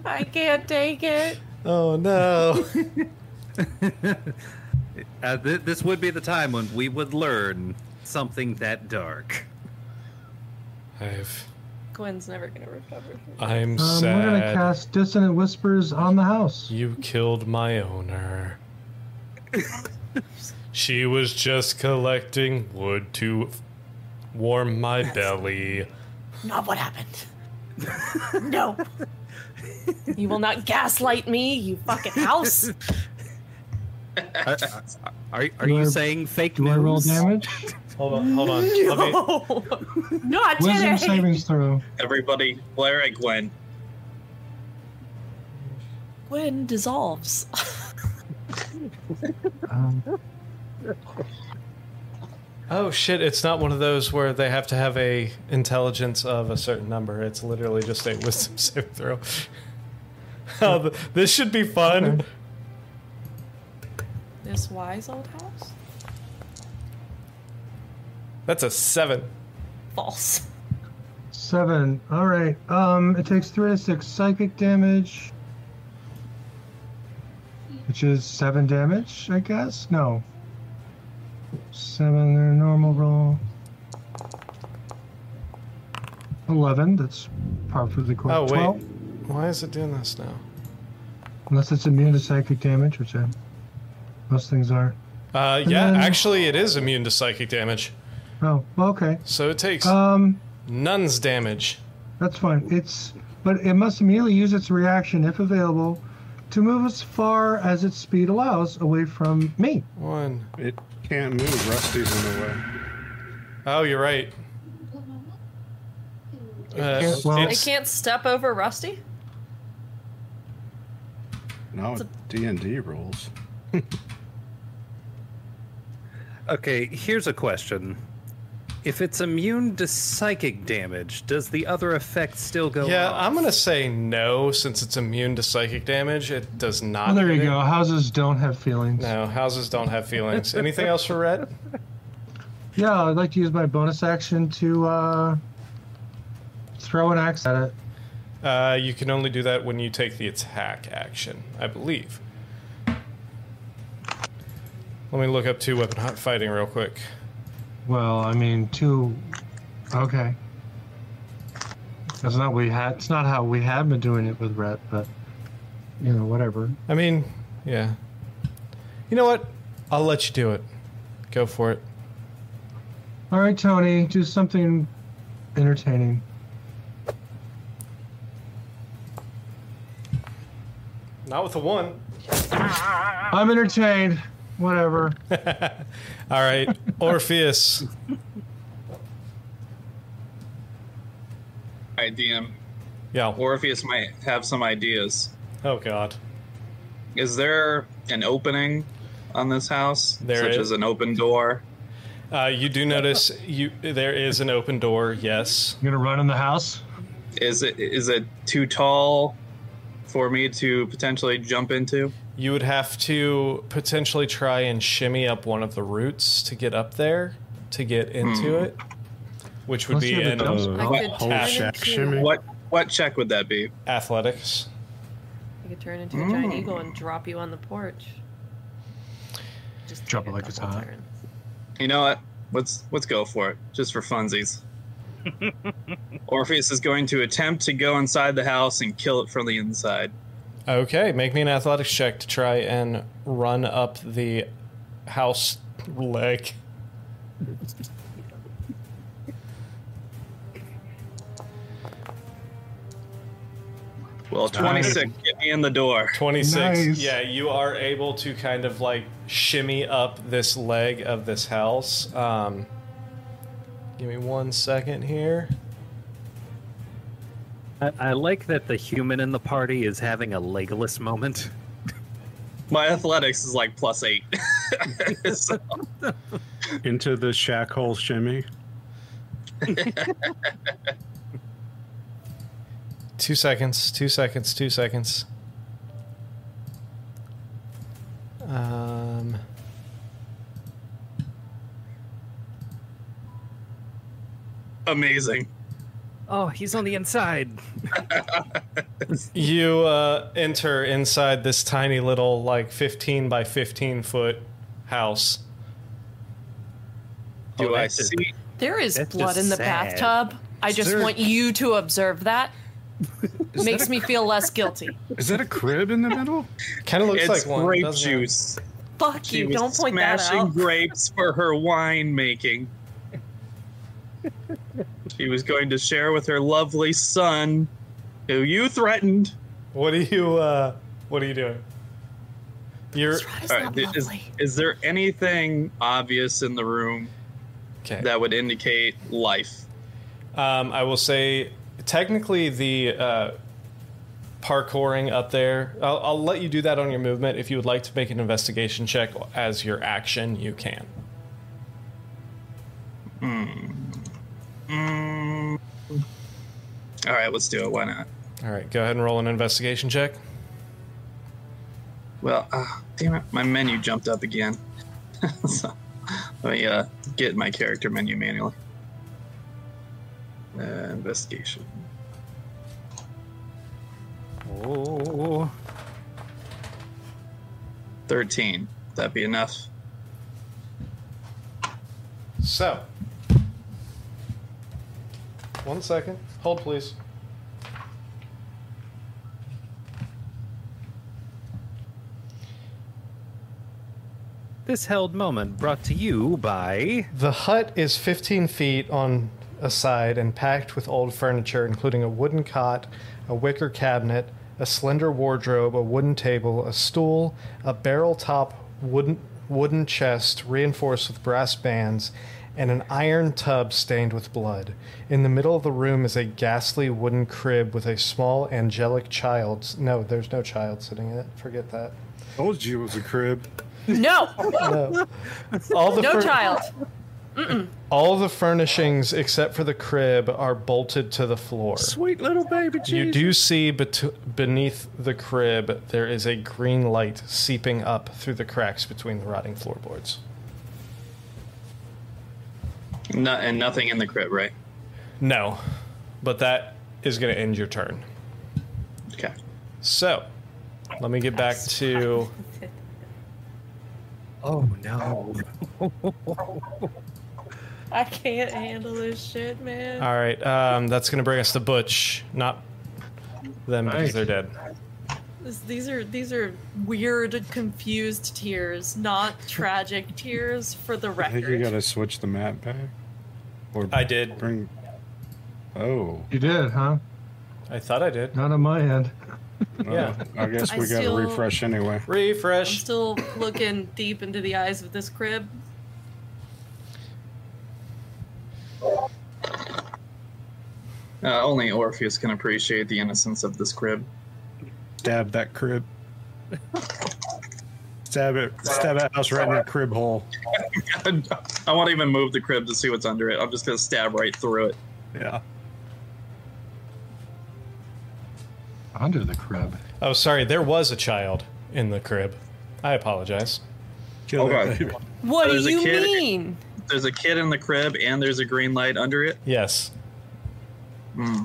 I can't take it. Oh no. Uh, th- this would be the time when we would learn something that dark. I've Gwen's never gonna recover. I'm Um, sad. we're gonna cast Dissonant Whispers on the house. You killed my owner. she was just collecting wood to warm my belly. Not what happened. no. You will not gaslight me, you fucking house. Are, are, are you I- saying fake Do news? I roll damage? Hold on, hold on. Let me, No. Not Wisdom savings throw. Everybody, glare at Gwen. Gwen dissolves. Um, oh shit! It's not one of those where they have to have a intelligence of a certain number. It's literally just a wisdom save throw. oh, this should be fun. Okay. this wise old house? That's a seven. False. seven. All right. Um, it takes three to six psychic damage, which is seven damage, I guess. No. Seven. Their normal roll. Eleven. That's perfectly correct. Oh wait, Twelve. why is it doing this now? Unless it's immune to psychic damage, which I, most things are. Uh, yeah, then- actually, it is immune to psychic damage, Oh, well, okay. so it takes Um, nuns damage. that's fine. It's but it must immediately use its reaction, if available, to move as far as its speed allows away from me. One. It can't move. Rusty's in the way. Oh, you're right. Uh, can't- well- I it's- can't step over Rusty? No, D and D rules. Okay, here's a question. If it's immune to psychic damage, does the other effect still go yeah, off? I'm gonna say no since it's immune to psychic damage. It does not. Well, there you it. go. Houses don't have feelings. No, houses don't have feelings. Anything else for Rhett? Yeah, I'd like to use my bonus action to uh, throw an axe at it. Uh, you can only do that when you take the attack action, I believe. Let me look up two weapon hot fighting real quick. Well, I mean, two. Okay. That's not we had. It's not how we have been doing it with Rhett, but you know, whatever. I mean, yeah. You know what? I'll let you do it. Go for it. All right, Tony, do something entertaining. Not with a one. I'm entertained. Whatever. All right, Orpheus. All right, DM. Yeah. Orpheus might have some ideas. Oh God. Is there an opening on this house, There such is. as an open door? Uh, you do notice you there is an open door. Yes. You gonna run in the house? Is it is it too tall for me to potentially jump into? You would have to potentially try and shimmy up one of the roots to get up there to get into Hmm. it, which would Unless be you have a Uh, What whole turn shack shimmy. What what check would that be? athletics. I could turn into a giant Mm. eagle and drop you on the porch. Just Drop it like it's hot. turns. You know what? Let's let's go for it, just for funsies. Orpheus is going to attempt to go inside the house and kill it from the inside. Okay, make me an athletics check to try and run up the house leg. Well, 26, get me in the door. 26. Nice. Yeah, you are able to kind of like shimmy up this leg of this house. Um, give me one second here. I, I like that the human in the party is having a Legolas moment. My athletics is like plus eight. So- Into the shack hole shimmy. Two seconds, two seconds, two seconds. Um, amazing. Oh, he's on the inside. you uh, enter inside this tiny little, like 15 by 15 foot house. Do Oh, I that's just- see? There is That's blood in the sad. bathtub. I just there- want you to observe that. Makes that me feel less guilty. Is that a crib in the middle? Kind of looks it's like one. grape doesn't it? juice. Fuck She you! was Don't point that smashing out. grapes for her wine making. she was going to share with her lovely son, who you threatened. What are you? uh What are you doing? You're is right, is, is there anything obvious in the room okay. that would indicate life? Um, I will say, technically, the uh, parkouring up there. I'll, I'll let you do that on your movement. If you would like to make an investigation check as your action, you can. Mm. All right, let's do it. Why not? All right, go ahead and roll an investigation check. Well, uh, damn it, my menu jumped up again. so, let me uh, get my character menu manually. Uh, investigation. Oh. 13. Would that be enough? So, one second. Hold, please. This held moment brought to you by. The hut is 15 feet on a side and packed with old furniture, including a wooden cot, a wicker cabinet, a slender wardrobe, a wooden table, a stool, a barrel top wooden, wooden chest reinforced with brass bands, and an iron tub stained with blood. In the middle of the room is a ghastly wooden crib with a small angelic child. No, there's no child sitting in it. Forget that. Told you it was a crib. No, No. All the no fur- child. All the furnishings except for the crib are bolted to the floor. Sweet little baby Jesus. You do see bet- beneath the crib there is a green light seeping up through the cracks between the rotting floorboards. No, and nothing in the crib, right? No, but that is going to end your turn. Okay. So, let me get back to. Oh no. I can't handle this shit, man. All right, um, that's going to bring us to Butch, not them because they're dead. This, these are these are weird, confused tears, not tragic tears. For the I think you gotta switch the map back. Or I did. bring. Oh. You did, huh? I thought I did. Not on my end. Yeah. I guess I we gotta refresh anyway. I'm Refresh. still looking deep into the eyes of this crib. Uh, only Orpheus can appreciate the innocence of this crib. Stab that crib. Stab it. Stab that house right in the crib hole. I won't even move the crib to see what's under it. I'm just gonna stab right through it. Yeah. Under the crib. Oh, sorry, there was a child in the crib. I apologize. Kill Oh, God. baby. What There's do you kid- mean? There's a kid in the crib, and there's a green light under it. Yes. Hmm.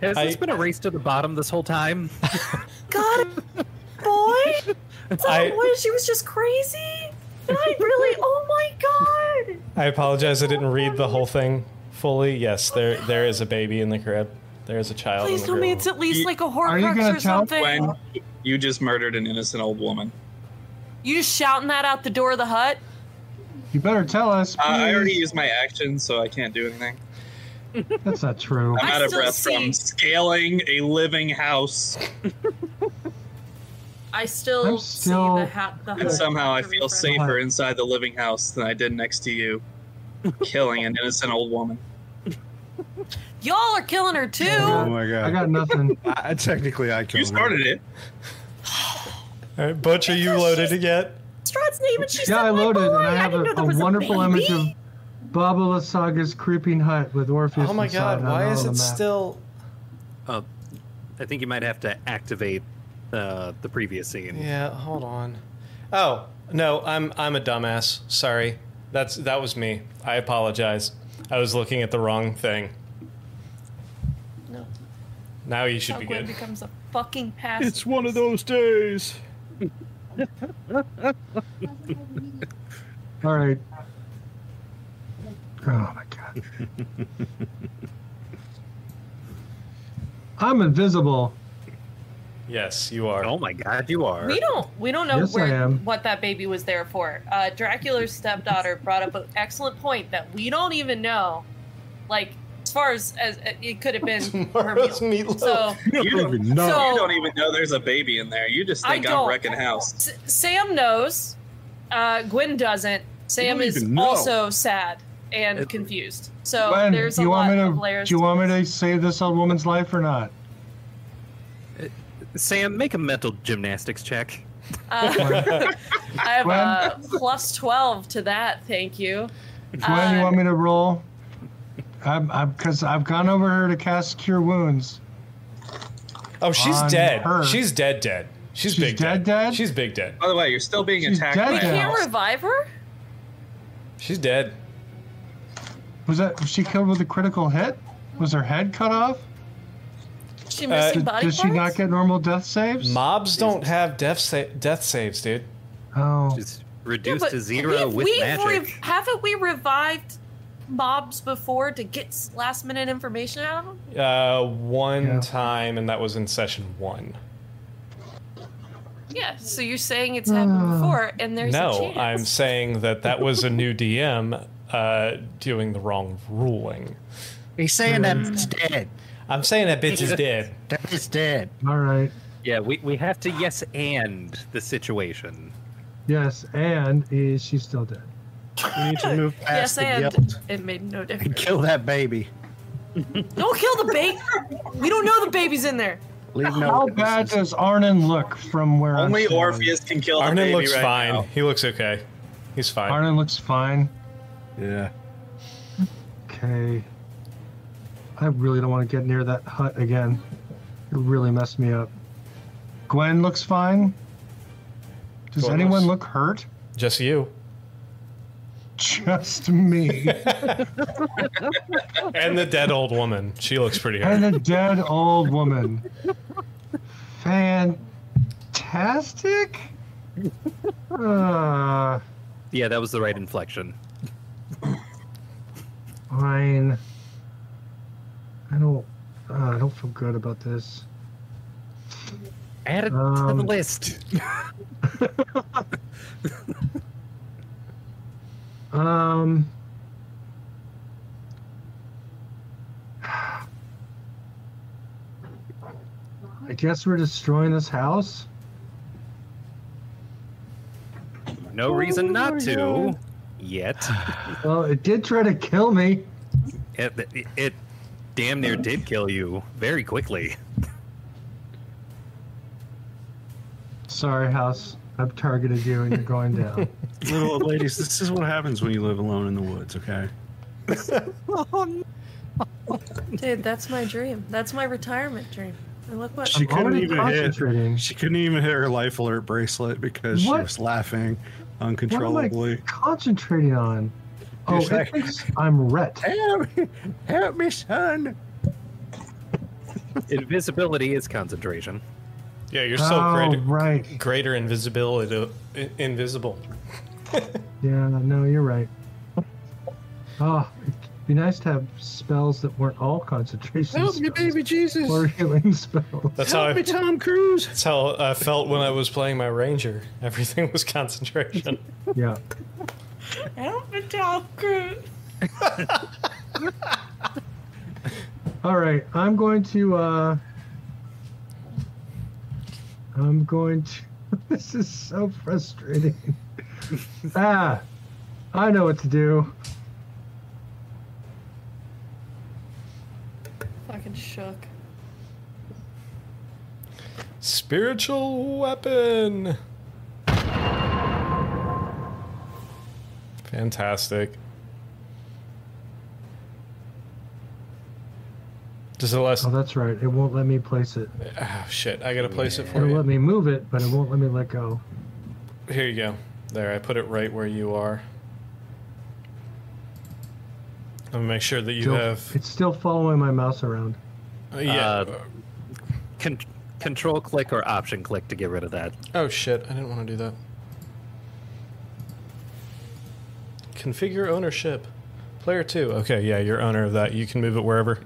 Has this been a race to the bottom this whole time? Got it, boy. That's I- what she was just crazy. Did I really? Oh my god! I apologize. I didn't read the whole thing fully. Yes, there there is a baby in the crib. There is a child. Please in the tell me it's at least You- like a Are you Horcrux gonna or tell- something. When you just murdered an innocent old woman. You just shouting that out the door of the hut? You better tell us. Uh, I already used my action, so I can't do anything. That's not true. I'm out of breath see- from scaling a living house, I still, I'm see the hat. The and somehow I feel safer inside the living house than I did next to you, killing an innocent old woman. Y'all are killing her too. Oh my god. I got nothing. I, technically, I killed her. You started it. All right, Butch, are you loaded it yet? Strahd's name and she Yeah, said I loaded, boy. and I have didn't a, know there a was wonderful image of Baba Lysaga's creeping hut with Orpheus. Oh my god, why is it still Uh, I think you might have to activate uh, the previous scene. Yeah, hold on. Oh, no, I'm I'm a dumbass. Sorry. That's that was me. I apologize. I was looking at the wrong thing. No, Now you should be Gwen good. becomes a fucking pacifist. It's one of those days. All right. Oh my god. I'm invisible. Yes, you are. Oh my god, you are. We don't we don't know Yes, where what that baby was there for. Uh, Dracula's stepdaughter brought up an excellent point that we don't even know, like as far as as it could have been her meal. So You don't, even know. So- you don't even know there's a baby in there. You just think I'm wrecking house. S- Sam knows. Uh, Gwen doesn't. Sam is also sad and It- confused. So Gwen, there's do a you lot want me of to layers. do you want me to save this old woman's life or not? Sam, make a mental gymnastics check. Uh, I have Gwen? a plus twelve to that. Thank you. Gwen, you Uh, want me to roll? I'm I'm because I've gone over her to cast cure wounds. Oh, she's on dead. her. She's dead, dead. She's, She's big dead, dead? She's big dead. By the way, you're still being She's attacked dead We can't house. revive her. She's dead. Was that was she killed with a critical hit? Was her head cut off? Is she Uh, missing Did, body does she parts? not get normal death saves? Mobs don't have death sa- death saves, dude. oh, She's Yeah, reduced but to zero we've- with we've magic. rev- haven't we revived mobs before to get last minute information out of them? Uh, one Yeah. time, and that was in session one. Yeah. So you're saying it's happened Uh, before, and there's a no, chance. I'm saying that that was a new DM uh, doing the wrong ruling. He's saying that it's dead. I'm saying that bitch is dead. That is dead. all right. yeah, we, we have to yes and the situation. Yes, and is she still dead? We need to move Yes, past the and guilt it made no and difference. kill that baby. Don't kill the baby. we don't know the baby's in there. Leave no How bad witnesses. does Arnon look from where I'm Only standing? Orpheus can kill the Arnon baby looks right fine. now. He looks okay. He's fine. Arnon looks fine. Yeah. Okay. I really don't want to get near that hut again. It really messed me up. Gwen looks fine. Does Gwen anyone looks- look hurt? Just you. Just me. And the dead old woman. She looks pretty hurt. and a dead old woman. Fantastic. Uh, Yeah, that was the right inflection. fine. I don't. Uh, I don't feel good about this. Add it to the Um, list. Um. I guess we're destroying this house. No reason not to. Yet. Well, it did try to kill me. It, it, it damn near did kill you very quickly. Sorry, house. I've targeted you and you're going down. Little old ladies, this is what happens when you live alone in the woods, okay? Dude, that's my dream. That's my retirement dream. And look what. She I'm couldn't even hit. She couldn't even hit her life alert bracelet because she was laughing uncontrollably. What am I uncontrollably. concentrating on? Oh, You're it like- thinks I'm Rhett. Help me, help me, son. Invisibility is concentration. Yeah, you're so oh, greater, right. greater invisibility, i- invisible. Yeah, no, you're right. Oh, it'd be nice to have spells that weren't all concentration Help me, spells baby Jesus. or healing spells. That's how Help I, me, Tom Cruise. that's how I felt when I was playing my ranger. Everything was concentration. Yeah. Help me, Tom Cruise. All right, I'm going to. uh I'm going to. This is so frustrating. ah, I know what to do. Fucking shook. Spiritual weapon. Fantastic. Does it last? Oh, that's right. It won't let me place it. Oh shit! I gotta place it for It'll you. let me move it, but it won't let me let go. Here you go. There, I put it right where you are. Let me make sure that you Still- have. It's still following my mouse around. Uh, yeah. Uh, Con- control click or option click to get rid of that. oh shit! I didn't want to do that. Configure ownership. Player two. Okay, yeah, you're owner of that. You can move it wherever.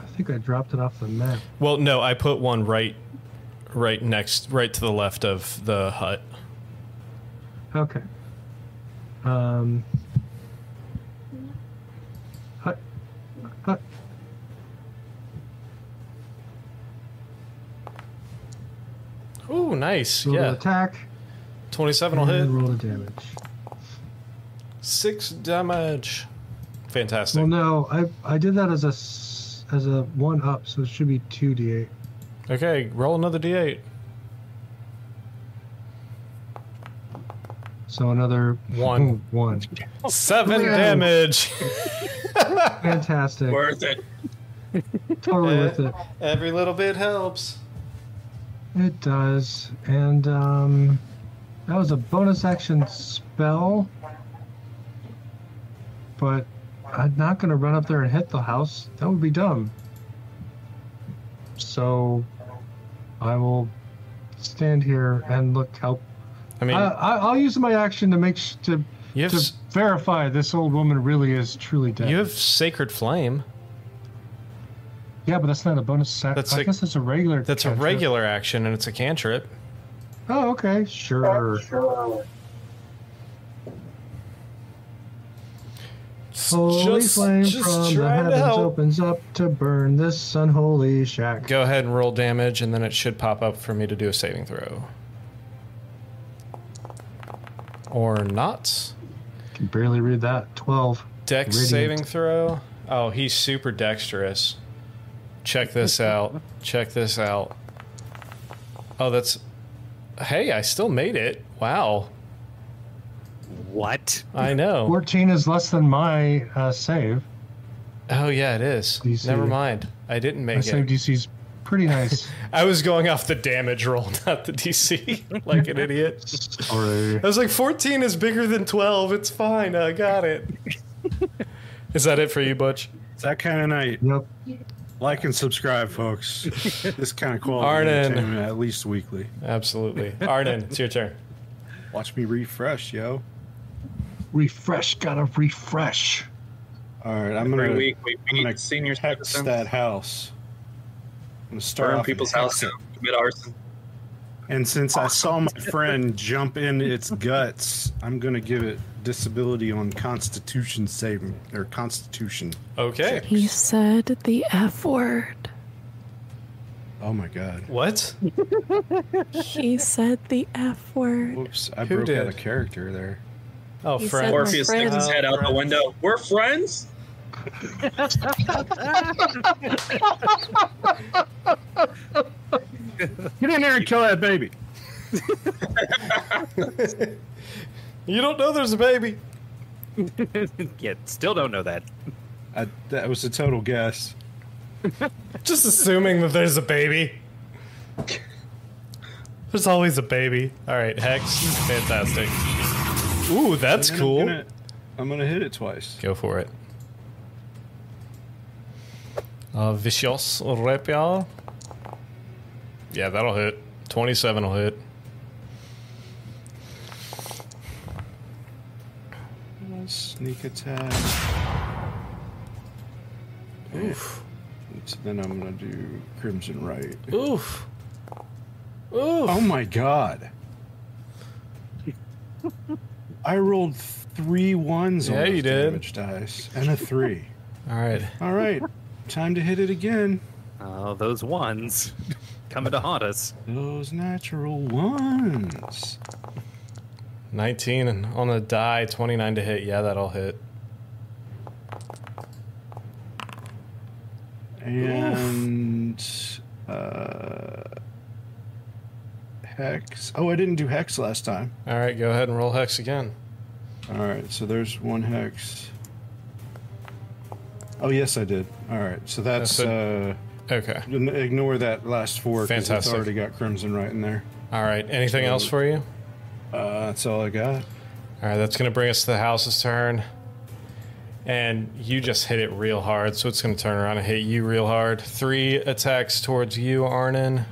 I think I dropped it off the map. Well, no, I put one right, right next, right to the left of the hut. Okay. Um. Hut. Hut. Ooh, nice. Yeah, attack. Twenty-seven will hit. roll the damage. Six damage. Fantastic. Well, no, I I did that as a as a one up, so it should be two d8. Okay, roll another d8. So another One. one. Seven Yeah. damage. Fantastic. Worth it. Totally worth it. Every little bit helps. It does. And um that was a bonus action spell. But I'm not gonna run up there and hit the house. That would be dumb. So I will stand here and look how I mean, I, I, I'll use my action to make sh- to you have to s- verify this old woman really is truly dead. you have sacred flame. yeah, but that's not a bonus. Sac- That's I a- guess it's a regular. That's a regular action, and it's a cantrip. Oh, okay, sure. Holy Just- flame just from the heavens opens up to burn this unholy shack. Go ahead and roll damage, and then it should pop up for me to do a saving throw. Or not. Can barely read that. Twelve. Dex Radiant. saving throw. Oh, he's super dexterous. Check this out. Check this out. Oh, that's. Hey, I still made it. Wow. What? I know. Fourteen is less than my uh, save. Oh, yeah, it is. DC. Never mind. I didn't make My make save it. DC's pretty nice. I was going off the damage roll, not the DC, like an idiot. Sorry. I was like, 14 is bigger than 12. It's fine. I got it. Is that it for you, Butch? It's that kind of night. Yep. Like and subscribe, folks. this kind of quality Arden. entertainment at least weekly. Absolutely. Arden, it's your turn. Watch me refresh, yo. Refresh. Gotta refresh. All right, I'm Every gonna week we I'm meet gonna senior hex citizens, that house. I'm gonna start burn off people's house commit arson. It. And since I saw my friend jump in its guts, I'm gonna give it disability on Constitution saving or Constitution. Okay. He said the F word. Oh my god! What? He said the F word. Whoops! I Who broke out a character there. Oh, He friend. said Orpheus sticks his head out the window. We're friends. Get in there and kill that baby. You don't know there's a baby. yeah, still don't know that. I, that was a total guess. Just assuming that there's a baby. There's always a baby. All right, Hex. Fantastic. Ooh, that's cool. I'm gonna, I'm gonna hit it twice. Go for it. Uh, Vicious Rapier. Yeah, that'll hit. 27 will hit. Sneak attack. Oof. So then I'm gonna do Crimson Rite. Oof. Oof. Oh my god. I rolled three ones Yeah, on those you did. damage dice and a three. All right. All right, time to hit it again. Oh, those ones coming to haunt us. Those natural ones. 19 and on the die, 29 to hit. Yeah, that'll hit. And uh, hex. Oh, I didn't do hex last time. All right, go ahead and roll Hex again. All right, so there's one hex. Oh yes, I did. All right, so that's That's uh, Okay. ignore that last four because it's already got crimson rite in there. All right. Anything else for you? Uh, that's all I got. All right, that's going to bring us to the house's turn. And you just hit it real hard, so it's going to turn around and hit you real hard. Three attacks towards you, Arnon.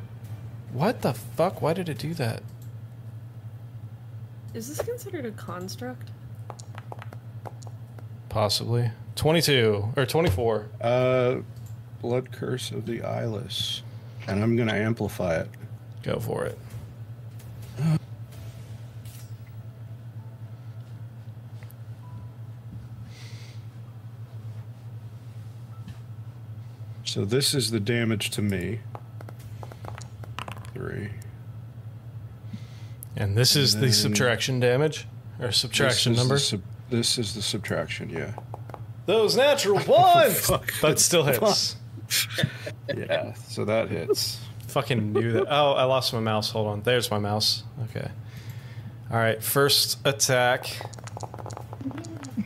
What the fuck? Why did it do that? Is this considered a construct? possibly. 22 or 24. Uh, Blood Curse of the Eyeless. And I'm going to amplify it. Go for it. So this is the damage to me. Three. And this is the subtraction damage or subtraction This is number. sub- this is the subtraction, yeah. Those natural ones, but still hits. Yeah, so that hits. Fucking knew that. Oh, I lost my mouse. Hold on. There's my mouse. Okay. All right. First attack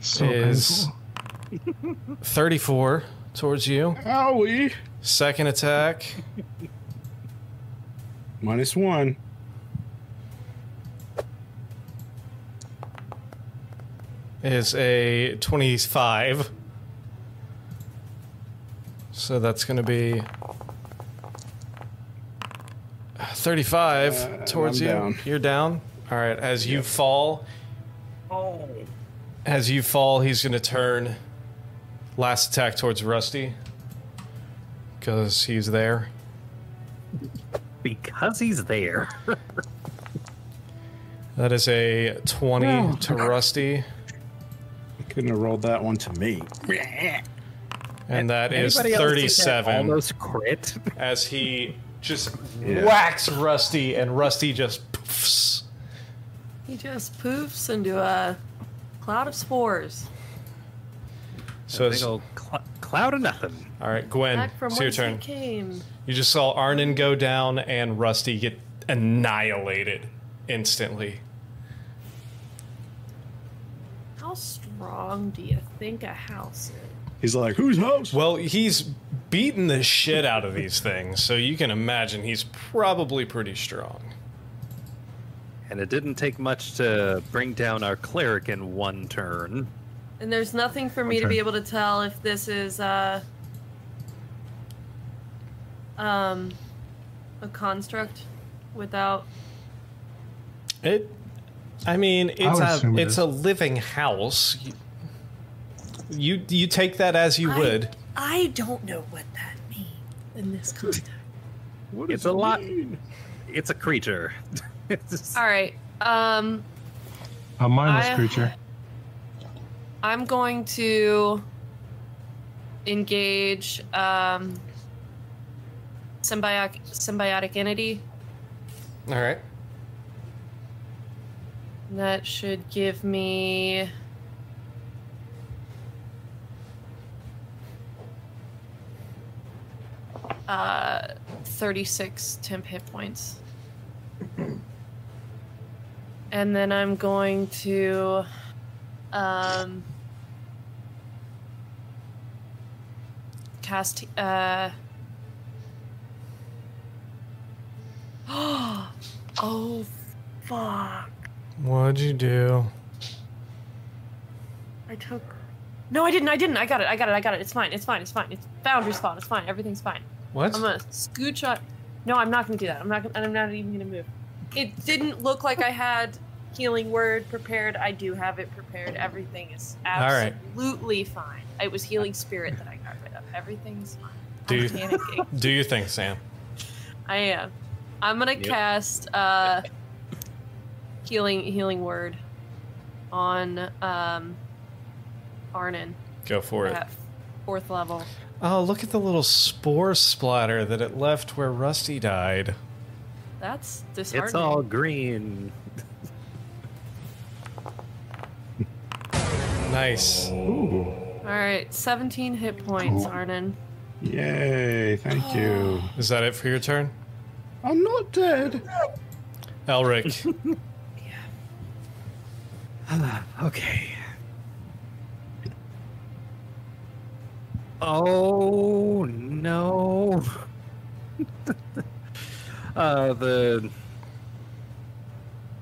So is painful. 34 towards you. Owie! Second attack Minus one. is a 25. So that's going to be 35 Uh, towards I'm you. down. You're down. All right. As you fall, as you fall, he's going to turn. Last attack towards Rusty because he's there. Because he's there. That is a 20 to Rusty, Couldn't have rolled that one to me. and that is Anybody else get that 37. Almost crit. as he just Yeah. whacks Rusty, and Rusty just poofs. He just poofs into a cloud of spores. So Big it's, old cl- cloud of nothing. all right, Gwen, Back from it's your turn. came. You just saw Arnon go down and Rusty get annihilated instantly. How strong do you think a house is? He's like, whose house? Well, he's beaten the shit out of these things, so you can imagine he's probably pretty strong. And it didn't take much to bring down our cleric in one turn. And there's nothing for me to be able to tell if this is uh um a construct without It, I mean, it's would a assume it it's a living house. You, you you take that as you I- would. I don't know what that means in this context. What It's a it lot. It's a creature. It's- All right. Um A mindless I- creature. I'm going to engage um symbiotic symbiotic entity. All right. That should give me uh 36 temp hit points. and then I'm going to um cast uh Oh fuck. What'd you do? I took. No, I didn't. I didn't. I got it. I got it. I got it. It's fine. It's fine. It's fine. It's Foundry's fault. It's fine. Everything's fine. What? I'm gonna scooch on. No, I'm not gonna do that. I'm not. Gonna, I'm not even gonna move. It didn't look like I had healing word prepared. I do have it prepared. Everything is right. absolutely fine. It was healing spirit that I got rid of. Everything's fine. Do I'm you- panicking. Do you think, Sam? I am. I'm gonna Yep. cast uh healing healing word on um Arnon Go for it. fourth level. Oh, look at the little spore splatter that it left where Rusty died. That's disheartening. It's all green. Nice. Ooh. All right, 17 hit points, Arnon. Yay, thank you. Is that it for your turn? I'm not dead. Elric. Okay. Oh no. uh the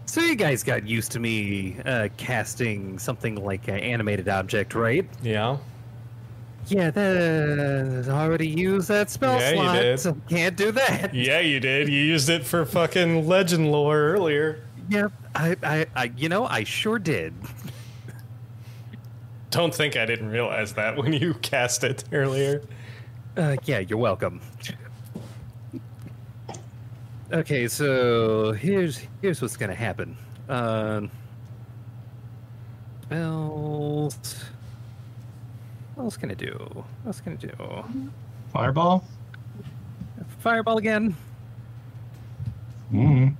So you guys got used to me uh casting something like an animated object, right? yeah. Yeah, that already used that spell Yeah, you slot. did. so can't do that. Yeah, you did. You used it for fucking legend lore earlier. Yep. I, I, I you know, I sure did. Don't think I didn't realize that when you cast it earlier. Uh, yeah, you're welcome. Okay, so here's here's what's gonna happen. Um, spells. What else can I do? What else can I do? Fireball? Fireball again. Mm.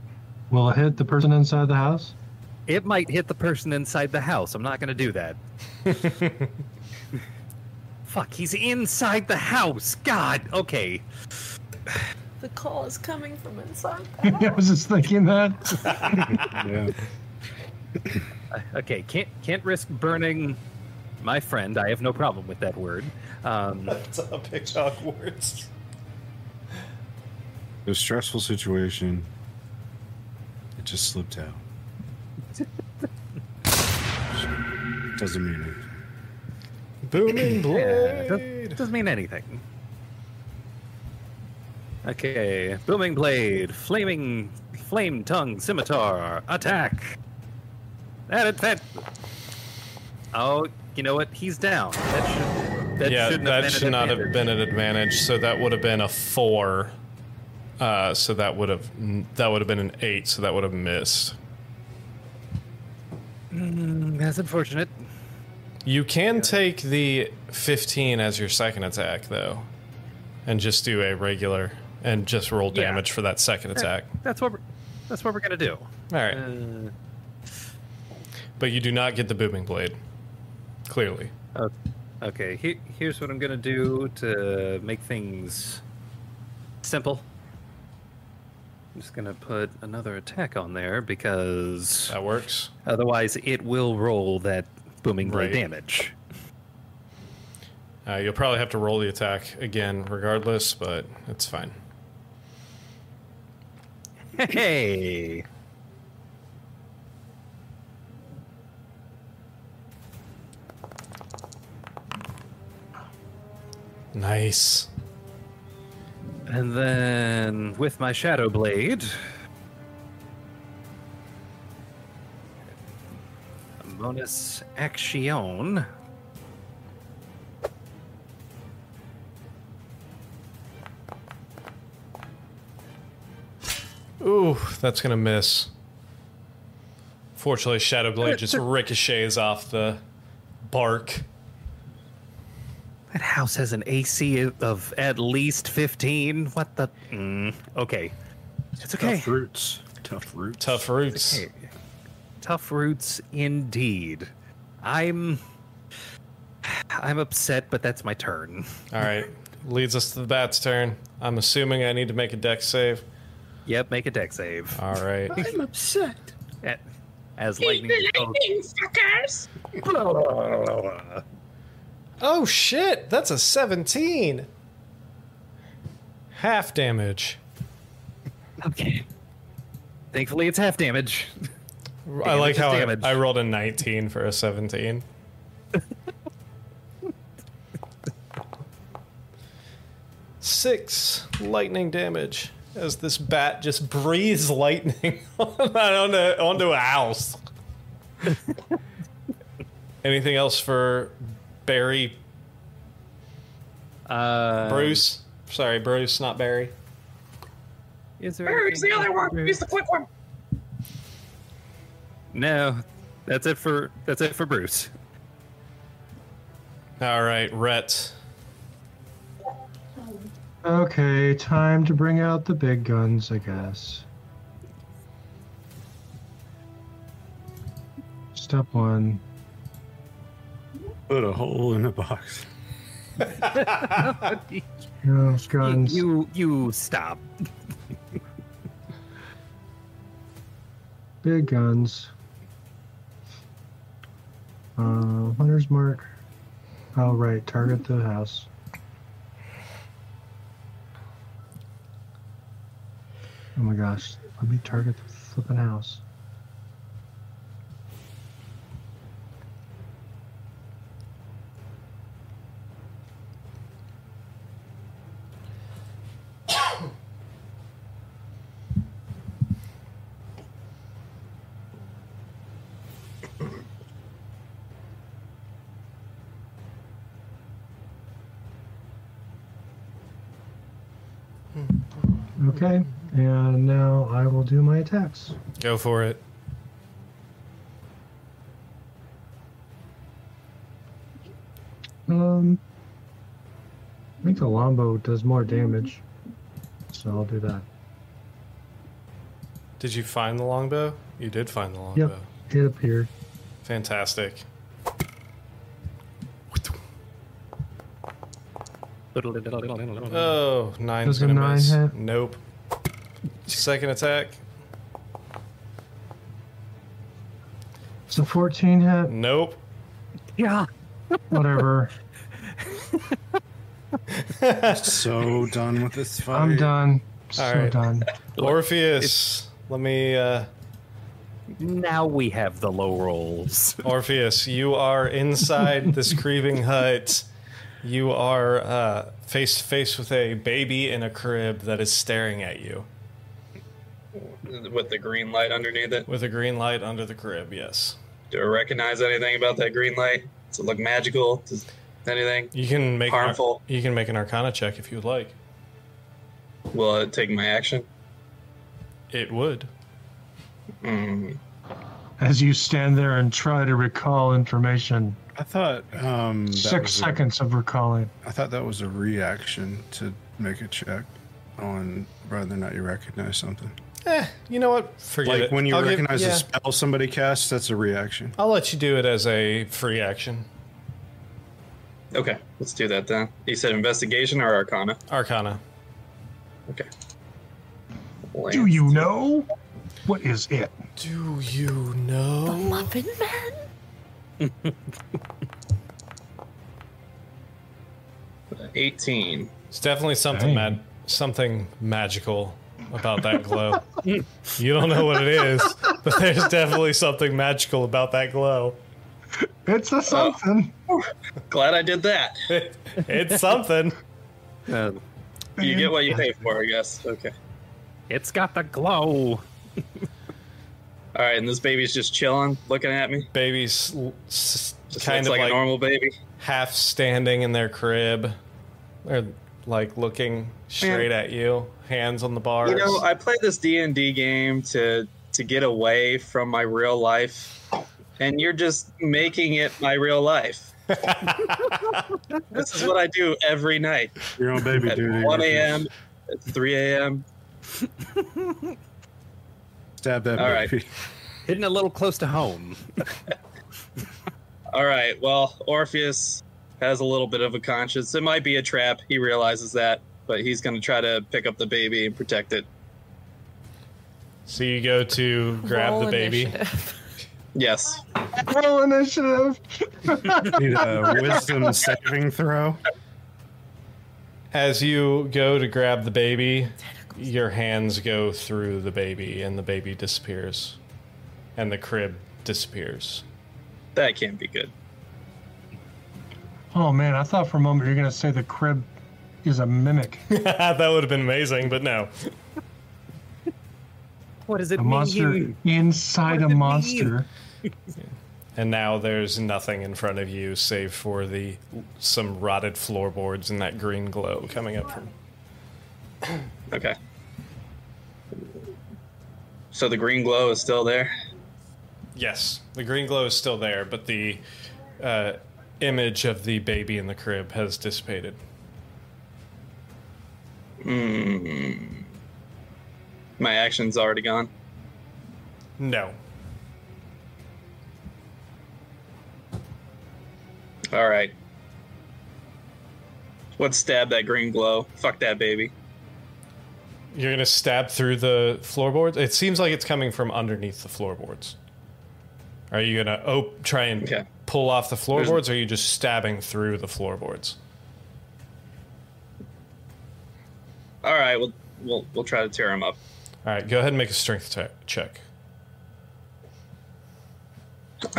Will it hit the person inside the house? It might hit the person inside the house. I'm not gonna do that. Fuck, he's inside the house. God. Okay. The call is coming from inside. I was just thinking that. Yeah. Okay. Can't can't risk burning my friend. I have no problem with that word. Um, That's a big Hogwarts. It was a stressful situation. It just slipped out. Doesn't mean anything. Booming Yeah, blade. doesn't mean anything. Okay, booming blade, flaming, flame tongue, scimitar, attack. That that. Oh, you know what? He's down. That should. That yeah, shouldn't have that been should an not have been an advantage. So that would have been a four. Uh, so that would have that would have been an eight. So that would have missed. Mm, That's unfortunate. You can take the 15 as your second attack, though, and just do a regular and just roll Yeah. damage for that second attack. That's what we're. That's what we're gonna do. All right, Uh, but you do not get the booming blade. Clearly, o- okay. He, here's what I'm gonna do to make things simple. I'm just gonna put another attack on there because that works. Otherwise, it will roll that booming Right. damage. Uh, you'll probably have to roll the attack again, regardless, but it's fine. Hey! Nice. And then with my Shadow Blade. Bonus action. Ooh, that's gonna miss. Fortunately, Shadow Blade just ricochets off the bark. That house has an AC of at least 15. What the? Mm, okay. It's okay. Tough roots. Tough roots. Tough roots. Hey, Tough roots indeed. I'm I'm upset, but that's my turn. All right, leads us to the bat's turn. I'm assuming I need to make a Dex save. Yep, make a Dex save. All right. I'm upset. A- As Eat lightning. the oh, lightning, fuckers! Oh shit, that's a 17. Half damage. Okay. Thankfully, it's half damage. I like how I, damage. I rolled a 19 for a 17. Six lightning damage as this bat just breathes lightning onto, onto a house. Anything else for Barry? Uh, Bruce? Sorry, Bruce, not Barry. Is there Barry's the other one. He's the quick one. No, that's it for that's it for Bruce. All right, Rhett. Okay, time to bring out the big guns, I guess. Step one. Put a hole in the box. No, guns. You you stop. Big guns. Uh, hunter's mark. Oh, right. Target the house. Oh my gosh. Let me target the flipping house. Okay, and now I will do my attacks. Go for it. Um, I think the longbow does more damage, so I'll do that. Did you find the longbow? You did find the longbow. Yep, it appeared. Fantastic. Oh, nine's Does a gonna nine miss. hit? Nope. Second attack. So 14 hit, Nope. Yeah. whatever. so done with this fight. I'm done. So All right. done. Orpheus. Let me. Uh, Now we have the low rolls. Orpheus, you are inside this creeping hut. You are uh, face to face with a baby in a crib that is staring at you With the green light underneath it. with a green light under the crib. Yes. Do I recognize anything about that green light? Does it look magical? Does anything? You can make An, Harmful. you can make an Arcana check if you would like. Will it take my action? It would. Mm. As you stand there and try to recall information, I thought um, six was a- seconds of recalling. I thought that was a reaction to make a check on whether or not you recognize something. Eh, you know what? Forget like it. when you I'll give- recognize yeah. a spell somebody casts, that's a reaction. I'll let you do it as a free action. Okay, let's do that then. You said investigation or arcana? Arcana. Okay. Do you know? What is it? Do you know? The Muffin Man? 18. It's definitely something Dang. mad, something magical about that glow. you don't know what it is, but there's definitely something magical about that glow. It's a something. Glad I did that. it's something. Uh, You get what you pay for, I guess. Okay. it's got the glow. All right, and this baby's just chilling, looking at me. Baby's l- s- kind of like, like, a normal baby. half standing in their crib. They're like looking straight at you, hands on the bars. You know, I play this D and D game to to get away from my real life, and you're just making it my real life. this is what I do every night Your own baby at duty. 1 a.m. at 3 a.m. Stab that All right. baby. Hitting a little close to home. All right. Well, Orpheus has a little bit of a conscience. It might be a trap. He realizes that, but he's going to try to pick up the baby and protect it. so you go to grab Roll the baby. initiative. Yes. Roll initiative. Need a wisdom saving throw. As you go to grab the baby, your hands go through the baby, and the baby disappears, and the crib disappears. That can't be good. Oh man, I thought for a moment you were gonna say the crib is a mimic. that would have been amazing, but no. What does it A mean? monster inside a What does it monster. And now there's nothing in front of you save for the some rotted floorboards and that green glow coming up from. Okay. So the green glow is still there. Yes, the green glow is still there, but the uh, image of the baby in the crib has dissipated. Hmm. My action's already gone. No. All right. Let's stab that green glow. Fuck that baby. You're gonna stab through the floorboards. It seems like it's coming from underneath the floorboards. Are you gonna oh try and Okay. Pull off the floorboards, or are you just stabbing through the floorboards? All right. We'll we'll we'll try to tear him up. All right, go ahead and make a strength te- check.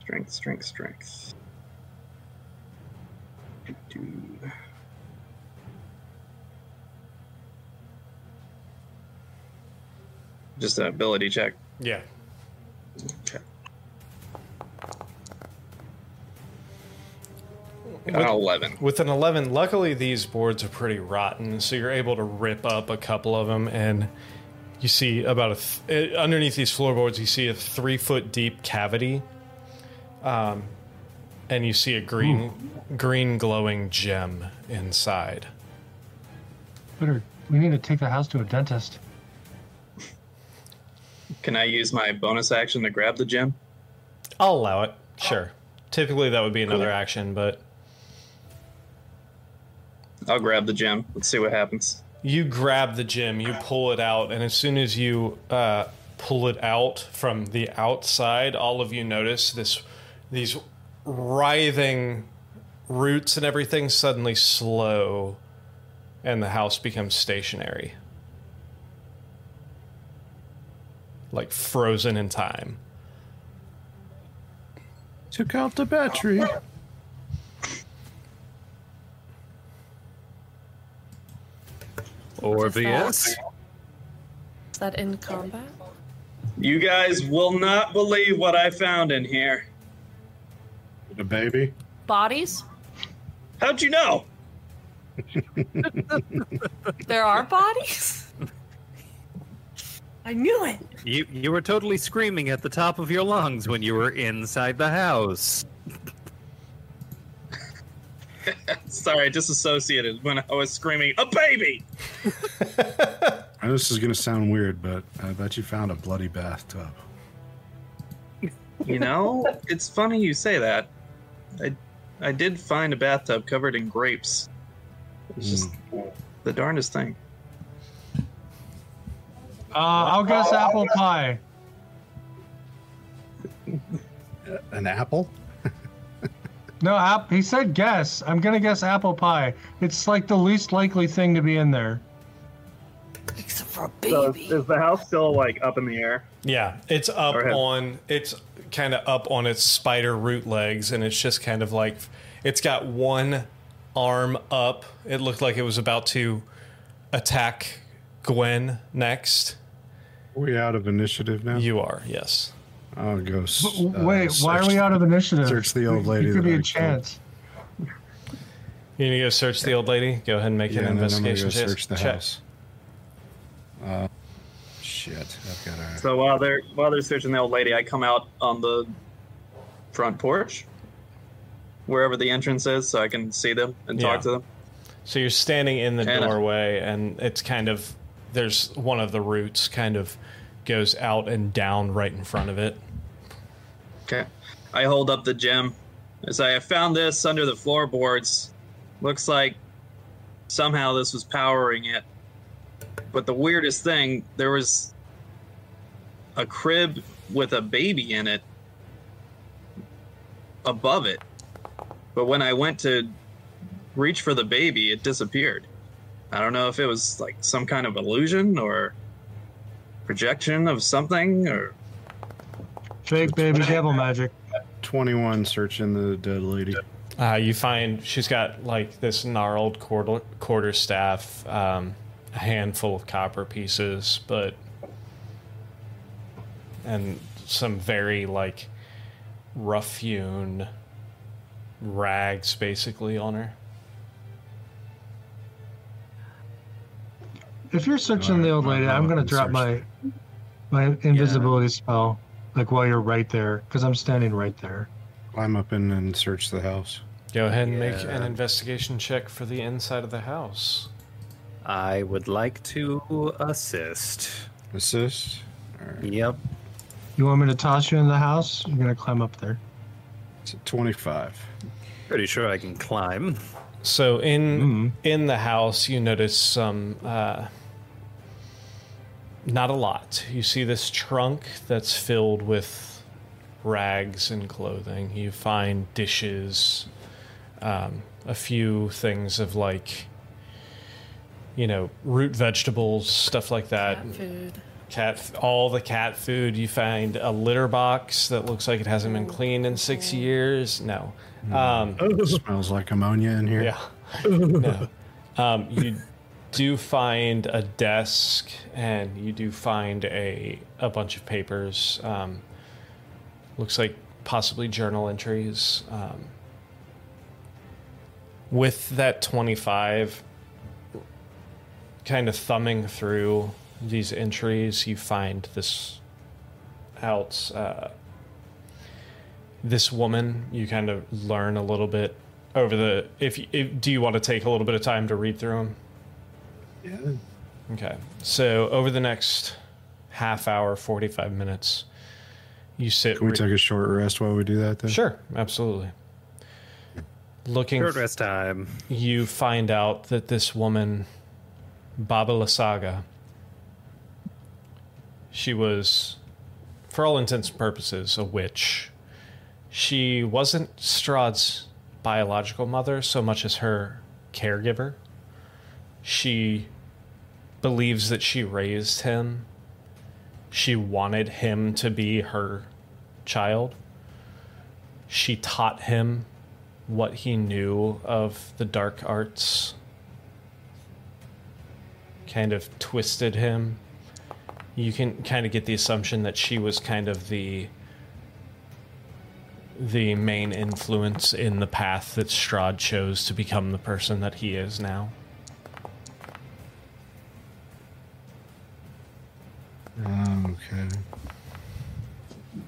Strength, strength, strength. Just an ability check. Yeah. Okay. Got 11. With an 11, luckily these boards are pretty rotten, so you're able to rip up a couple of them, and you see about a th- uh, underneath these floorboards, you see a three foot deep cavity, um, and you see a green green glowing gem inside. Better. We need to take the house to a dentist. Can I use my bonus action to grab the gem? I'll allow it. Sure. Typically that would be another action, but I'll grab the gem. Let's see what happens. you grab the gem, you pull it out, and as soon as you uh, pull it out from the outside, all of you notice this these writhing roots and everything suddenly slow, and the house becomes stationary, like frozen in time. Took out the battery. Orpheus. Is that in combat? You guys will not believe what I found in here. The baby. Bodies? How'd you know? There are bodies? I knew it. You you were totally screaming at the top of your lungs when you were inside the house. Sorry, I disassociated when I was screaming, a baby! I know this is gonna sound weird, but I bet you found a bloody bathtub. You know, it's funny you say that. I, I did find a bathtub covered in grapes. It's just hmm. the darndest thing. Uh, I'll guess apple pie. An apple? No, app. He said guess. I'm gonna guess apple pie. It's like the least likely thing to be in there. Except for a So baby. is the house still like up in the air? Yeah, it's up on it's kind of up on its spider root legs, and it's just kind of like it's got one arm up. It looked like it was about to attack Gwen next. Are we out of initiative now? You are, yes. I'll go. s- W- uh, Wait, why are we out of initiative? search the old There lady could that be I a killed. chance. You need to go search the old lady. Go ahead and make Yeah, an and then I'm gonna investigation go search the check. house. Uh, shit, I've got a. So while they're while they're searching the old lady, I come out on the front porch, wherever the entrance is, so I can see them and Yeah. talk to them. So you're standing in the Anna. doorway, and it's kind of there's one of the roots kind of goes out and down right in front of it. Okay. I hold up the gem. I say, I found this under the floorboards. Looks like somehow this was powering it. But the weirdest thing, there was a crib with a baby in it above it. But when I went to reach for the baby, it disappeared. I don't know if it was like some kind of illusion or projection of something or Fake baby devil magic. 21 searching the dead lady. Uh, you find she's got like this gnarled quarter, quarter staff, um, a handful of copper pieces, but and some very like rough hewn rags basically on her. If you're searching the old lady, I'll I'm gonna drop my my invisibility spell, like while you're right there, because I'm standing right there. Climb up in and search the house. Go ahead and make an investigation check for the inside of the house. I would like to assist. Assist. Alright, Yep. You want me to toss you in the house? You're gonna climb up there. it's a 25. Pretty sure I can climb. So in Mm. in the house, you notice some, uh, not a lot. You see this trunk that's filled with rags and clothing. You find dishes, um, a few things of like, you know, root vegetables, stuff like that. Cat food. Cat, all the cat food. You find a litter box that looks like it hasn't been cleaned in six years. No. Um, Smells like ammonia in here. yeah. no. Um, you do find a desk and you do find a a bunch of papers. Um, looks like possibly journal entries. Um, with that 25 kind of thumbing through these entries you find this out uh, this woman you kind of learn a little bit over the if, if do you want to take a little bit of time to read through them Yeah. Okay. So over the next half hour, 45 minutes, you sit. Can we re- take a short rest while we do that then? Sure, absolutely. Looking, Short rest time. you find out that this woman, Baba Lysaga, she was, for all intents and purposes, a witch. She wasn't Strahd's biological mother so much as her caregiver. She believes that she raised him. She wanted him to be her child. She taught him what he knew of the dark arts, kind of twisted him. You can kind of get the assumption that she was kind of the the main influence in the path that Strahd chose to become the person that he is now. Ah, okay.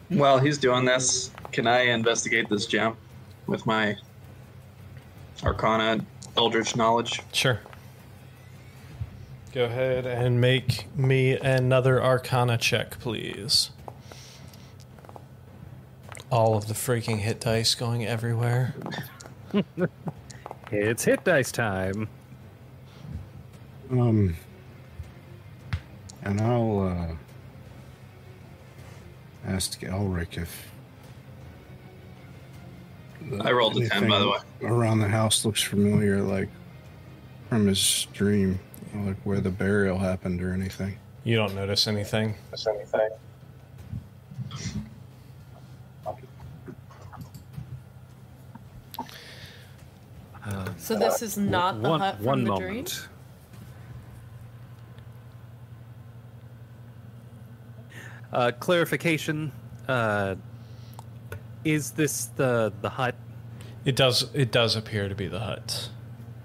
While he's doing this, can I investigate this gem with my Arcana Eldritch knowledge? Sure. Go ahead and make me another Arcana check, please. All of the freaking hit dice going everywhere. It's hit dice time. Um, and I'll uh, ask Elric if. I rolled a 10, by the way. Around the house looks familiar, like from his dream, like where the burial happened or anything. You don't notice anything? notice anything. So this is not the one hut from one the moment. dream. Uh, clarification. Uh, is this the the hut? It does it does appear to be the hut.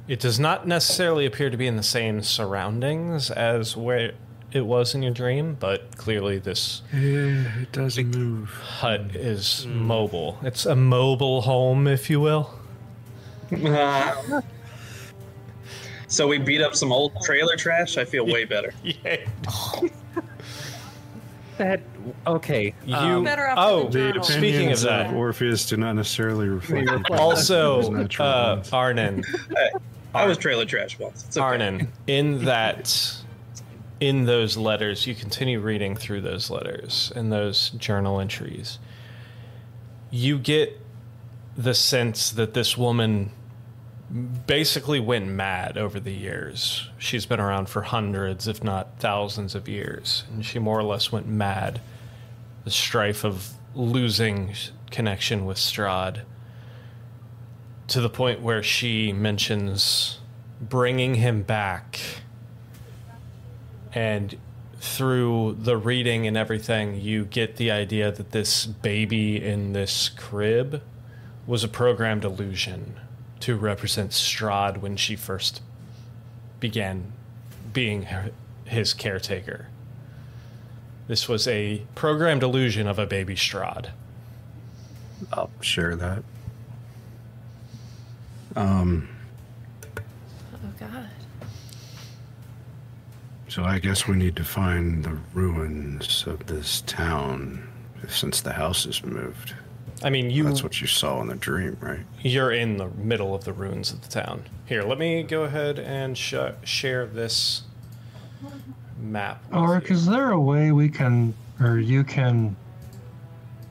It does not necessarily appear to be in the same surroundings as where it was in your dream, but clearly this Yeah, it doesn't move. hut is mobile. It's a mobile home, if you will. so we beat up some old trailer trash. I feel way better. Yeah. That okay. You um, Better off oh, with the journal. speaking of Opinions that, Orpheus do not necessarily reflect. also natural uh, ones. Arnon, I was trailer trash once. It's okay. Arnon, in that, in those letters, you continue reading through those letters and those journal entries. You get the sense that this woman basically went mad over the years. She's been around for hundreds, if not thousands of years, and she more or less went mad. The strife of losing connection with Strahd to the point where she mentions bringing him back. And through the reading and everything, you get the idea that this baby in this crib was a programmed illusion to represent Strahd when she first began being her- his caretaker. This was a programmed illusion of a baby Strahd. I'll share that. Um, Oh God. so I guess we need to find the ruins of this town since the house is moved. I mean, you That's what you saw in the dream, right? You're in the middle of the ruins of the town. Here, let me go ahead and sh- share this map. with Oric, you. is there a way we can, or you can,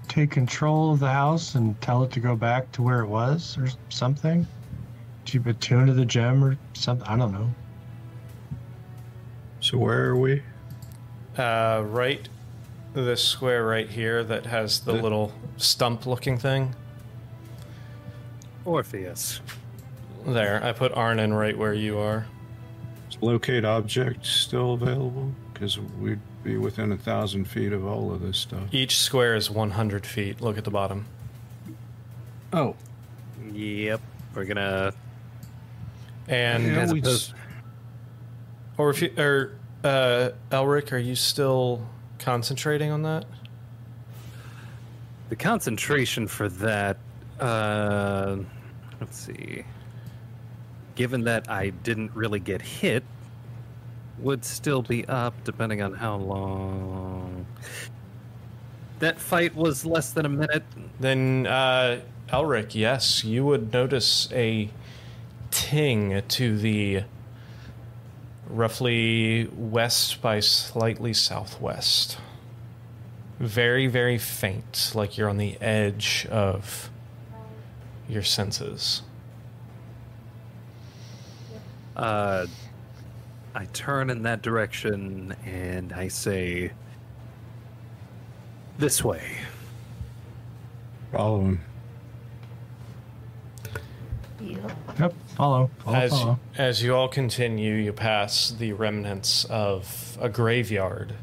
take control of the house and tell it to go back to where it was, or something? Keep it tuned to the gem, or something? I don't know. So where are we? Uh, right, this square right here that has the The- little stump-looking thing. Orpheus. There, I put Arnon right where you are. Is locate object still available? Because we'd be within a thousand feet of all of this stuff. Each square is 100 feet. Look at the bottom. Oh, Yep. We're gonna And Yeah, As we opposed- just- or if you or uh, Elric, are you still concentrating on that? The concentration for that, uh, let's see. Given that I didn't really get hit, would still be up depending on how long. That fight was less than a minute. Then uh, Elric, yes, you would notice a ting to the roughly west by slightly southwest. Very, very faint, like you're on the edge of your senses. Uh, I turn in that direction and I say, "This way." Follow him. Yep. Follow. Follow. As, follow. as you all continue, you pass the remnants of a graveyard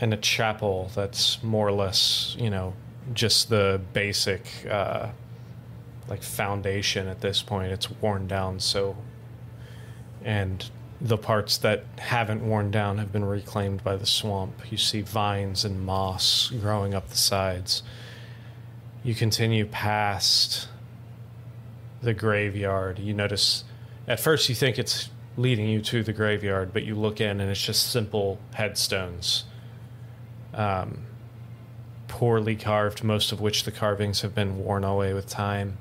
and a chapel that's more or less, you know, just the basic, uh, like, foundation at this point. It's worn down, so. And the parts that haven't worn down have been reclaimed by the swamp. You see vines and moss growing up the sides. You continue past the graveyard. You notice, at first, you think it's leading you to the graveyard, but you look in and it's just simple headstones. Um, poorly carved, most of which the carvings have been worn away with time.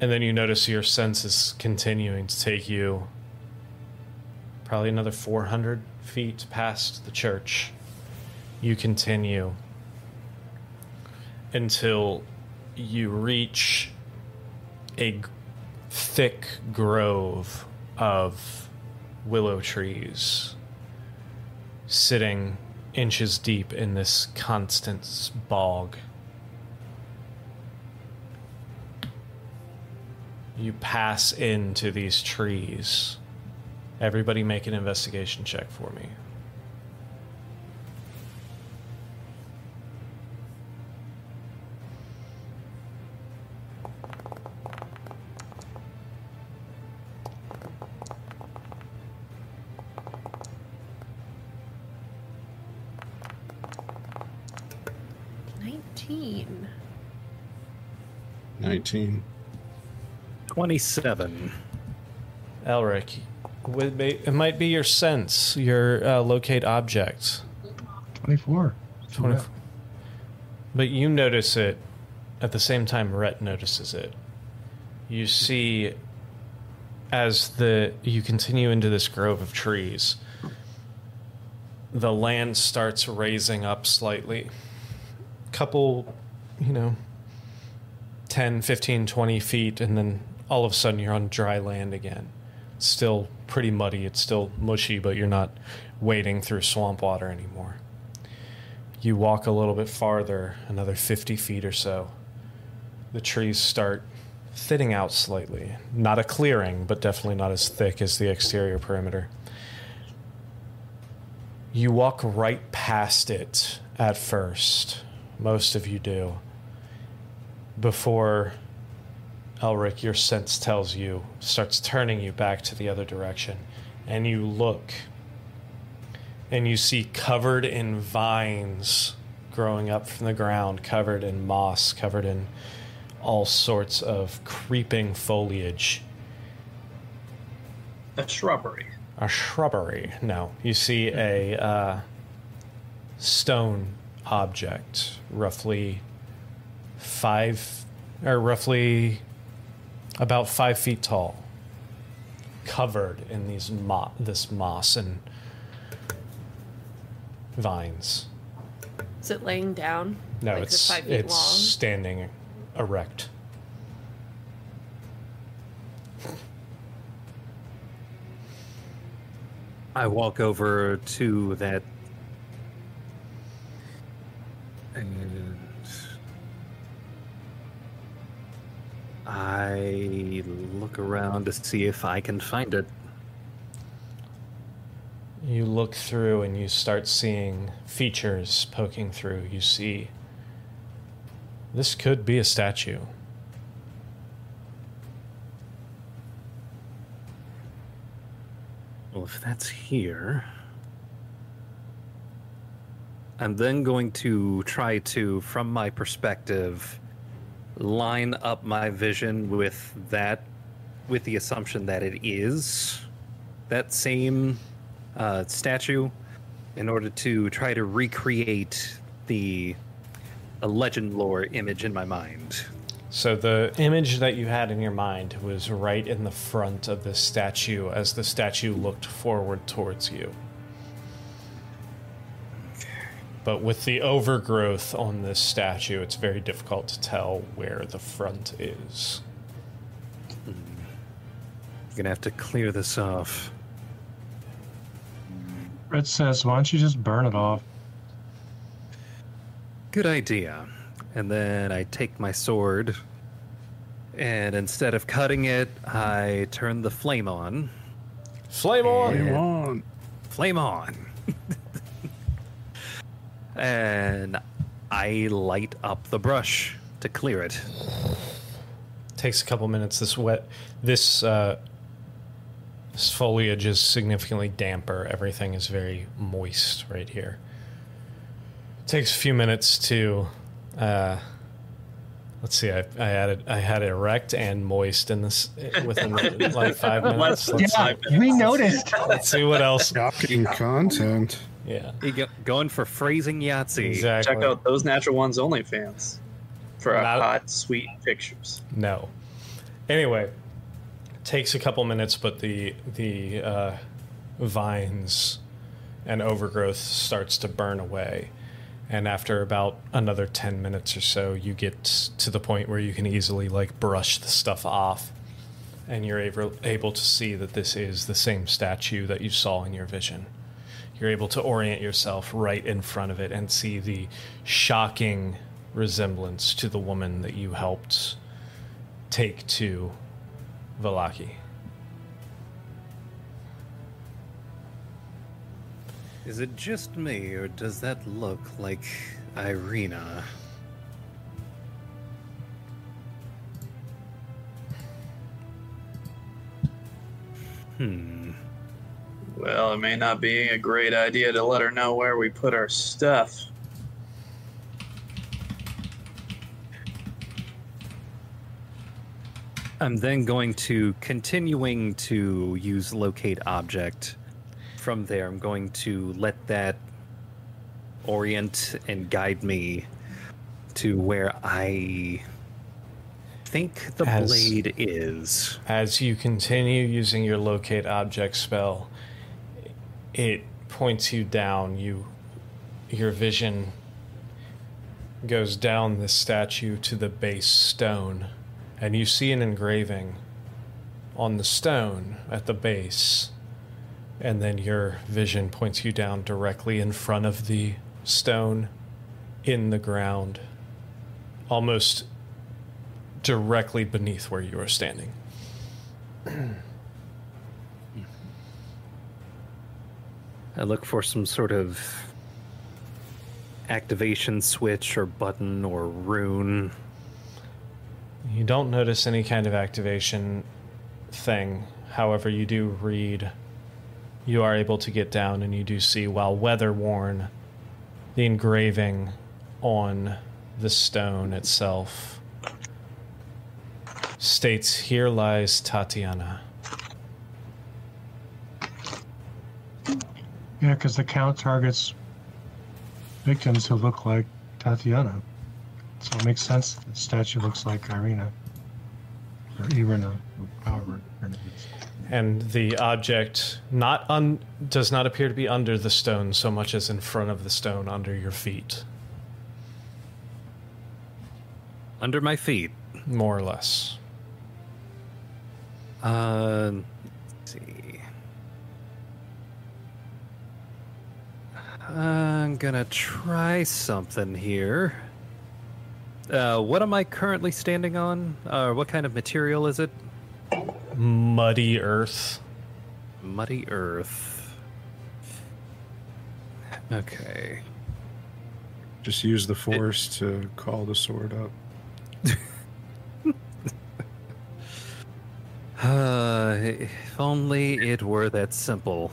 And then you notice your senses continuing to take you probably another 400 feet past the church. You continue until you reach a g- thick grove of willow trees sitting inches deep in this constant bog. You pass into these trees. Everybody make an investigation check for me. Nineteen. 19. Twenty-seven. Elric, it might be your sense, your uh, locate object. 24. 20 But you notice it at the same time Rhett notices it. You see as the you continue into this grove of trees, the land starts raising up slightly. Couple, you know, 10, 15, 20 feet, and then all of a sudden you're on dry land again. It's still pretty muddy, it's still mushy, but you're not wading through swamp water anymore. You walk a little bit farther, another 50 feet or so. The trees start thinning out slightly. Not a clearing, but definitely not as thick as the exterior perimeter. You walk right past it at first. Most of you do. Before Elric, your sense tells you, starts turning you back to the other direction. And you look and you see covered in vines growing up from the ground, covered in moss, covered in all sorts of creeping foliage. A shrubbery. A shrubbery. No, you see a uh, stone object, roughly five, or roughly about five feet tall, covered in these mo- this moss and vines. Is it laying down? No, Like, it's is five feet it's long? standing erect. I walk over to that. I look around to see if I can find it. You look through and you start seeing features poking through. You see, this could be a statue. Well, if that's here, I'm then going to try to, from my perspective, line up my vision with that, with the assumption that it is that same uh, statue, in order to try to recreate the a legend lore image in my mind. So the image that you had in your mind was right in the front of the statue as the statue looked forward towards you. But with the overgrowth on this statue, it's very difficult to tell where the front is. I'm gonna have to clear this off. Rhett says, why don't you just burn it off? Good idea. And then I take my sword, and instead of cutting it, I turn the flame on. Flame on! Come on. Flame on! and I light up the brush to clear it. takes a couple minutes. This wet, this uh, this foliage is significantly damper. Everything is very moist right here. takes a few minutes to. Uh, let's see. I, I added. I had it erect and moist in this within like five minutes. Let's, Yeah, we noticed. let's see what else. Shocking content. Yeah, You go, going for phrasing Yahtzee. exactly. Check out those Natural Ones OnlyFans for Not- hot, sweet pictures. No. Anyway, takes a couple minutes, but the the uh, vines and overgrowth starts to burn away, and after about another ten minutes or so, you get to the point where you can easily like brush the stuff off, and you're able able to see that this is the same statue that you saw in your vision. You're able to orient yourself right in front of it and see the shocking resemblance to the woman that you helped take to Vallaki. Is it just me, or does that look like Ireena? Hmm. Well, it may not be a great idea to let her know where we put our stuff. I'm then going to continuing to use locate object. From there, I'm going to let that orient and guide me to where I think the As- blade is. As you continue using your locate object spell, it points you down. You your vision goes down the statue to the base stone, and you see an engraving on the stone at the base. And then your vision points you down directly in front of the stone in the ground, almost directly beneath where you are standing. I look for some sort of activation switch or button or rune. You don't notice any kind of activation thing. However, you do read. You are able to get down and you do see, while weather worn, the engraving on the stone itself states, Here lies Tatiana. Yeah, because the count targets victims who look like Tatiana. So it makes sense that the statue looks like Ireena. Or Irina, or however her name is. And the object not un- does not appear to be under the stone so much as in front of the stone under your feet, Under my feet. more or less. Uh, let's see. I'm gonna try something here. Uh, what am I currently standing on? Uh, what kind of material is it? Muddy earth. Muddy earth. Okay. Just use the force to call the sword up. Uh, if only it were that simple.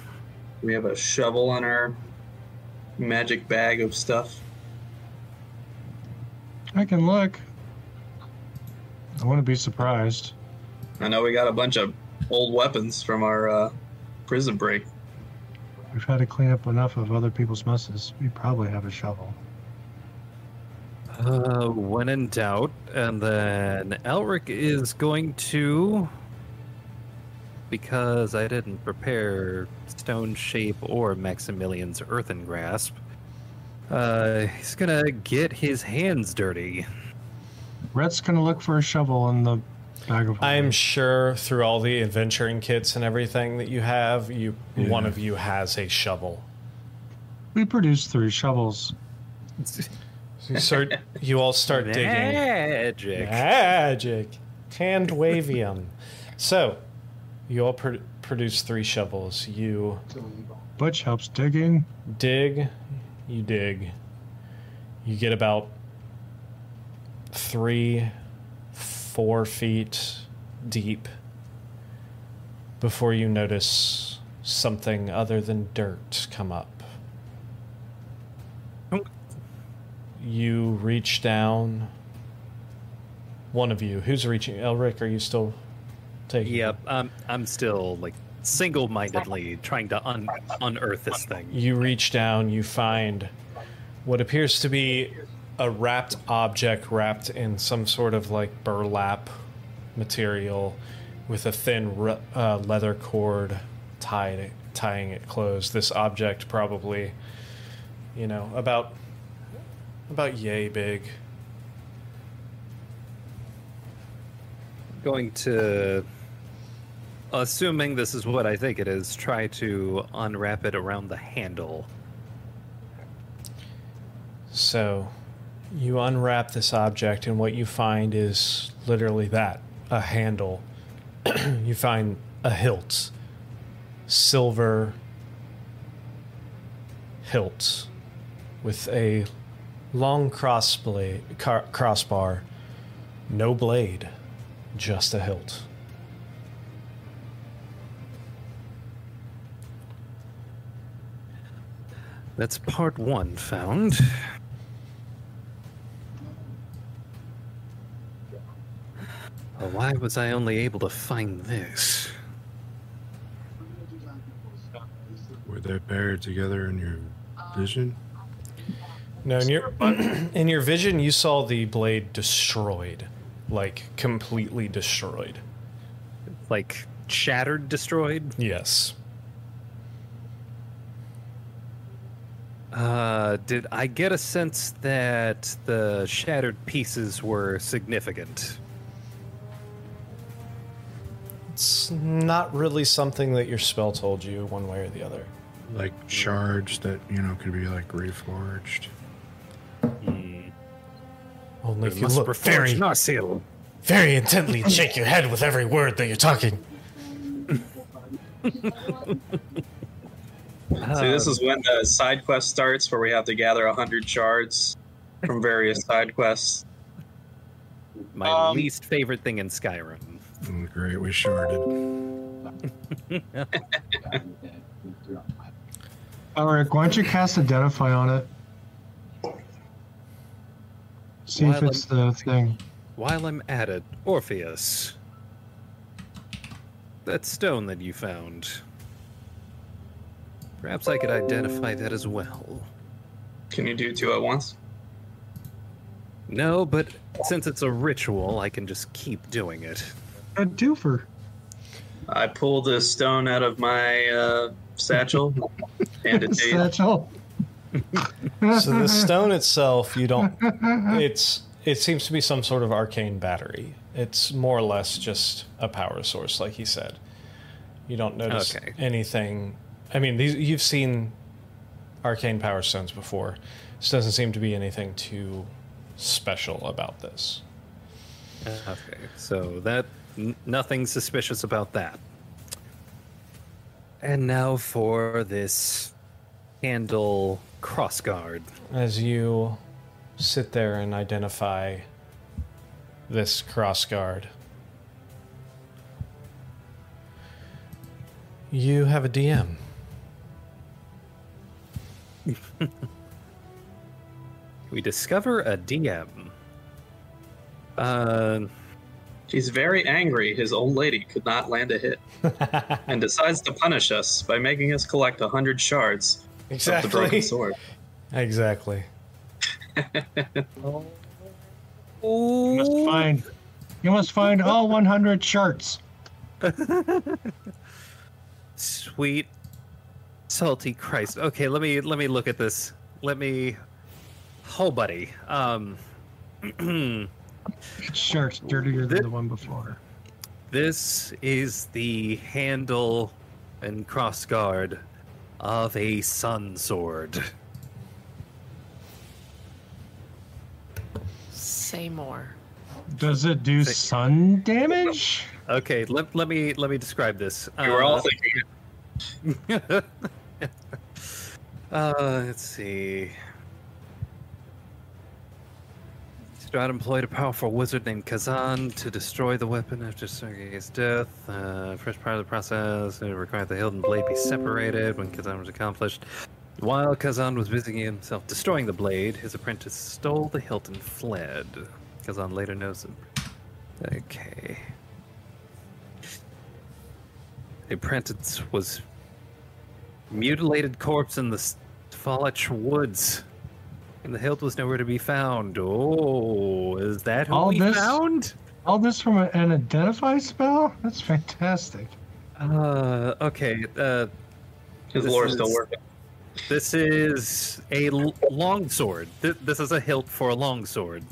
We have a shovel in our magic bag of stuff. I can look. I wouldn't be surprised. I know we got a bunch of old weapons from our uh, prison break. We've had to clean up enough of other people's messes. We probably have a shovel. Uh, when in doubt, and then Elric is going to, because I didn't prepare Stone Shape or Maximilian's Earthen Grasp, uh, he's gonna get his hands dirty. Rhett's gonna look for a shovel in the bag of. I'm sure through all the adventuring kits and everything that you have, you one of you has a shovel. We produce three shovels. You start. You all start digging. Magic. Magic. Hand wavium. So, you all pr- produce three shovels. You Butch helps digging. dig, you dig. You get about three, four feet deep before you notice something other than dirt come up. You reach down. One of you. Who's reaching? Elric, are you still taking? Yep, I'm, I'm still like single-mindedly trying to un- unearth this thing. You reach down, you find what appears to be a wrapped object wrapped in some sort of like burlap material with a thin uh, leather cord tied tying it closed. This object probably, you know, about about yay big. Going to, assuming this is what I think it is, try to unwrap it around the handle. So, you unwrap this object, and what you find is literally that a handle. you find a hilt, silver hilt with a long cross blade, car, crossbar, no blade, just a hilt. That's part one found. Well, why was I only able to find this? Were they paired together in your vision? No, in your in your vision, you saw the blade destroyed, like completely destroyed. Like shattered, destroyed? Yes. Uh, did I get a sense that the shattered pieces were significant? It's not really something that your spell told you one way or the other. Like shards that, you know, could be like reforged. Only if you Must look reforge very, Narsil. very intently and shake your head with every word that you're talking. See, this is when the side quest starts, where we have to gather hundred shards from various side quests. My Um, least favorite thing in Skyrim. Mm, great, we sharded. Elric, why don't you cast Identify on it? See if While it's the thing. While I'm at it, Orpheus. That stone that you found. Perhaps I could identify that as well. Can you do two at once? No, but since it's a ritual, I can just keep doing it. A doofer. I pulled a stone out of my uh, satchel, and it did. Satchel. So the stone itself, you don't. It's it seems to be some sort of arcane battery. It's more or less just a power source, like he said. You don't notice Okay. anything. I mean, these you've seen arcane power stones before. This doesn't seem to be anything too special about this. Okay, so that n- nothing suspicious about that. And now for this handle crossguard. As you sit there and identify this crossguard, You have a DM. We discover a DM. Uh, He's very angry his old lady could not land a hit and decides to punish us by making us collect a hundred shards of the broken exactly. sword. Exactly. You must find. You must find all 100 shirts. sweet, salty Christ. Okay, let me let me look at this. Let me. Oh, buddy. Um, Each shirt's dirtier than the one before. this is the handle and crossguard of a sun sword. Say more. Does it do sun damage? Okay, let, let me let me describe this. We were all Uh, thinking uh, let's see. Strahd employed a powerful wizard named Khazan to destroy the weapon after Sergei's death. Uh, first part of the process, it required the hilt and blade be separated when Khazan was accomplished. While Khazan was busy himself destroying the blade, his apprentice stole the hilt and fled. Khazan later knows him. Okay. The apprentice was mutilated corpse in the Svalich woods. And the hilt was nowhere to be found. Oh, is that who All we this- found? All this from a- an identify spell? That's fantastic. Uh, okay. Uh, his This lore is- still working. this is a l- longsword. Th- this is a hilt for a longsword.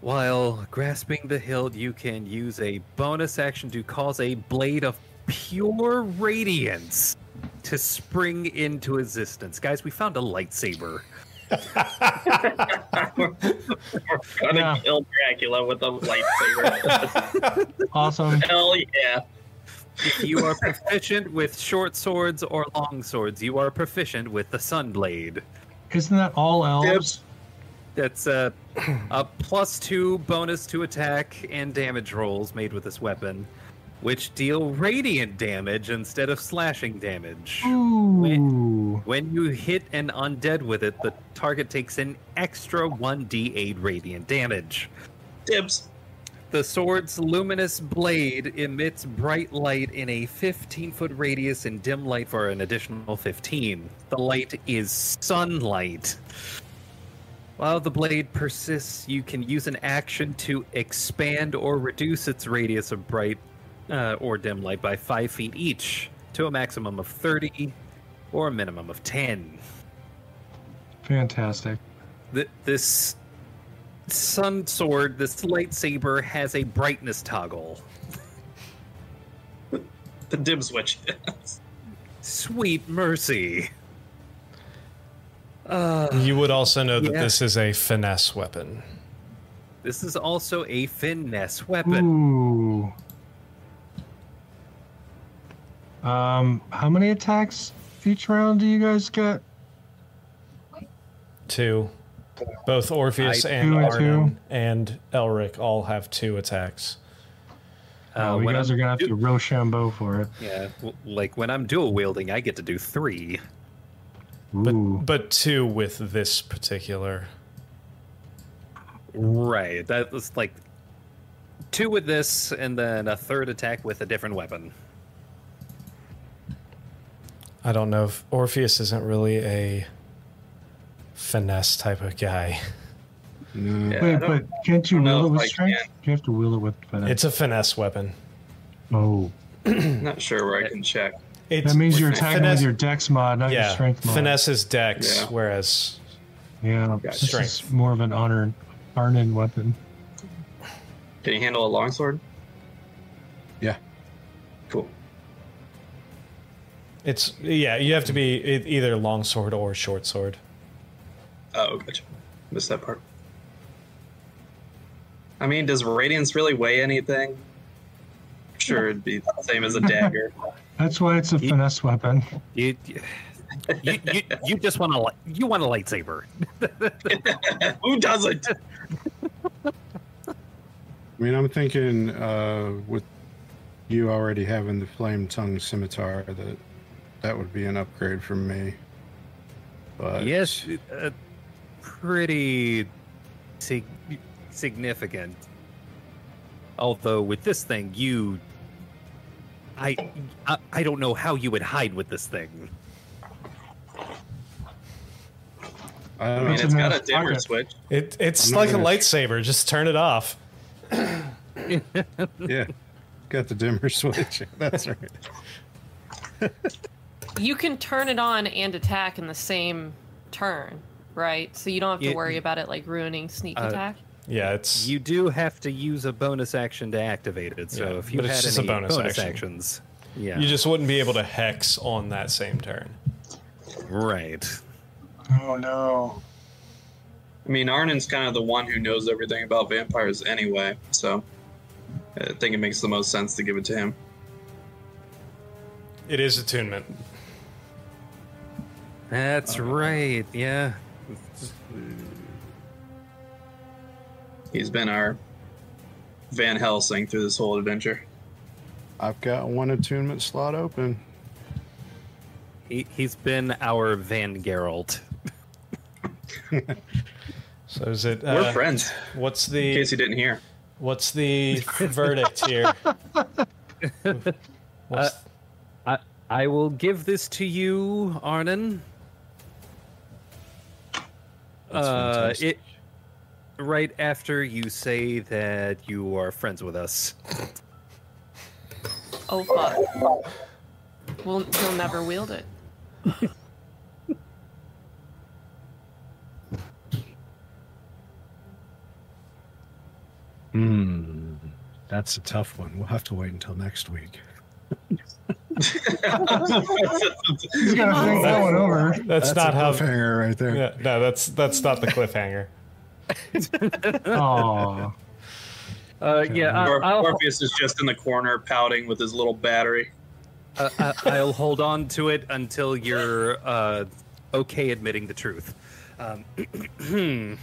While grasping the hilt, you can use a bonus action to cause a blade of pure radiance to spring into existence. Guys, we found a lightsaber. We're gonna Yeah. kill Dracula with a lightsaber. Awesome. Hell yeah! If you are proficient with short swords or long swords, you are proficient with the Sunblade. Isn't that all elves? That's a, a plus two bonus to attack and damage rolls made with this weapon, which deal radiant damage instead of slashing damage. Ooh. When you hit an undead with it, the target takes an extra 1d8 radiant damage. Dibs. The sword's luminous blade emits bright light in a 15 foot radius and dim light for an additional 15. The light is sunlight. While the blade persists, you can use an action to expand or reduce its radius of bright uh, or dim light by 5 feet each to a maximum of 30 or a minimum of 10. Fantastic. Th- this sun sword, this lightsaber, has a brightness toggle. The dim switch. Sweet mercy. Uh, You would also know that Yeah. this is a finesse weapon. this is also a finesse weapon. Ooh. Um, how many attacks each round do you guys get? Two. Both Orpheus I- and Two and Arnon and Elric all have two attacks. Oh, you guys I'm are gonna have du- to Rochambeau for it. Yeah, w- like when I'm dual wielding, I get to do three. But but two with this particular. Right. That was like two with this, and then a third attack with a different weapon. I don't know if Orpheus isn't really a finesse type of guy. No. Yeah, Wait, but can't you don't know wield it with strength? can. You have to wield it with finesse. It's a finesse weapon. oh, not sure where I can check. It's, that means you're attacking finesse- with your dex mod, not your strength mod. finesse is dex, Yeah. whereas Yeah, Gotcha. this is more of an honor, Arnon weapon. Can you handle a longsword? Yeah. Cool. It's yeah, you have to be e- either longsword or short sword. Oh, gotcha. Missed that part. I mean, does radiance really weigh anything? Sure, it'd be the same as a dagger. That's why it's a Ye- finesse weapon. You, you, you, you just want a you want a lightsaber. Who doesn't? I mean, I'm thinking uh, with you already having the flame tongue scimitar, that that would be an upgrade from me. But Yes, uh, pretty sig- significant. Although with this thing, you, I, I, I don't know how you would hide with this thing. I I don't mean, know. it's in got a dimmer pocket. switch. It, it's I'm like a gonna- lightsaber. Just turn it off. yeah, got the dimmer switch. That's right. You can turn it on and attack in the same turn, right? So you don't have to Yeah. worry about it like ruining sneak Uh, attack. Yeah, it's You do have to use a bonus action to activate it. So Yeah, if you but it's had just a any bonus bonus, action. actions, yeah, you just wouldn't be able to hex on that same turn. right. Oh no. I mean, Arnon's kind of the one who knows everything about vampires anyway, so I think it makes the most sense to give it to him. It is attunement. That's right. Yeah. He's been our Van Helsing through this whole adventure. I've got one attunement slot open. He, he's been our Van Geralt. So is it? We're Uh, friends, what's in the case you didn't hear. what's the verdict here? What's- I I will give this to you, Arnon. That's Uh, fantastic. it right after you say that you are friends with us. Oh fuck. Well, he'll never wield it. Hmm, that's a tough one. We'll have to wait until next week. He's gonna think that one over. that's, not a how. cliffhanger right there. Yeah, no, that's that's not the cliffhanger. Oh. Uh, yeah, Mor- I, will Morpheus is just in the corner pouting with his little battery. uh, I- I'll hold on to it until you're uh, okay admitting the truth. Um,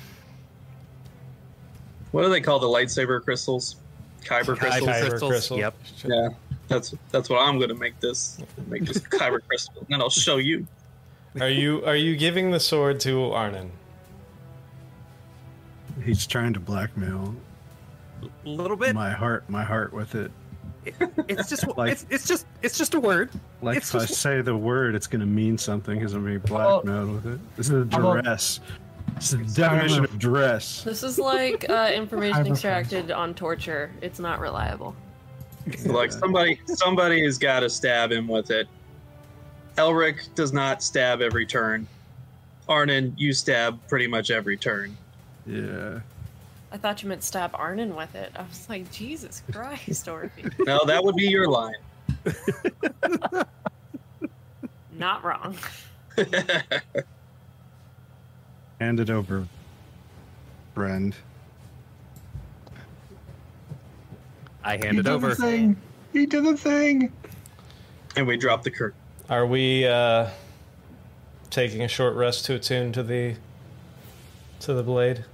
What do they call the lightsaber crystals? Kyber crystals. Kyber crystals. crystal. Yep. Yeah, that's that's what I'm going to make this. Make this kyber crystal, and then I'll show you. Are you are you giving the sword to Arnon? He's trying to blackmail a little bit. my heart, my heart with it. It's just Like- it's, it's just it's just a word. Like It's if I say the word, it's going to mean something because I'm being blackmailed with it. This is How about- duress. It's the definition of dress. This is like uh, information extracted on torture. It's not reliable. Like somebody, somebody has got to stab him with it. Elric does not stab every turn. Arnon, you stab pretty much every turn. Yeah. I thought you meant stab Arnon with it. I was like, Jesus Christ, Dorothy. No, that would be your line. Not wrong. Hand it over, friend. I hand He it did over. the thing. He did the thing. and we drop the curtain. Are we uh, taking a short rest to attune to the to the blade?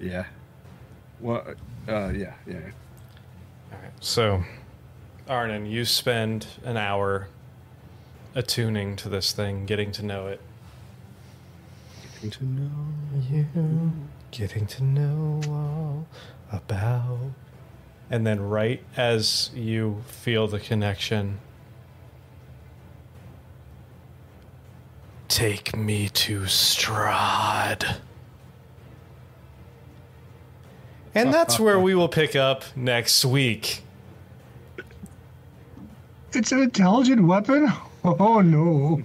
Yeah. Well, uh, yeah, yeah. All right. So, Arnon, you spend an hour attuning to this thing, getting to know it. Getting to know. You getting to know all about. And then, right as you feel the connection, take me to Strahd. And that's where we will pick up next week. It's an intelligent weapon? Oh no.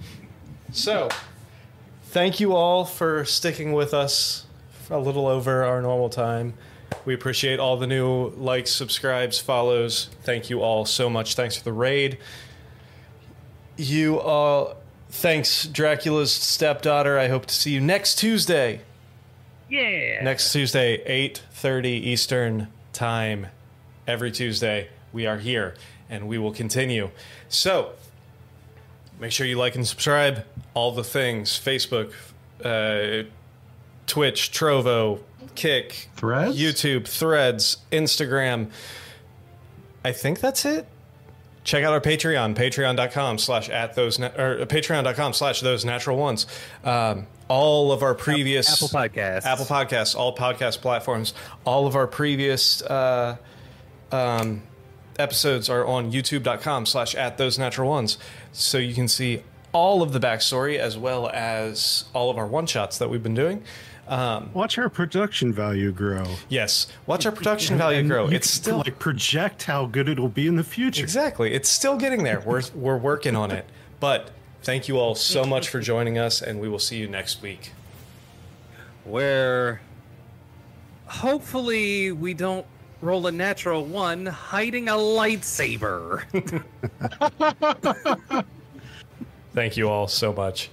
So, thank you all for sticking with us for a little over our normal time. We appreciate all the new likes, subscribes, follows. Thank you all so much. Thanks for the raid. You all, thanks, Dracula's stepdaughter. I hope to see you next Tuesday. Yeah. Next Tuesday, 8:30 Eastern Time. Every Tuesday, we are here and we will continue. So, make sure you like and subscribe. All the things: Facebook, uh, Twitch, Trovo, Kick, Threads? YouTube, Threads, Instagram. I think that's it. Check out our Patreon, patreon.com slash at those, na- or patreon.com slash those natural ones. Um, all of our previous Apple Podcasts. Apple Podcasts, all podcast platforms, all of our previous uh, um, episodes are on youtube.com slash at those natural ones. So you can see all of the backstory as well as all of our one shots that we've been doing. Um, Watch our production value grow. yes, watch our production value And grow. you It's can, still like project how good it'll be in the future. Exactly. It's still getting there. We're we're working on it. But thank you all so much for joining us and we will see you next week. where hopefully we don't roll a natural one hiding a lightsaber. Thank you all so much.